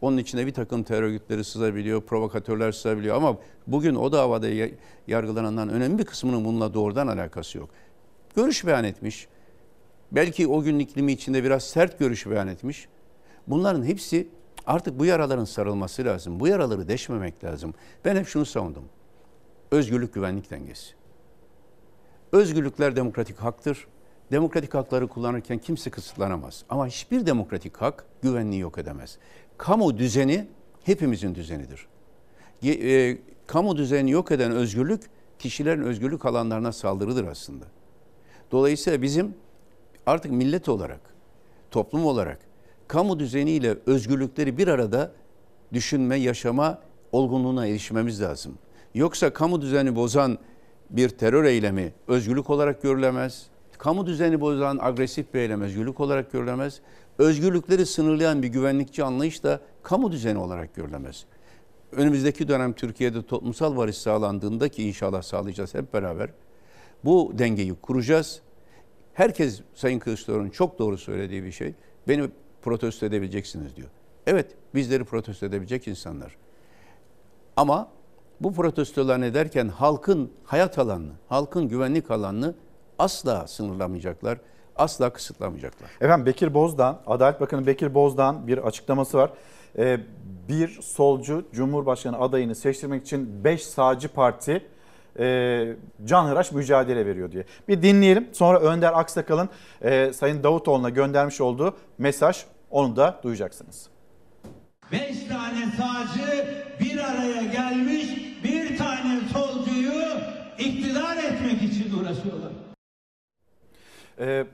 Onun içine bir takım terör örgütleri sızabiliyor, provokatörler sızabiliyor. Ama bugün o davada ya- yargılananların önemli bir kısmının bununla doğrudan alakası yok. Görüş beyan etmiş. Belki o gün iklimi içinde biraz sert görüş beyan etmiş. Bunların hepsi artık bu yaraların sarılması lazım. Bu yaraları deşmemek lazım. Ben hep şunu savundum. Özgürlük güvenlik dengesi. Özgürlükler demokratik haktır. Demokratik hakları kullanırken kimse kısıtlanamaz. Ama hiçbir demokratik hak güvenliği yok edemez. Kamu düzeni hepimizin düzenidir. Ge- e, kamu düzeni yok eden özgürlük kişilerin özgürlük alanlarına saldırıdır aslında. Dolayısıyla bizim artık millet olarak, toplum olarak kamu düzeniyle özgürlükleri bir arada düşünme, yaşama olgunluğuna erişmemiz lazım. Yoksa kamu düzeni bozan bir terör eylemi özgürlük olarak görülemez. Kamu düzeni bozan agresif bir eylem özgürlük olarak görülemez. Özgürlükleri sınırlayan bir güvenlikçi anlayış da kamu düzeni olarak görülemez. Önümüzdeki dönem Türkiye'de toplumsal barış sağlandığında ki inşallah sağlayacağız hep beraber. Bu dengeyi kuracağız. Herkes Sayın Kılıçdaroğlu'nun çok doğru söylediği bir şey. Beni protesto edebileceksiniz diyor. Evet bizleri protesto edebilecek insanlar. Ama bu protestolar ederken halkın hayat alanını, halkın güvenlik alanını asla sınırlamayacaklar. asla kısıtlamayacaklar. Efendim Bekir Bozdağ, Adalet Bakanı Bekir Bozdağ'ın bir açıklaması var. Ee, bir solcu Cumhurbaşkanı adayını seçtirmek için 5 sağcı parti e, canhıraş mücadele veriyor diye. Bir dinleyelim. Sonra Önder Aksakal'ın e, Sayın Davutoğlu'na göndermiş olduğu mesaj onu da duyacaksınız. Beş tane sağcı bir araya gelmiş bir tane solcuyu iktidar etmek için uğraşıyorlar. e,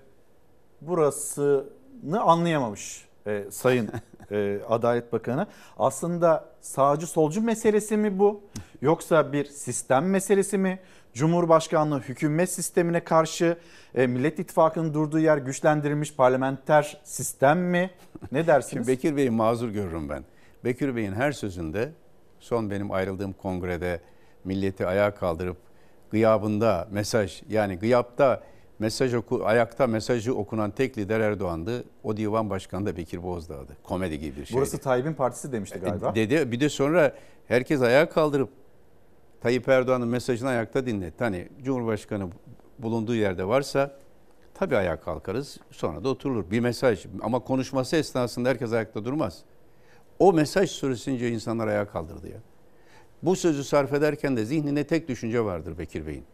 burasını anlayamamış e, Sayın e, Adalet Bakanı. Aslında sağcı solcu meselesi mi bu? Yoksa bir sistem meselesi mi? Cumhurbaşkanlığı hükümet sistemine karşı e, Millet İttifakı'nın durduğu yer güçlendirilmiş parlamenter sistem mi? Ne dersiniz? Şimdi Bekir Bey'i mazur görürüm ben. Bekir Bey'in her sözünde son benim ayrıldığım kongrede milleti ayağa kaldırıp gıyabında mesaj yani gıyapta mesaj oku, ayakta mesajı okunan tek lider Erdoğan'dı. O divan başkanı da Bekir Bozdağ'dı. Komedi gibi bir şeydi. Burası Tayyip'in partisi demişti galiba. E, Dedi, bir de sonra herkes ayağa kaldırıp Tayyip Erdoğan'ın mesajını ayakta dinletti. Hani Cumhurbaşkanı bulunduğu yerde varsa tabii ayağa kalkarız sonra da oturulur. Bir mesaj ama konuşması esnasında herkes ayakta durmaz. O mesaj süresince insanlar ayağa kaldırdı ya. Bu sözü sarf ederken de zihninde tek düşünce vardır Bekir Bey'in.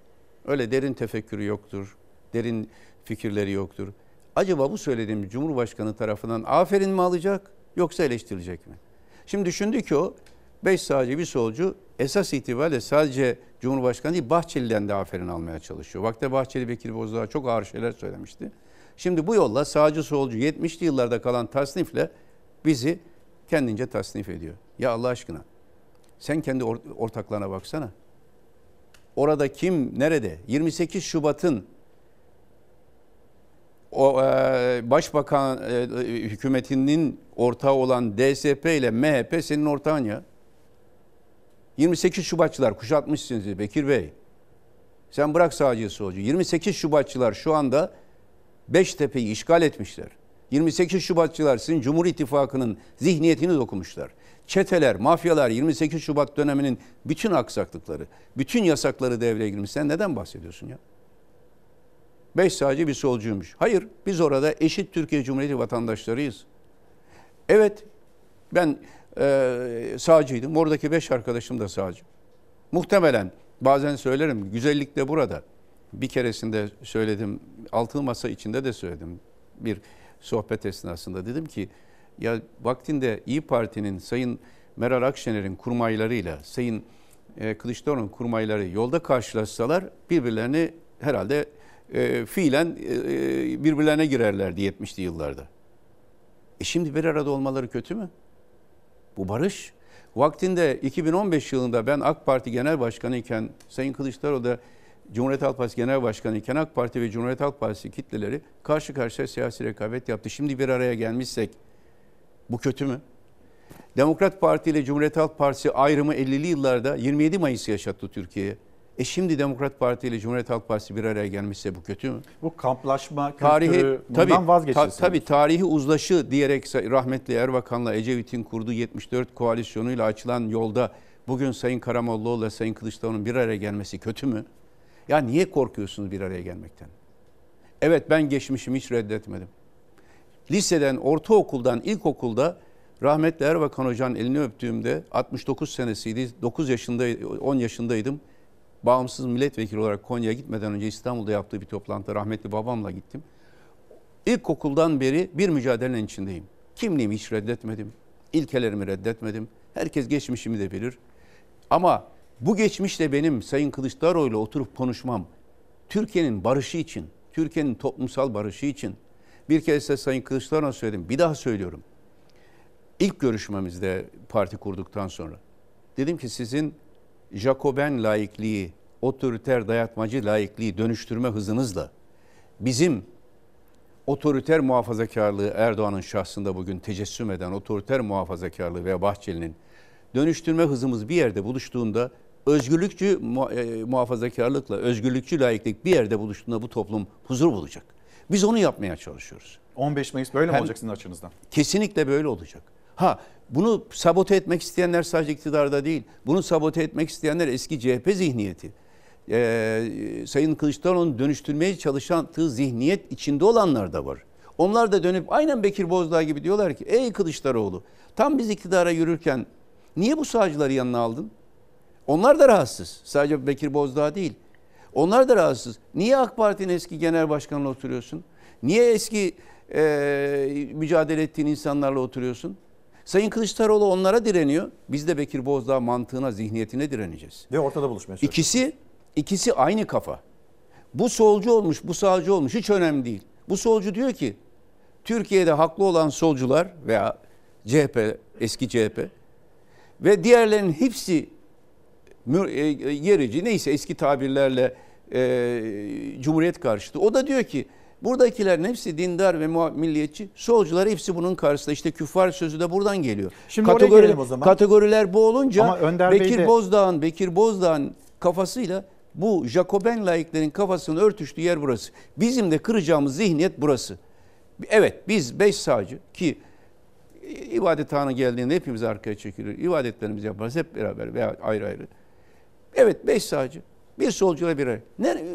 Öyle derin tefekkürü yoktur, derin fikirleri yoktur. Acaba bu söylediğim Cumhurbaşkanı tarafından aferin mi alacak yoksa eleştirilecek mi? Şimdi düşündü ki o beş sağcı bir solcu esas itibariyle sadece Cumhurbaşkanı değil Bahçeli'den de aferin almaya çalışıyor. Vakti Bahçeli Bekir Bozdağ çok ağır şeyler söylemişti. Şimdi bu yolla sağcı solcu 70'li yıllarda kalan tasnifle bizi kendince tasnif ediyor. Ya Allah aşkına sen kendi or- ortaklarına baksana. Orada kim nerede? 28 Şubat'ın o e, başbakan e, hükümetinin ortağı olan DSP ile MHP senin ortağın ya. 28 Şubatçılar kuşatmışsınız Bekir Bey. Sen bırak sağcı solcu. 28 Şubatçılar şu anda Beştepe'yi işgal etmişler. 28 Şubatçılar sizin Cumhur İttifakı'nın zihniyetini dokumuşlar. Çeteler, mafyalar 28 Şubat döneminin bütün aksaklıkları, bütün yasakları devreye girmiş. Sen neden bahsediyorsun ya? Beş sağcı bir solcuymuş. Hayır, biz orada eşit Türkiye Cumhuriyeti vatandaşlarıyız. Evet, ben e, sağcıydım. Oradaki beş arkadaşım da sağcı. Muhtemelen bazen söylerim, güzellik de burada. Bir keresinde söyledim, altılı masa içinde de söyledim. Bir sohbet esnasında dedim ki, ya vaktinde İyi Parti'nin Sayın Meral Akşener'in kurmaylarıyla Sayın e, Kılıçdaroğlu'nun kurmayları yolda karşılaşsalar birbirlerini herhalde e, fiilen e, birbirlerine girerlerdi 70'li yıllarda. E şimdi bir arada olmaları kötü mü? Bu barış. Vaktinde 2015 yılında ben AK Parti Genel Başkanı iken Sayın Kılıçdaroğlu da Cumhuriyet Halk Partisi Genel Başkanı iken AK Parti ve Cumhuriyet Halk Partisi kitleleri karşı karşıya siyasi rekabet yaptı. Şimdi bir araya gelmişsek bu kötü mü? Demokrat Parti ile Cumhuriyet Halk Partisi ayrımı 50'li yıllarda 27 Mayıs yaşattı Türkiye'ye. E şimdi Demokrat Parti ile Cumhuriyet Halk Partisi bir araya gelmişse bu kötü mü? Bu kamplaşma Tarihi kültürü tabii, bundan vazgeçilsin. ta- tabii tarihi uzlaşı diyerek rahmetli Erbakan'la Ecevit'in kurduğu 74 koalisyonuyla açılan yolda bugün Sayın Karamollaoğlu ile Sayın Kılıçdaroğlu'nun bir araya gelmesi kötü mü? Ya niye korkuyorsunuz bir araya gelmekten? Evet ben geçmişimi hiç reddetmedim. Liseden, ortaokuldan, ilkokulda rahmetli Erbakan Hoca'nın elini öptüğümde 69 senesiydi. 9 yaşında, 10 yaşındaydım. Bağımsız milletvekili olarak Konya'ya gitmeden önce İstanbul'da yaptığı bir toplantıda rahmetli babamla gittim. İlkokuldan beri bir mücadelenin içindeyim. Kimliğimi hiç reddetmedim. İlkelerimi reddetmedim. Herkes geçmişimi de bilir. Ama bu geçmişle benim Sayın Kılıçdaroğlu'yla oturup konuşmam Türkiye'nin barışı için, Türkiye'nin toplumsal barışı için bir kez de Sayın Kılıçdaroğlu'na söyledim. Bir daha söylüyorum. İlk görüşmemizde parti kurduktan sonra dedim ki sizin Jacoben laikliği, otoriter dayatmacı laikliği dönüştürme hızınızla bizim otoriter muhafazakarlığı Erdoğan'ın şahsında bugün tecessüm eden otoriter muhafazakarlığı ve Bahçeli'nin dönüştürme hızımız bir yerde buluştuğunda özgürlükçü e, muhafazakarlıkla özgürlükçü laiklik bir yerde buluştuğunda bu toplum huzur bulacak. Biz onu yapmaya çalışıyoruz. 15 Mayıs böyle mi Hem- olacak sizin açınızdan? Kesinlikle böyle olacak. Ha bunu sabote etmek isteyenler sadece iktidarda değil. Bunu sabote etmek isteyenler eski CHP zihniyeti. E, Sayın Kılıçdaroğlu'nun dönüştürmeye çalıştığı zihniyet içinde olanlar da var. Onlar da dönüp aynen Bekir Bozdağ gibi diyorlar ki ey Kılıçdaroğlu tam biz iktidara yürürken niye bu sağcıları yanına aldın? Onlar da rahatsız. Sadece Bekir Bozdağ değil. Onlar da rahatsız. Niye AK Parti'nin eski genel başkanıyla oturuyorsun? Niye eski e, mücadele ettiğin insanlarla oturuyorsun? Sayın Kılıçdaroğlu onlara direniyor. Biz de Bekir Bozdağ mantığına, zihniyetine direneceğiz. Ve ortada buluşmaya. İkisi, ikisi aynı kafa. Bu solcu olmuş, bu sağcı olmuş hiç önemli değil. Bu solcu diyor ki Türkiye'de haklı olan solcular veya CHP, eski CHP ve diğerlerinin hepsi e, yerici neyse eski tabirlerle e, Cumhuriyet karşıtı. O da diyor ki buradakilerin hepsi dindar ve milliyetçi. Solcular hepsi bunun karşısında. İşte küffar sözü de buradan geliyor. Şimdi gelelim o zaman. Kategoriler bu olunca Bey Bekir de- Bozdağ'ın Bekir Bozdağ'ın kafasıyla bu Jacoben laiklerin kafasının örtüştüğü yer burası. Bizim de kıracağımız zihniyet burası. Evet biz beş sağcı ki ibadethane geldiğinde hepimiz arkaya çekilir. İbadetlerimizi yaparız hep beraber veya ayrı ayrı. Evet beş sağcı. Bir solcuyla bir ayrı.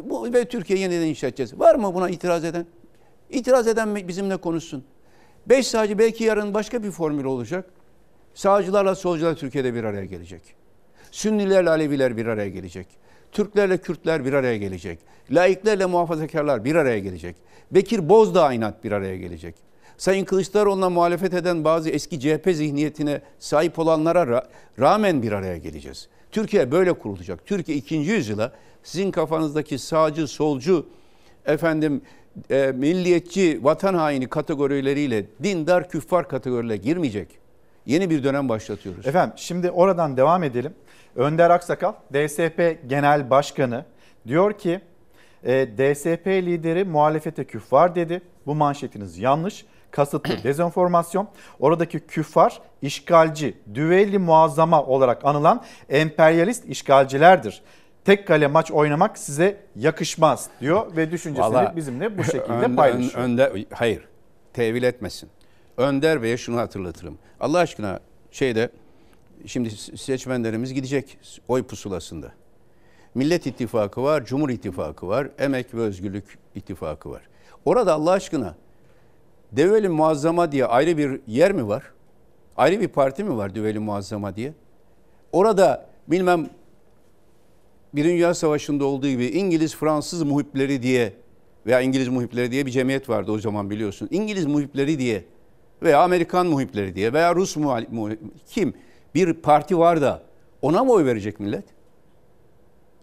Bu, ve Türkiye yeniden inşa edeceğiz. Var mı buna itiraz eden? İtiraz eden bizimle konuşsun. Beş sağcı belki yarın başka bir formül olacak. Sağcılarla solcular Türkiye'de bir araya gelecek. Sünnilerle Aleviler bir araya gelecek. Türklerle Kürtler bir araya gelecek. Laiklerle muhafazakarlar bir araya gelecek. Bekir Bozdağ inat bir araya gelecek. Sayın Kılıçdaroğlu'na muhalefet eden bazı eski CHP zihniyetine sahip olanlara ra- rağmen bir araya geleceğiz. Türkiye böyle kurulacak. Türkiye ikinci yüzyıla sizin kafanızdaki sağcı, solcu, efendim e, milliyetçi, vatan haini kategorileriyle dindar, küffar kategoriyle girmeyecek. Yeni bir dönem başlatıyoruz. Efendim şimdi oradan devam edelim. Önder Aksakal, DSP Genel Başkanı diyor ki e, DSP lideri muhalefete küffar dedi. Bu manşetiniz yanlış. Kasıtlı dezenformasyon. Oradaki küffar işgalci, düvelli muazzama olarak anılan emperyalist işgalcilerdir. Tek kale maç oynamak size yakışmaz diyor ve düşüncesini Vallahi bizimle bu şekilde Önder- paylaşıyor. Önder, hayır, tevil etmesin. Önder Bey'e şunu hatırlatırım. Allah aşkına şeyde şimdi seçmenlerimiz gidecek oy pusulasında. Millet İttifakı var, Cumhur İttifakı var, Emek ve Özgürlük İttifakı var. Orada Allah aşkına Develi Muazzama diye ayrı bir yer mi var? Ayrı bir parti mi var Develi Muazzama diye? Orada bilmem Birinci Dünya Savaşı'nda olduğu gibi İngiliz Fransız muhipleri diye veya İngiliz muhipleri diye bir cemiyet vardı o zaman biliyorsun. İngiliz muhipleri diye veya Amerikan muhipleri diye veya Rus muhip, kim bir parti var da ona mı oy verecek millet?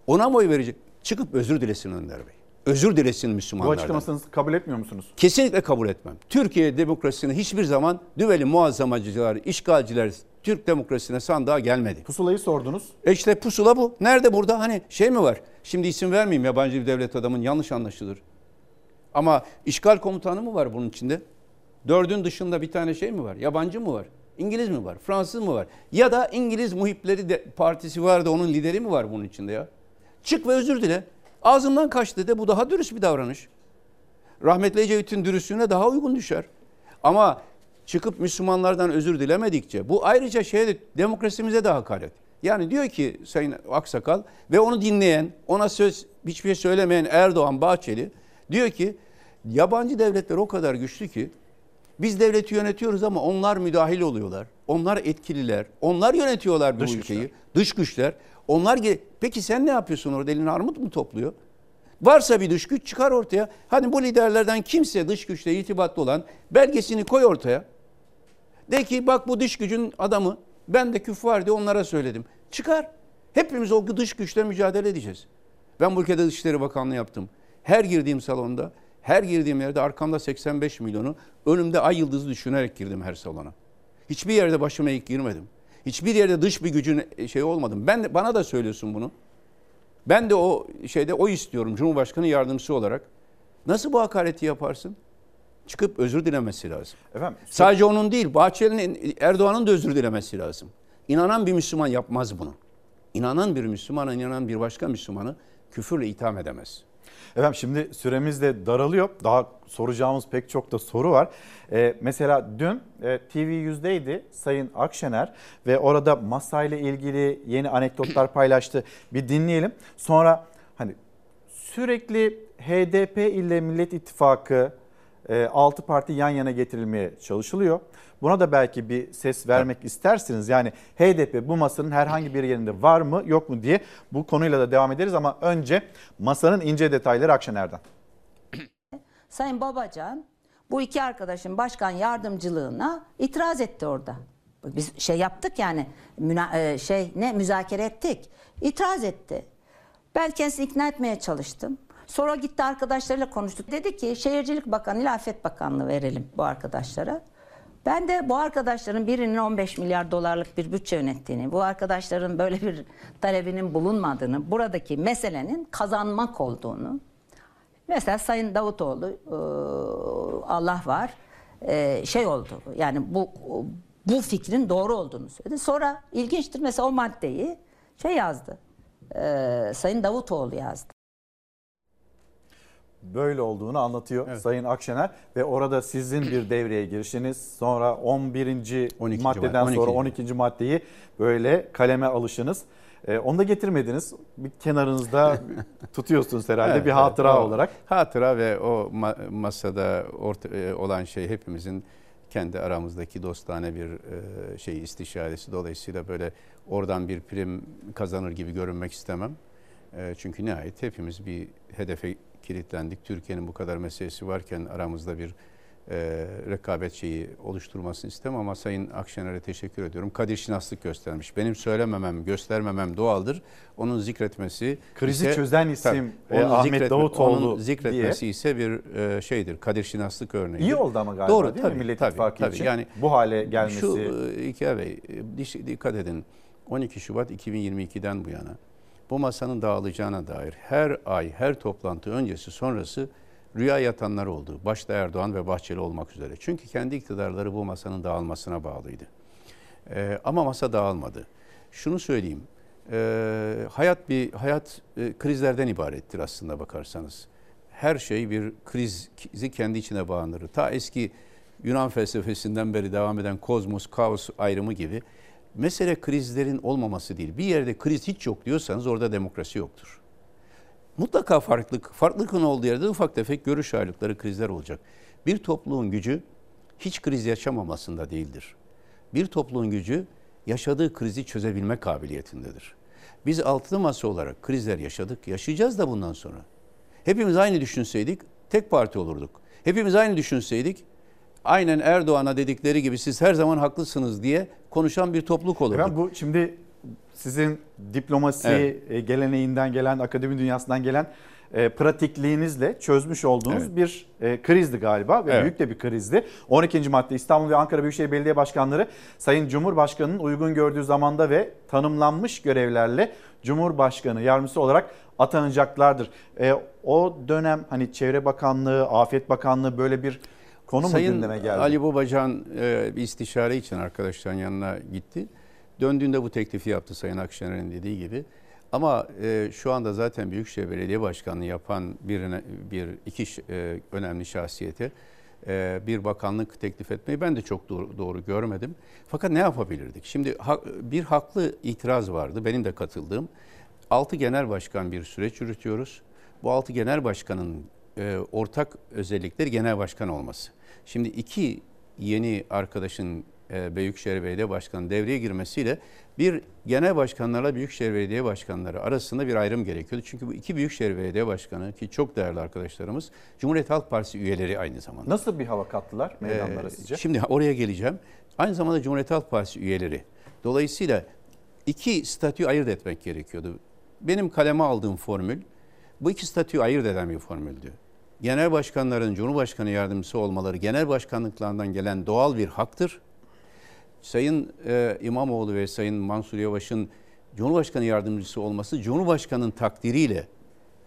Ona mı oy verecek? Çıkıp özür dilesin Önder Bey. Özür dilesin Bu Müslümanlardan. açıklamasını kabul etmiyor musunuz? Kesinlikle kabul etmem. Türkiye demokrasisine hiçbir zaman düveli muazzamacılar, işgalciler Türk demokrasisine sandığa gelmedi. Pusulayı sordunuz. E işte pusula bu. Nerede burada? Hani şey mi var? Şimdi isim vermeyeyim yabancı bir devlet adamın yanlış anlaşılır. Ama işgal komutanı mı var bunun içinde? Dördün dışında bir tane şey mi var? Yabancı mı var? İngiliz mi var? Fransız mı var? Ya da İngiliz muhipleri de partisi var da onun lideri mi var bunun içinde ya? Çık ve özür dile. Ağzımdan kaçtı de bu daha dürüst bir davranış. Rahmetli Ecevit'in dürüstlüğüne daha uygun düşer. Ama çıkıp Müslümanlardan özür dilemedikçe bu ayrıca şeye demokrasimize de hakaret. Yani diyor ki Sayın Aksakal ve onu dinleyen, ona söz hiçbir şey söylemeyen Erdoğan, Bahçeli diyor ki yabancı devletler o kadar güçlü ki biz devleti yönetiyoruz ama onlar müdahil oluyorlar. Onlar etkililer. Onlar yönetiyorlar bu Dış ülkeyi. güçler. Dış güçler. Onlar Peki sen ne yapıyorsun orada? Elini armut mu topluyor? Varsa bir dış güç çıkar ortaya. Hani bu liderlerden kimse dış güçle irtibatlı olan belgesini koy ortaya. De ki bak bu dış gücün adamı. Ben de küffar diye onlara söyledim. Çıkar. Hepimiz o dış güçle mücadele edeceğiz. Ben bu ülkede Dışişleri Bakanlığı yaptım. Her girdiğim salonda, her girdiğim yerde arkamda 85 milyonu önümde ay yıldızı düşünerek girdim her salona. Hiçbir yerde başıma eğik girmedim. Hiçbir yerde dış bir gücün şey olmadım. Ben de, bana da söylüyorsun bunu. Ben de o şeyde o istiyorum Cumhurbaşkanı yardımcısı olarak. Nasıl bu hakareti yaparsın? Çıkıp özür dilemesi lazım. Efendim, Sadece onun değil, Bahçeli'nin, Erdoğan'ın da özür dilemesi lazım. İnanan bir Müslüman yapmaz bunu. İnanan bir Müslümana, inanan bir başka Müslümanı küfürle itham edemez. Efendim şimdi süremiz de daralıyor. Daha soracağımız pek çok da soru var. Ee, mesela dün e, TV yüzdeydi Sayın Akşener ve orada masayla ilgili yeni anekdotlar paylaştı. Bir dinleyelim. Sonra hani sürekli HDP ile Millet İttifakı 6 parti yan yana getirilmeye çalışılıyor. Buna da belki bir ses vermek istersiniz. Yani HDP bu masanın herhangi bir yerinde var mı yok mu diye bu konuyla da devam ederiz ama önce masanın ince detayları Akşener'den. Sayın Babacan bu iki arkadaşın başkan yardımcılığına itiraz etti orada. Biz şey yaptık yani müna- e, şey ne müzakere ettik. İtiraz etti. Ben kendisini ikna etmeye çalıştım. Sonra gitti arkadaşlarıyla konuştuk. Dedi ki Şehircilik Bakanı ile Afet Bakanlığı verelim bu arkadaşlara. Ben de bu arkadaşların birinin 15 milyar dolarlık bir bütçe yönettiğini, bu arkadaşların böyle bir talebinin bulunmadığını, buradaki meselenin kazanmak olduğunu, Mesela Sayın Davutoğlu e, Allah var e, şey oldu yani bu bu fikrin doğru olduğunu söyledi. Sonra ilginçtir mesela o maddeyi şey yazdı. e, Sayın Davutoğlu yazdı. Böyle olduğunu anlatıyor Sayın Akşener ve orada sizin bir devreye girişiniz sonra 11. 12. maddeden madde, sonra 12. 12. maddeyi böyle kaleme alışınız. Ee, onu da getirmediniz. Bir kenarınızda tutuyorsunuz herhalde Evet, bir hatıra evet, o olarak. Hatıra ve o ma- masada orta, e, olan şey hepimizin kendi aramızdaki dostane bir e, şey istişaresi. Dolayısıyla böyle oradan bir prim kazanır gibi görünmek istemem. E, çünkü nihayet hepimiz bir hedefe kilitlendik. Türkiye'nin bu kadar meselesi varken aramızda bir e, rekabet şeyi oluşturmasını istemem ama Sayın Akşener'e teşekkür ediyorum. Kadir şinaslık göstermiş. Benim söylememem, göstermemem doğaldır. Onun zikretmesi Krizi ise- çözen isim, Tabii, e, Ahmet zikretme- Davutoğlu onun zikretmesi diye. ise bir e, şeydir. Kadir şinaslık örneği. İyi oldu ama galiba Doğru, değil mi tabii, Millet tabii, İttifakı tabii. için Yani bu hale gelmesi? Şu e, İlker Bey, e, dikkat edin. 12 Şubat 2022'den bu yana bu masanın dağılacağına dair her ay, her toplantı öncesi sonrası rüya yatanlar oldu. Başta Erdoğan ve Bahçeli olmak üzere. Çünkü kendi iktidarları bu masanın dağılmasına bağlıydı. E, ama masa dağılmadı. Şunu söyleyeyim. e, hayat bir hayat e, krizlerden ibarettir aslında bakarsanız. Her şey bir krizi kendi içine bağındırır. Ta eski Yunan felsefesinden beri devam eden kozmos, kaos ayrımı gibi mesele krizlerin olmaması değil. Bir yerde kriz hiç yok diyorsanız orada demokrasi yoktur. Mutlaka farklılık, farklılıkın olduğu yerde ufak tefek görüş ayrılıkları, krizler olacak. Bir topluluğun gücü hiç kriz yaşamamasında değildir. Bir topluluğun gücü yaşadığı krizi çözebilme kabiliyetindedir. Biz altılı masa olarak krizler yaşadık, yaşayacağız da bundan sonra. Hepimiz aynı düşünseydik tek parti olurduk. Hepimiz aynı düşünseydik aynen Erdoğan'a dedikleri gibi siz her zaman haklısınız diye konuşan bir topluluk olurduk. Efendim bu şimdi sizin diplomasi Evet. e, geleneğinden gelen, akademi dünyasından gelen e, pratikliğinizle çözmüş olduğunuz Evet. bir e, krizdi galiba ve Evet. büyük de bir krizdi. 12. madde İstanbul ve Ankara Büyükşehir Belediye Başkanları Sayın Cumhurbaşkanı'nın uygun gördüğü zamanda ve tanımlanmış görevlerle Cumhurbaşkanı yardımcısı olarak atanacaklardır. E, o dönem hani Çevre Bakanlığı, Afet Bakanlığı böyle bir konu mu Sayın gündeme geldi? Ali Babacan e, bir istişare için arkadaşların yanına gitti. Döndüğünde bu teklifi yaptı Sayın Akşener'in dediği gibi. Ama e, şu anda zaten Büyükşehir Belediye Başkanlığı yapan bir, bir iki e, önemli şahsiyete e, bir bakanlık teklif etmeyi ben de çok doğru, doğru görmedim. Fakat ne yapabilirdik? Şimdi ha- bir haklı itiraz vardı benim de katıldığım. Altı genel başkan bir süreç yürütüyoruz. Bu altı genel başkanın e, ortak özellikleri genel başkan olması. Şimdi iki yeni arkadaşın e, Büyükşehir Belediye Başkanı devreye girmesiyle bir genel başkanlarla Büyükşehir Belediye Başkanları arasında bir ayrım gerekiyordu. Çünkü bu iki Büyükşehir Belediye Başkanı ki çok değerli arkadaşlarımız Cumhuriyet Halk Partisi üyeleri aynı zamanda. Nasıl bir hava kattılar meydanlara Ee, sizce? Şimdi oraya geleceğim. Aynı zamanda Cumhuriyet Halk Partisi üyeleri. Dolayısıyla iki statüyü ayırt etmek gerekiyordu. Benim kaleme aldığım formül bu iki statüyü ayırt eden bir formüldü. Genel başkanların Cumhurbaşkanı yardımcısı olmaları genel başkanlıklarından gelen doğal bir haktır. Sayın e, İmamoğlu ve Sayın Mansur Yavaş'ın Cumhurbaşkanı yardımcısı olması Cumhurbaşkanı'nın takdiriyle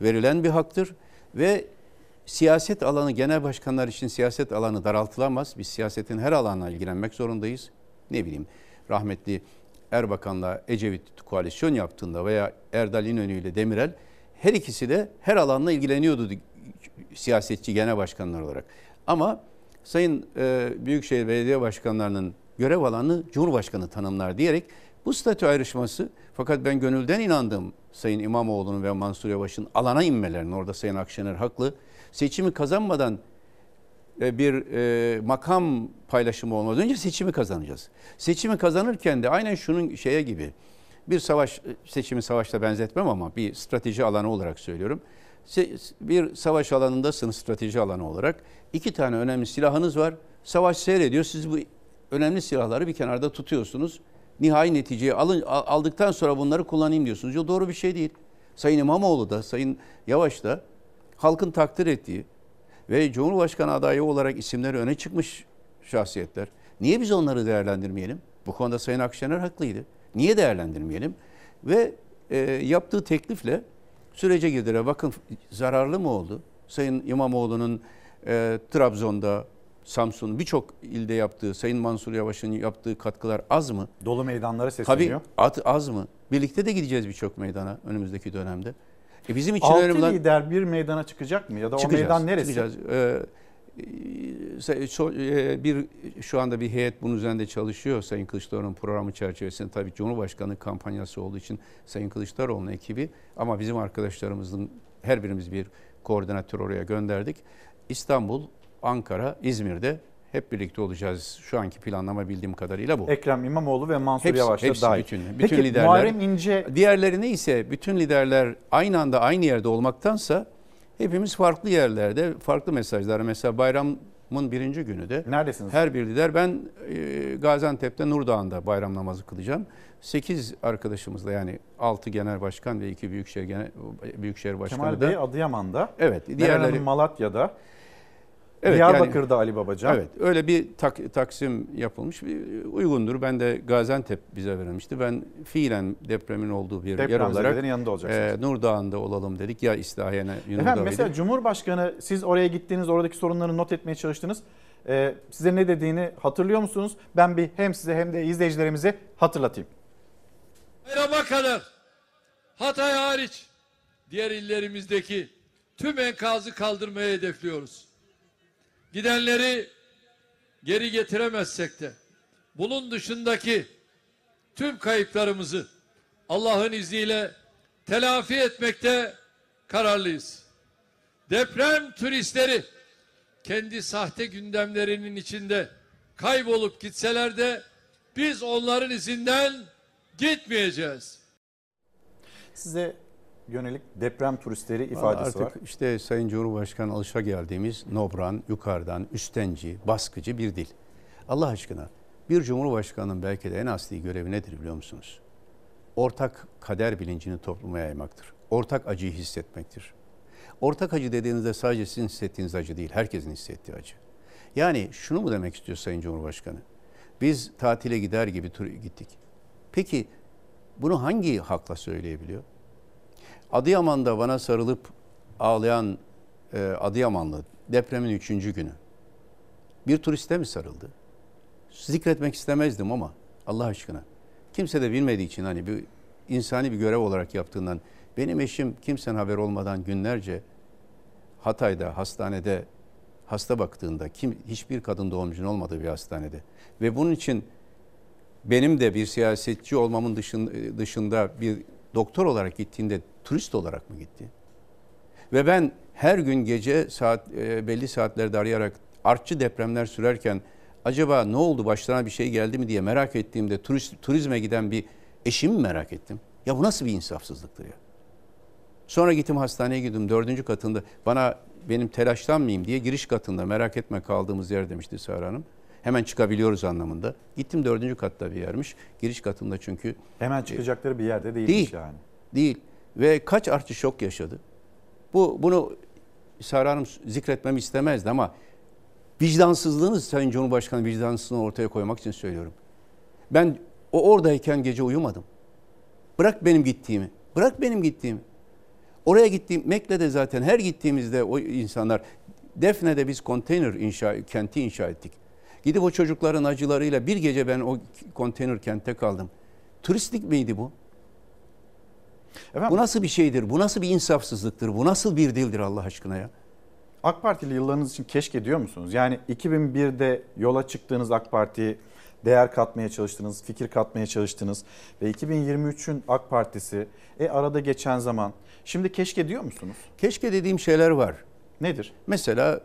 verilen bir haktır ve siyaset alanı genel başkanlar için siyaset alanı daraltılamaz. Biz siyasetin her alanına ilgilenmek zorundayız. Ne bileyim rahmetli Erbakan'la Ecevit koalisyon yaptığında veya Erdal İnönü ile Demirel her ikisi de her alanla ilgileniyordu siyasetçi genel başkanlar olarak. Ama Sayın e, Büyükşehir Belediye Başkanlarının görev alanı Cumhurbaşkanı tanımlar diyerek Bu statü ayrışması fakat ben gönülden inandım Sayın İmamoğlu'nun ve Mansur Yavaş'ın alana inmelerinin orada Sayın Akşener haklı. Seçimi kazanmadan e, bir e, makam paylaşımı olmaz. Önce seçimi kazanacağız. Seçimi kazanırken de aynen şunun şeye gibi bir savaş seçimi savaşla benzetmem ama bir strateji alanı olarak söylüyorum. Bir savaş alanındasınız strateji alanı olarak. iki tane önemli silahınız var. Savaş seyrediyor. Siz bu önemli silahları bir kenarda tutuyorsunuz. Nihai neticeyi alın, al- aldıktan sonra bunları kullanayım diyorsunuz. O doğru bir şey değil. Sayın İmamoğlu da, Sayın Yavaş da halkın takdir ettiği ve Cumhurbaşkanı adayı olarak isimleri öne çıkmış şahsiyetler. Niye biz onları değerlendirmeyelim? Bu konuda Sayın Akşener haklıydı. Niye değerlendirmeyelim? Ve e, yaptığı teklifle sürece girdiler. Bakın zararlı mı oldu? Sayın İmamoğlu'nun e, Trabzon'da, Samsun birçok ilde yaptığı, Sayın Mansur Yavaş'ın yaptığı katkılar az mı? Dolu meydanlara Tabii sesleniyor. at, az mı? Birlikte de gideceğiz birçok meydana önümüzdeki dönemde. E bizim için Altı önemli lider bir meydana çıkacak mı? Ya da o Çıkacağız, meydan neresi? çıkacağız. Ee, bir şu anda bir heyet bunun üzerinde çalışıyor Sayın Kılıçdaroğlu'nun programı çerçevesinde. Tabii Cumhurbaşkanı kampanyası olduğu için Sayın Kılıçdaroğlu'nun ekibi ama bizim arkadaşlarımızın her birimiz bir koordinatör oraya gönderdik. İstanbul, Ankara, İzmir'de hep birlikte olacağız. Şu anki planlama bildiğim kadarıyla bu. Ekrem İmamoğlu ve Mansur Hepsi, Yavaş da hepsi dahil. bütün, bütün Peki liderler. Muharrem İnce Diğerleri neyse bütün liderler aynı anda aynı yerde olmaktansa hepimiz farklı yerlerde farklı mesajlar. Mesela bayramın birinci günü de Neredesiniz? her bir lider ben e, Gaziantep'te Nurdağ'ında bayram namazı kılacağım. 8 arkadaşımızla yani 6 genel başkan ve 2 büyükşehir genel büyükşehir başkanı Kemal da Bey Adıyaman'da. Evet, Meral diğerleri- Hanım Malatya'da. Evet, Diyarbakır'da yani- Ali Babacan. Evet öyle bir tak- taksim yapılmış bir uygundur. Ben de Gaziantep bize verilmişti. Ben fiilen depremin olduğu bir yer Depremzedelerin olarak yanında olacaksınız. e, Nurdağ'ında olalım dedik. Ya İslahiye'ne Efendim mesela Cumhurbaşkanı siz oraya gittiğiniz oradaki sorunları not etmeye çalıştınız. Ee, size ne dediğini hatırlıyor musunuz? Ben bir hem size hem de izleyicilerimize hatırlatayım. Bayrama kadar Hatay hariç diğer illerimizdeki tüm enkazı kaldırmayı hedefliyoruz. Gidenleri geri getiremezsek de bunun dışındaki tüm kayıplarımızı Allah'ın izniyle telafi etmekte kararlıyız. Deprem turistleri kendi sahte gündemlerinin içinde kaybolup gitseler de biz onların izinden gitmeyeceğiz. Size yönelik deprem turistleri ifadesi artık var. işte Sayın Cumhurbaşkanı alışa geldiğimiz nobran, yukarıdan, üstenci, baskıcı bir dil. Allah aşkına bir Cumhurbaşkanının belki de en asli görevi nedir biliyor musunuz? Ortak kader bilincini topluma yaymaktır. Ortak acıyı hissetmektir. Ortak acı dediğinizde sadece sizin hissettiğiniz acı değil, herkesin hissettiği acı. Yani şunu mu demek istiyor Sayın Cumhurbaşkanı? Biz tatile gider gibi tur gittik. Peki bunu hangi hakla söyleyebiliyor? Adıyaman'da bana sarılıp ağlayan e, Adıyamanlı depremin üçüncü günü bir turiste mi sarıldı? Zikretmek istemezdim ama Allah aşkına. Kimse de bilmediği için hani bir insani bir görev olarak yaptığından benim eşim kimsenin haber olmadan günlerce Hatay'da hastanede hasta baktığında kim hiçbir kadın doğumcunun olmadığı bir hastanede ve bunun için benim de bir siyasetçi olmamın dışında, dışında bir doktor olarak gittiğinde turist olarak mı gitti? Ve ben her gün gece saat e, belli saatlerde arayarak artçı depremler sürerken acaba ne oldu başlarına bir şey geldi mi diye merak ettiğimde turist, turizme giden bir eşimi merak ettim. Ya bu nasıl bir insafsızlıktır ya? Sonra gittim hastaneye gittim dördüncü katında bana benim telaşlanmayayım diye giriş katında merak etme kaldığımız yer demişti Sara Hanım. Hemen çıkabiliyoruz anlamında. Gittim dördüncü katta bir yermiş. Giriş katında çünkü. Hemen çıkacakları bir yerde değilmiş değil, yani. Değil. Ve kaç artçı şok yaşadı. Bu Bunu Sara Hanım zikretmemi istemezdi ama vicdansızlığını Sayın Cumhurbaşkanı vicdansızlığını ortaya koymak için söylüyorum. Ben o oradayken gece uyumadım. Bırak benim gittiğimi. Bırak benim gittiğimi. Oraya gittiğim Mekke'de zaten her gittiğimizde o insanlar Defne'de biz konteyner inşa kenti inşa ettik. Gidip o çocukların acılarıyla bir gece ben o konteyner kentte kaldım. Turistik miydi bu? bu nasıl bir şeydir? Bu nasıl bir insafsızlıktır? Bu nasıl bir dildir Allah aşkına ya? AK Partili yıllarınız için keşke diyor musunuz? Yani 2001'de yola çıktığınız AK Parti değer katmaya çalıştınız, fikir katmaya çalıştınız ve 2023'ün AK Partisi e arada geçen zaman şimdi keşke diyor musunuz? Keşke dediğim şeyler var. Nedir? Mesela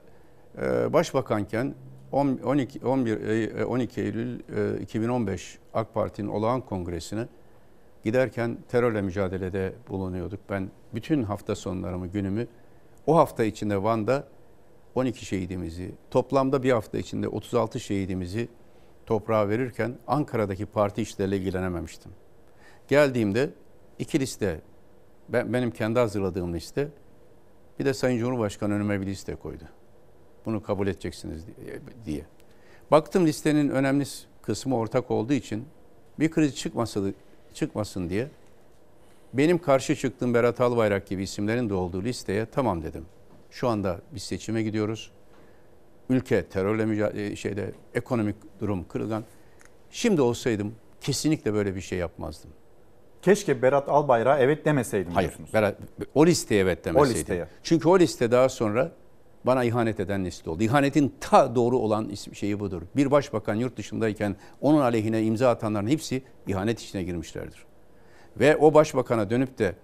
e, başbakanken 10 12 11 e, 12 Eylül e, 2015 AK Parti'nin olağan kongresine giderken terörle mücadelede bulunuyorduk. Ben bütün hafta sonlarımı, günümü o hafta içinde Van'da 12 şehidimizi, toplamda bir hafta içinde 36 şehidimizi toprağa verirken Ankara'daki parti işleriyle ilgilenememiştim. Geldiğimde iki liste, ben, benim kendi hazırladığım liste, bir de Sayın Cumhurbaşkanı önüme bir liste koydu. Bunu kabul edeceksiniz diye. Baktım listenin önemli kısmı ortak olduğu için bir kriz çıkmasın, çıkmasın diye benim karşı çıktığım Berat Albayrak gibi isimlerin de olduğu listeye tamam dedim. Şu anda biz seçime gidiyoruz. Ülke terörle mücadele şeyde ekonomik durum kırılgan. Şimdi olsaydım kesinlikle böyle bir şey yapmazdım. Keşke Berat Albayrak'a evet demeseydim Hayır. diyorsunuz. Berat, o listeye evet demeseydim. O listeye. Çünkü o liste daha sonra bana ihanet eden liste oldu. İhanetin ta doğru olan şeyi budur. Bir başbakan yurt dışındayken onun aleyhine imza atanların hepsi ihanet içine girmişlerdir. Ve o başbakana dönüp de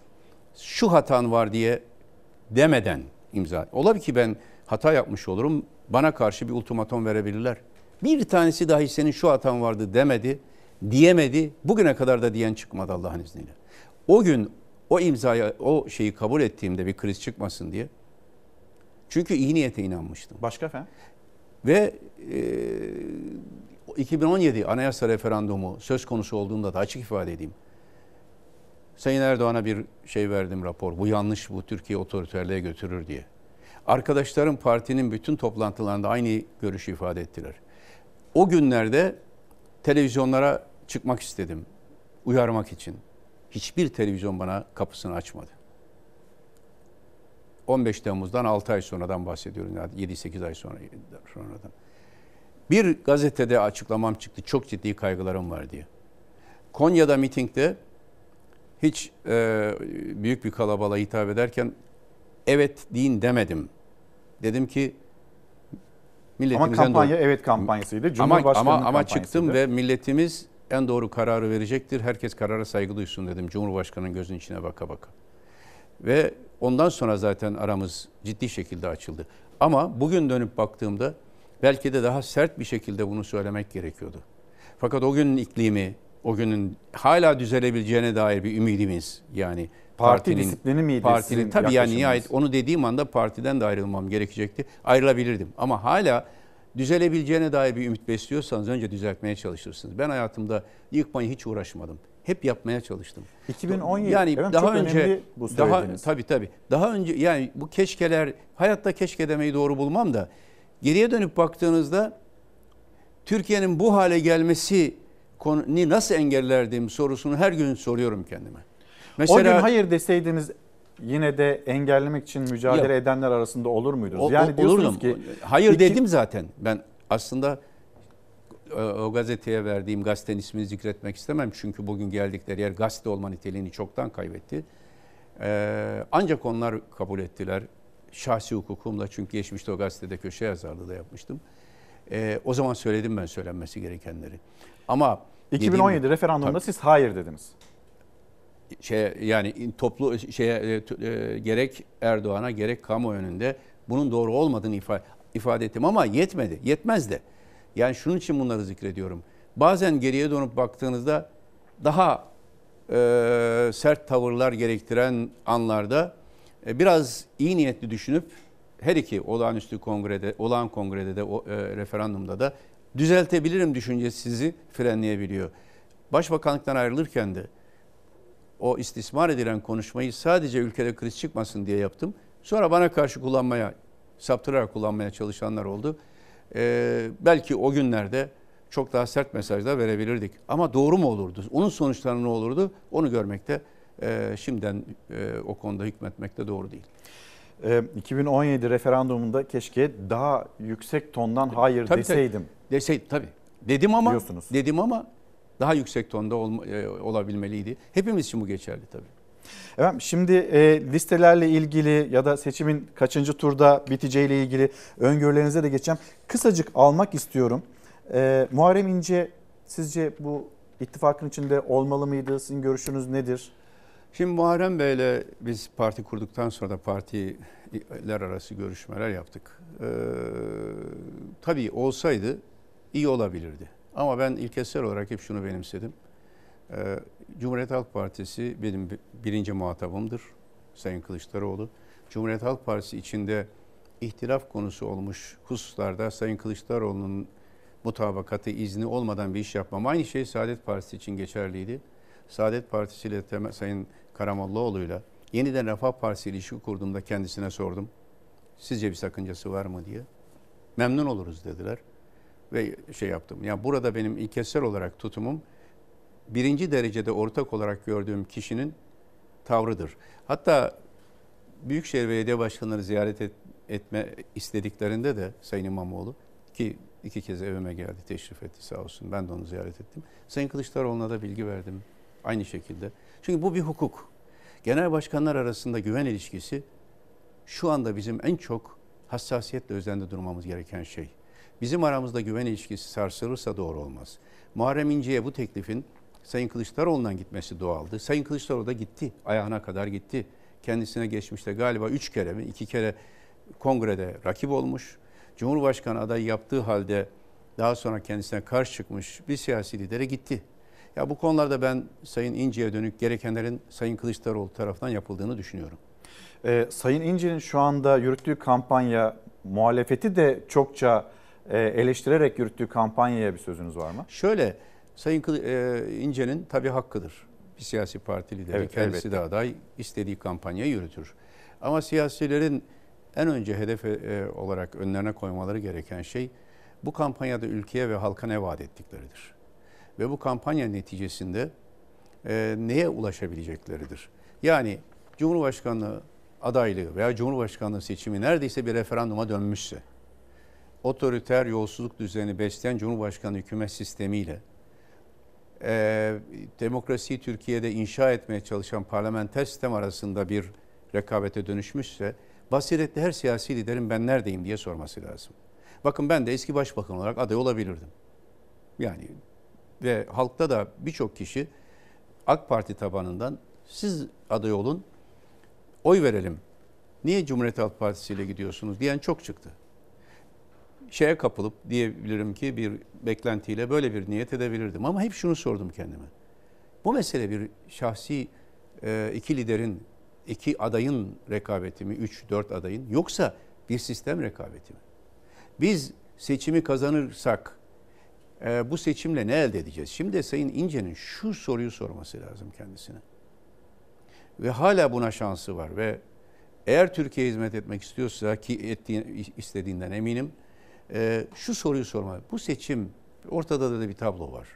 şu hatan var diye demeden imza. Olabilir ki ben hata yapmış olurum. Bana karşı bir ultimatom verebilirler. Bir tanesi dahi senin şu hatan vardı demedi, diyemedi. Bugüne kadar da diyen çıkmadı Allah'ın izniyle. O gün o imzaya, o şeyi kabul ettiğimde bir kriz çıkmasın diye. Çünkü iyi niyete inanmıştım. Başka efendim? Ve e, 2017 anayasa referandumu söz konusu olduğunda da açık ifade edeyim. Sayın Erdoğan'a bir şey verdim rapor. Bu yanlış, bu Türkiye otoriterliğe götürür diye. Arkadaşlarım partinin bütün toplantılarında aynı görüşü ifade ettiler. O günlerde televizyonlara çıkmak istedim. Uyarmak için. Hiçbir televizyon bana kapısını açmadı. 15 Temmuz'dan 6 ay sonradan bahsediyorum. Yani 7-8 ay sonra sonradan. Bir gazetede açıklamam çıktı. Çok ciddi kaygılarım var diye. Konya'da mitingde hiç e, büyük bir kalabalığa hitap ederken evet deyin demedim. Dedim ki milletimizden ama kampanya doğru... evet kampanyasıydı. Cumhurbaşkanı ama, ama, ama çıktım ve milletimiz en doğru kararı verecektir. Herkes karara saygı duysun dedim. Cumhurbaşkanının gözünün içine baka baka. Ve ondan sonra zaten aramız ciddi şekilde açıldı. Ama bugün dönüp baktığımda belki de daha sert bir şekilde bunu söylemek gerekiyordu. Fakat o günün iklimi, o günün hala düzelebileceğine dair bir ümidimiz yani Parti partinin, disiplini miydi partinin tabii yani nihayet onu dediğim anda partiden de ayrılmam gerekecekti. Ayrılabilirdim ama hala düzelebileceğine dair bir ümit besliyorsanız önce düzeltmeye çalışırsınız. Ben hayatımda yıkmayı hiç uğraşmadım. Hep yapmaya çalıştım. 2017 yani evet, daha çok önce bu daha tabii tabii. Daha önce yani bu keşkeler hayatta keşke demeyi doğru bulmam da geriye dönüp baktığınızda Türkiye'nin bu hale gelmesi konuyu nasıl engellerdim sorusunu her gün soruyorum kendime. Mesela, o gün hayır deseydiniz yine de engellemek için mücadele ya, edenler arasında olur muydunuz? O, yani diyorsunuz olurdum. ki hayır iki... dedim zaten. Ben aslında o, gazeteye verdiğim gazetenin ismini zikretmek istemem çünkü bugün geldikleri yer gazete olma niteliğini çoktan kaybetti. Ee, ancak onlar kabul ettiler. Şahsi hukukumla çünkü geçmişte o gazetede köşe yazarlığı da yapmıştım. Ee, o zaman söyledim ben söylenmesi gerekenleri. Ama 2017 dediğim, referandumda tabii, siz hayır dediniz. Şey yani toplu şeye e, e, gerek Erdoğan'a gerek kamu önünde bunun doğru olmadığını ifade, ifade ettim ama yetmedi. Yetmez de. Yani şunun için bunları zikrediyorum. Bazen geriye dönüp baktığınızda daha e, sert tavırlar gerektiren anlarda e, biraz iyi niyetli düşünüp her iki olağanüstü kongrede, olağan kongrede de o, e, referandumda da düzeltebilirim düşüncesi sizi frenleyebiliyor. Başbakanlıktan ayrılırken de o istismar edilen konuşmayı sadece ülkede kriz çıkmasın diye yaptım. Sonra bana karşı kullanmaya, saptırarak kullanmaya çalışanlar oldu. Ee, belki o günlerde çok daha sert mesajlar verebilirdik. Ama doğru mu olurdu? Onun sonuçları ne olurdu? Onu görmekte e, şimdiden e, o konuda hükmetmekte doğru değil. 2017 referandumunda keşke daha yüksek tondan hayır tabii, deseydim. Tabii. Deseydim tabii. Dedim ama diyorsunuz. Dedim ama daha yüksek tonda ol, e, olabilmeliydi. Hepimiz için bu geçerli tabii. Evet, şimdi e, listelerle ilgili ya da seçimin kaçıncı turda biteceğiyle ilgili öngörülerinize de geçeceğim. Kısacık almak istiyorum. E, Muharrem İnce Sizce bu ittifakın içinde olmalı mıydı? Sizin görüşünüz nedir? Şimdi Muharrem Bey'le biz parti kurduktan sonra da partiler arası görüşmeler yaptık. Ee, tabii olsaydı iyi olabilirdi. Ama ben ilkesel olarak hep şunu benimsedim. Ee, Cumhuriyet Halk Partisi benim birinci muhatabımdır. Sayın Kılıçdaroğlu. Cumhuriyet Halk Partisi içinde ihtilaf konusu olmuş hususlarda Sayın Kılıçdaroğlu'nun mutabakatı, izni olmadan bir iş yapmam. Aynı şey Saadet Partisi için geçerliydi. Saadet Partisi ile Temel, Sayın Karamollaoğlu'yla yeniden Refah Partisi ilişki kurduğumda kendisine sordum. Sizce bir sakıncası var mı diye. Memnun oluruz dediler. Ve şey yaptım. Yani burada benim ilkesel olarak tutumum birinci derecede ortak olarak gördüğüm kişinin tavrıdır. Hatta Büyükşehir Belediye Başkanları ziyaret et, etme istediklerinde de Sayın İmamoğlu ki iki kez evime geldi, teşrif etti sağ olsun. Ben de onu ziyaret ettim. Sayın Kılıçdaroğlu'na da bilgi verdim aynı şekilde. Çünkü bu bir hukuk. Genel başkanlar arasında güven ilişkisi şu anda bizim en çok hassasiyetle özende durmamız gereken şey. Bizim aramızda güven ilişkisi sarsılırsa doğru olmaz. Muharrem İnce'ye bu teklifin Sayın Kılıçdaroğlu'ndan gitmesi doğaldı. Sayın Kılıçdaroğlu da gitti, ayağına kadar gitti. Kendisine geçmişte galiba üç kere mi, iki kere kongrede rakip olmuş. Cumhurbaşkanı adayı yaptığı halde daha sonra kendisine karşı çıkmış bir siyasi lidere gitti. Ya bu konularda ben Sayın İnce'ye dönük gerekenlerin Sayın Kılıçdaroğlu tarafından yapıldığını düşünüyorum. Ee, Sayın İnce'nin şu anda yürüttüğü kampanya muhalefeti de çokça e, eleştirerek yürüttüğü kampanyaya bir sözünüz var mı? Şöyle Sayın e, İnce'nin tabii hakkıdır. Bir siyasi parti lideri Evet, kendisi elbette. de aday istediği kampanyayı yürütür. Ama siyasilerin en önce hedef e, olarak önlerine koymaları gereken şey bu kampanyada ülkeye ve halka ne vaat ettikleridir. Ve bu kampanya neticesinde e, neye ulaşabilecekleridir. Yani Cumhurbaşkanlığı adaylığı veya Cumhurbaşkanlığı seçimi neredeyse bir referanduma dönmüşse, otoriter yolsuzluk düzeni besleyen Cumhurbaşkanı hükümet sistemiyle e, demokrasiyi Türkiye'de inşa etmeye çalışan parlamenter sistem arasında bir rekabete dönüşmüşse basiretli her siyasi liderin ben neredeyim diye sorması lazım. Bakın ben de eski başbakan olarak aday olabilirdim. Yani ve halkta da birçok kişi AK Parti tabanından siz aday olun, oy verelim. Niye Cumhuriyet Halk Partisi ile gidiyorsunuz diyen çok çıktı. Şeye kapılıp diyebilirim ki bir beklentiyle böyle bir niyet edebilirdim. Ama hep şunu sordum kendime. Bu mesele bir şahsi e, iki liderin, iki adayın rekabeti mi, üç, dört adayın yoksa bir sistem rekabeti mi? Biz seçimi kazanırsak e, bu seçimle ne elde edeceğiz? Şimdi Sayın İnce'nin şu soruyu sorması lazım kendisine. Ve hala buna şansı var ve eğer Türkiye'ye hizmet etmek istiyorsa ki ettiği, istediğinden eminim e, şu soruyu sormalı. Bu seçim ortada da bir tablo var.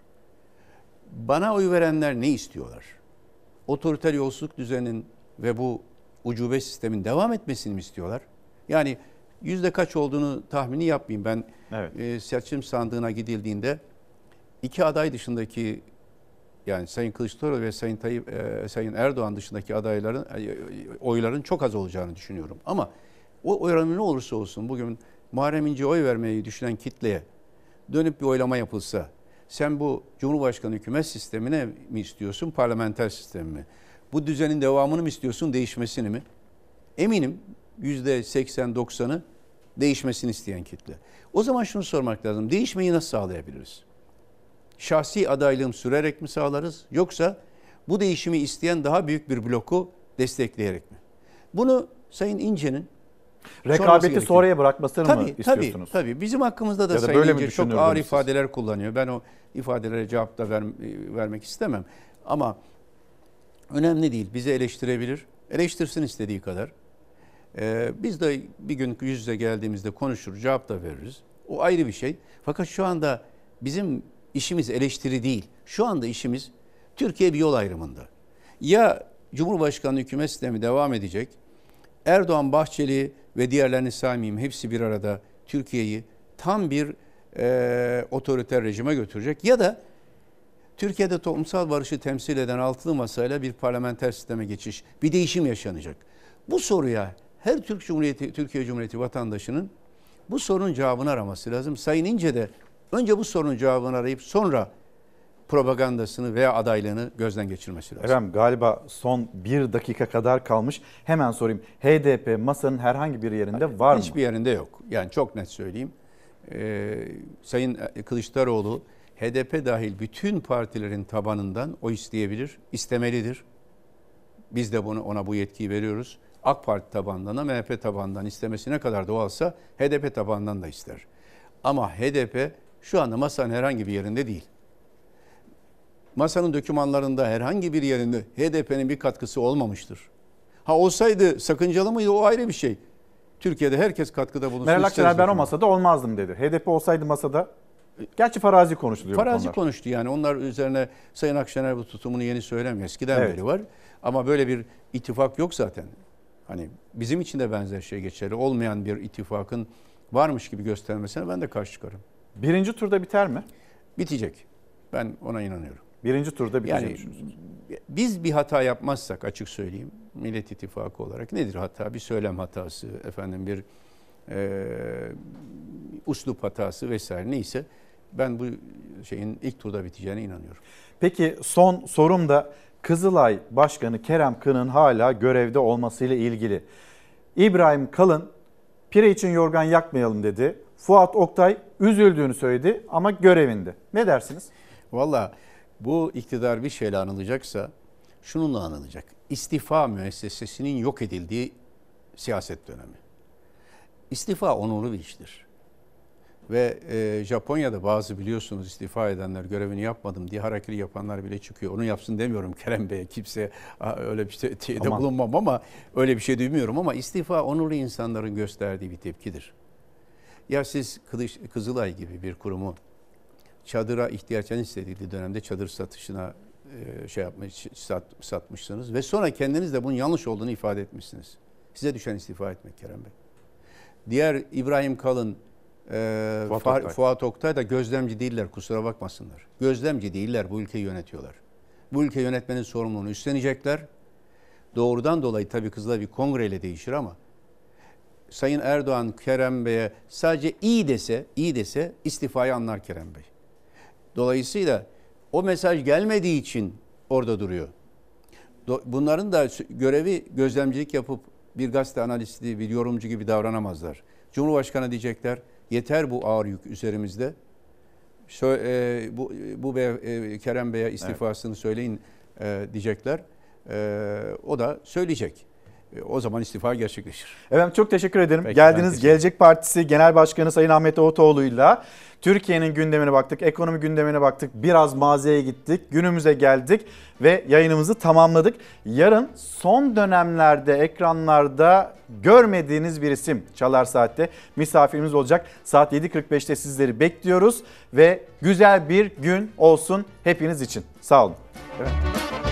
Bana oy verenler ne istiyorlar? Otoriter yolsuzluk düzeninin ve bu ucube sistemin devam etmesini mi istiyorlar? Yani yüzde kaç olduğunu tahmini yapmayayım. Ben Evet. e, seçim sandığına gidildiğinde iki aday dışındaki yani Sayın Kılıçdaroğlu ve Sayın Tayyip, e, Sayın Erdoğan dışındaki adayların e, oyların çok az olacağını düşünüyorum. Ama o oranı ne olursa olsun bugün Muharrem İnce'ye oy vermeyi düşünen kitleye dönüp bir oylama yapılsa sen bu Cumhurbaşkanı hükümet sistemine mi istiyorsun, parlamenter sistemi mi? Bu düzenin devamını mı istiyorsun, değişmesini mi? Eminim yüzde 80-90'ı değişmesini isteyen kitle. O zaman şunu sormak lazım. Değişmeyi nasıl sağlayabiliriz? Şahsi adaylığım sürerek mi sağlarız yoksa bu değişimi isteyen daha büyük bir bloku destekleyerek mi? Bunu Sayın İnce'nin Rekabeti sonraya bırakmasını mı tabii, istiyorsunuz? Tabii, tabii. Bizim hakkımızda da, Ya da Sayın İnce çok ağır siz? ifadeler kullanıyor. Ben o ifadelere cevap da ver- vermek istemem. Ama önemli değil. Bizi eleştirebilir. Eleştirsin istediği kadar. Ee, biz de bir gün yüz yüze geldiğimizde konuşur, cevap da veririz. O ayrı bir şey. Fakat şu anda bizim işimiz eleştiri değil. Şu anda işimiz Türkiye bir yol ayrımında. Ya Cumhurbaşkanlığı hükümet sistemi devam edecek. Erdoğan, Bahçeli ve diğerlerini saymayayım hepsi bir arada Türkiye'yi tam bir e, otoriter rejime götürecek. Ya da Türkiye'de toplumsal barışı temsil eden altılı masayla bir parlamenter sisteme geçiş, bir değişim yaşanacak. Bu soruya her Türk Cumhuriyeti, Türkiye Cumhuriyeti vatandaşının bu sorunun cevabını araması lazım. Sayın İnce de önce bu sorunun cevabını arayıp sonra propagandasını veya adaylığını gözden geçirmesi lazım. Efendim galiba son bir dakika kadar kalmış. Hemen sorayım. HDP masanın herhangi bir yerinde var mı? Hiçbir yerinde yok. Yani çok net söyleyeyim. Ee, Sayın Kılıçdaroğlu HDP dahil bütün partilerin tabanından o isteyebilir, istemelidir. Biz de bunu ona bu yetkiyi veriyoruz. AK Parti tabanından da MHP tabanından istemesi ne kadar doğalsa HDP tabanından da ister. Ama HDP şu anda masanın herhangi bir yerinde değil. Masanın dokümanlarında herhangi bir yerinde HDP'nin bir katkısı olmamıştır. Ha olsaydı sakıncalı mıydı o ayrı bir şey. Türkiye'de herkes katkıda bulunsun. Meral Akşener ben o masada olmazdım dedi. HDP olsaydı masada Gerçi farazi konuşuluyor Farazi konular. konuştu yani. Onlar üzerine Sayın Akşener bu tutumunu yeni söylemiyor. Eskiden Evet. beri var. Ama böyle bir ittifak yok zaten. Hani bizim için de benzer şey geçerli. Olmayan bir ittifakın varmış gibi göstermesine ben de karşı çıkarım. Birinci turda biter mi? Bitecek. Ben ona inanıyorum. Birinci turda biteceğini Yani düşünüyorsunuz. biz bir hata yapmazsak açık söyleyeyim Millet İttifakı olarak nedir hata? Bir söylem hatası, efendim bir e, uslup hatası vesaire neyse ben bu şeyin ilk turda biteceğine inanıyorum. Peki son sorum da Kızılay Başkanı Kerem Kın'ın hala görevde olmasıyla ilgili. İbrahim Kalın pire için yorgan yakmayalım dedi. Fuat Oktay üzüldüğünü söyledi ama görevinde. Ne dersiniz? Valla bu iktidar bir şeyle anılacaksa şununla anılacak. İstifa müessesesinin yok edildiği siyaset dönemi. İstifa onurlu bir iştir. Ve e, Japonya'da bazı biliyorsunuz istifa edenler görevini yapmadım diye harakiri yapanlar bile çıkıyor. Onu yapsın demiyorum Kerem Bey'e kimse "Aa, öyle bir şey Aman. bulunmam ama öyle bir şey duymuyorum ama istifa onurlu insanların gösterdiği bir tepkidir. Ya siz Kılıç, Kızılay gibi bir kurumu çadıra ihtiyaçların hissedildiği dönemde çadır satışına e, şey yapmış, sat, satmışsınız ve sonra kendiniz de bunun yanlış olduğunu ifade etmişsiniz. Size düşen istifa etmek Kerem Bey. Diğer İbrahim Kalın, e, Fuat Fuat, Oktay. Fuat Oktay da gözlemci değiller kusura bakmasınlar. Gözlemci değiller bu ülkeyi yönetiyorlar. Bu ülke yönetmenin sorumluluğunu üstlenecekler. Doğrudan dolayı tabii Kızılay bir kongreyle değişir ama Sayın Erdoğan Kerem Bey'e sadece iyi dese, iyi dese istifayı anlar Kerem Bey. Dolayısıyla o mesaj gelmediği için orada duruyor. Bunların da görevi gözlemcilik yapıp bir gazete analisti, bir yorumcu gibi davranamazlar. Cumhurbaşkanı diyecekler, yeter bu ağır yük üzerimizde. Sö- e, bu bu bey, e, Kerem Bey'e istifasını söyleyin e, diyecekler. E, o da söyleyecek. E, o zaman istifa gerçekleşir. Efendim çok teşekkür ederim. Peki, Geldiniz Gelecek Partisi Genel Başkanı Sayın Ahmet Davutoğlu'yla Türkiye'nin gündemine baktık, ekonomi gündemine baktık, biraz maziye gittik, günümüze geldik ve yayınımızı tamamladık. Yarın son dönemlerde ekranlarda görmediğiniz bir isim Çalar Saat'te misafirimiz olacak. Saat 7.45'te sizleri bekliyoruz ve güzel bir gün olsun hepiniz için. Sağ olun. Evet.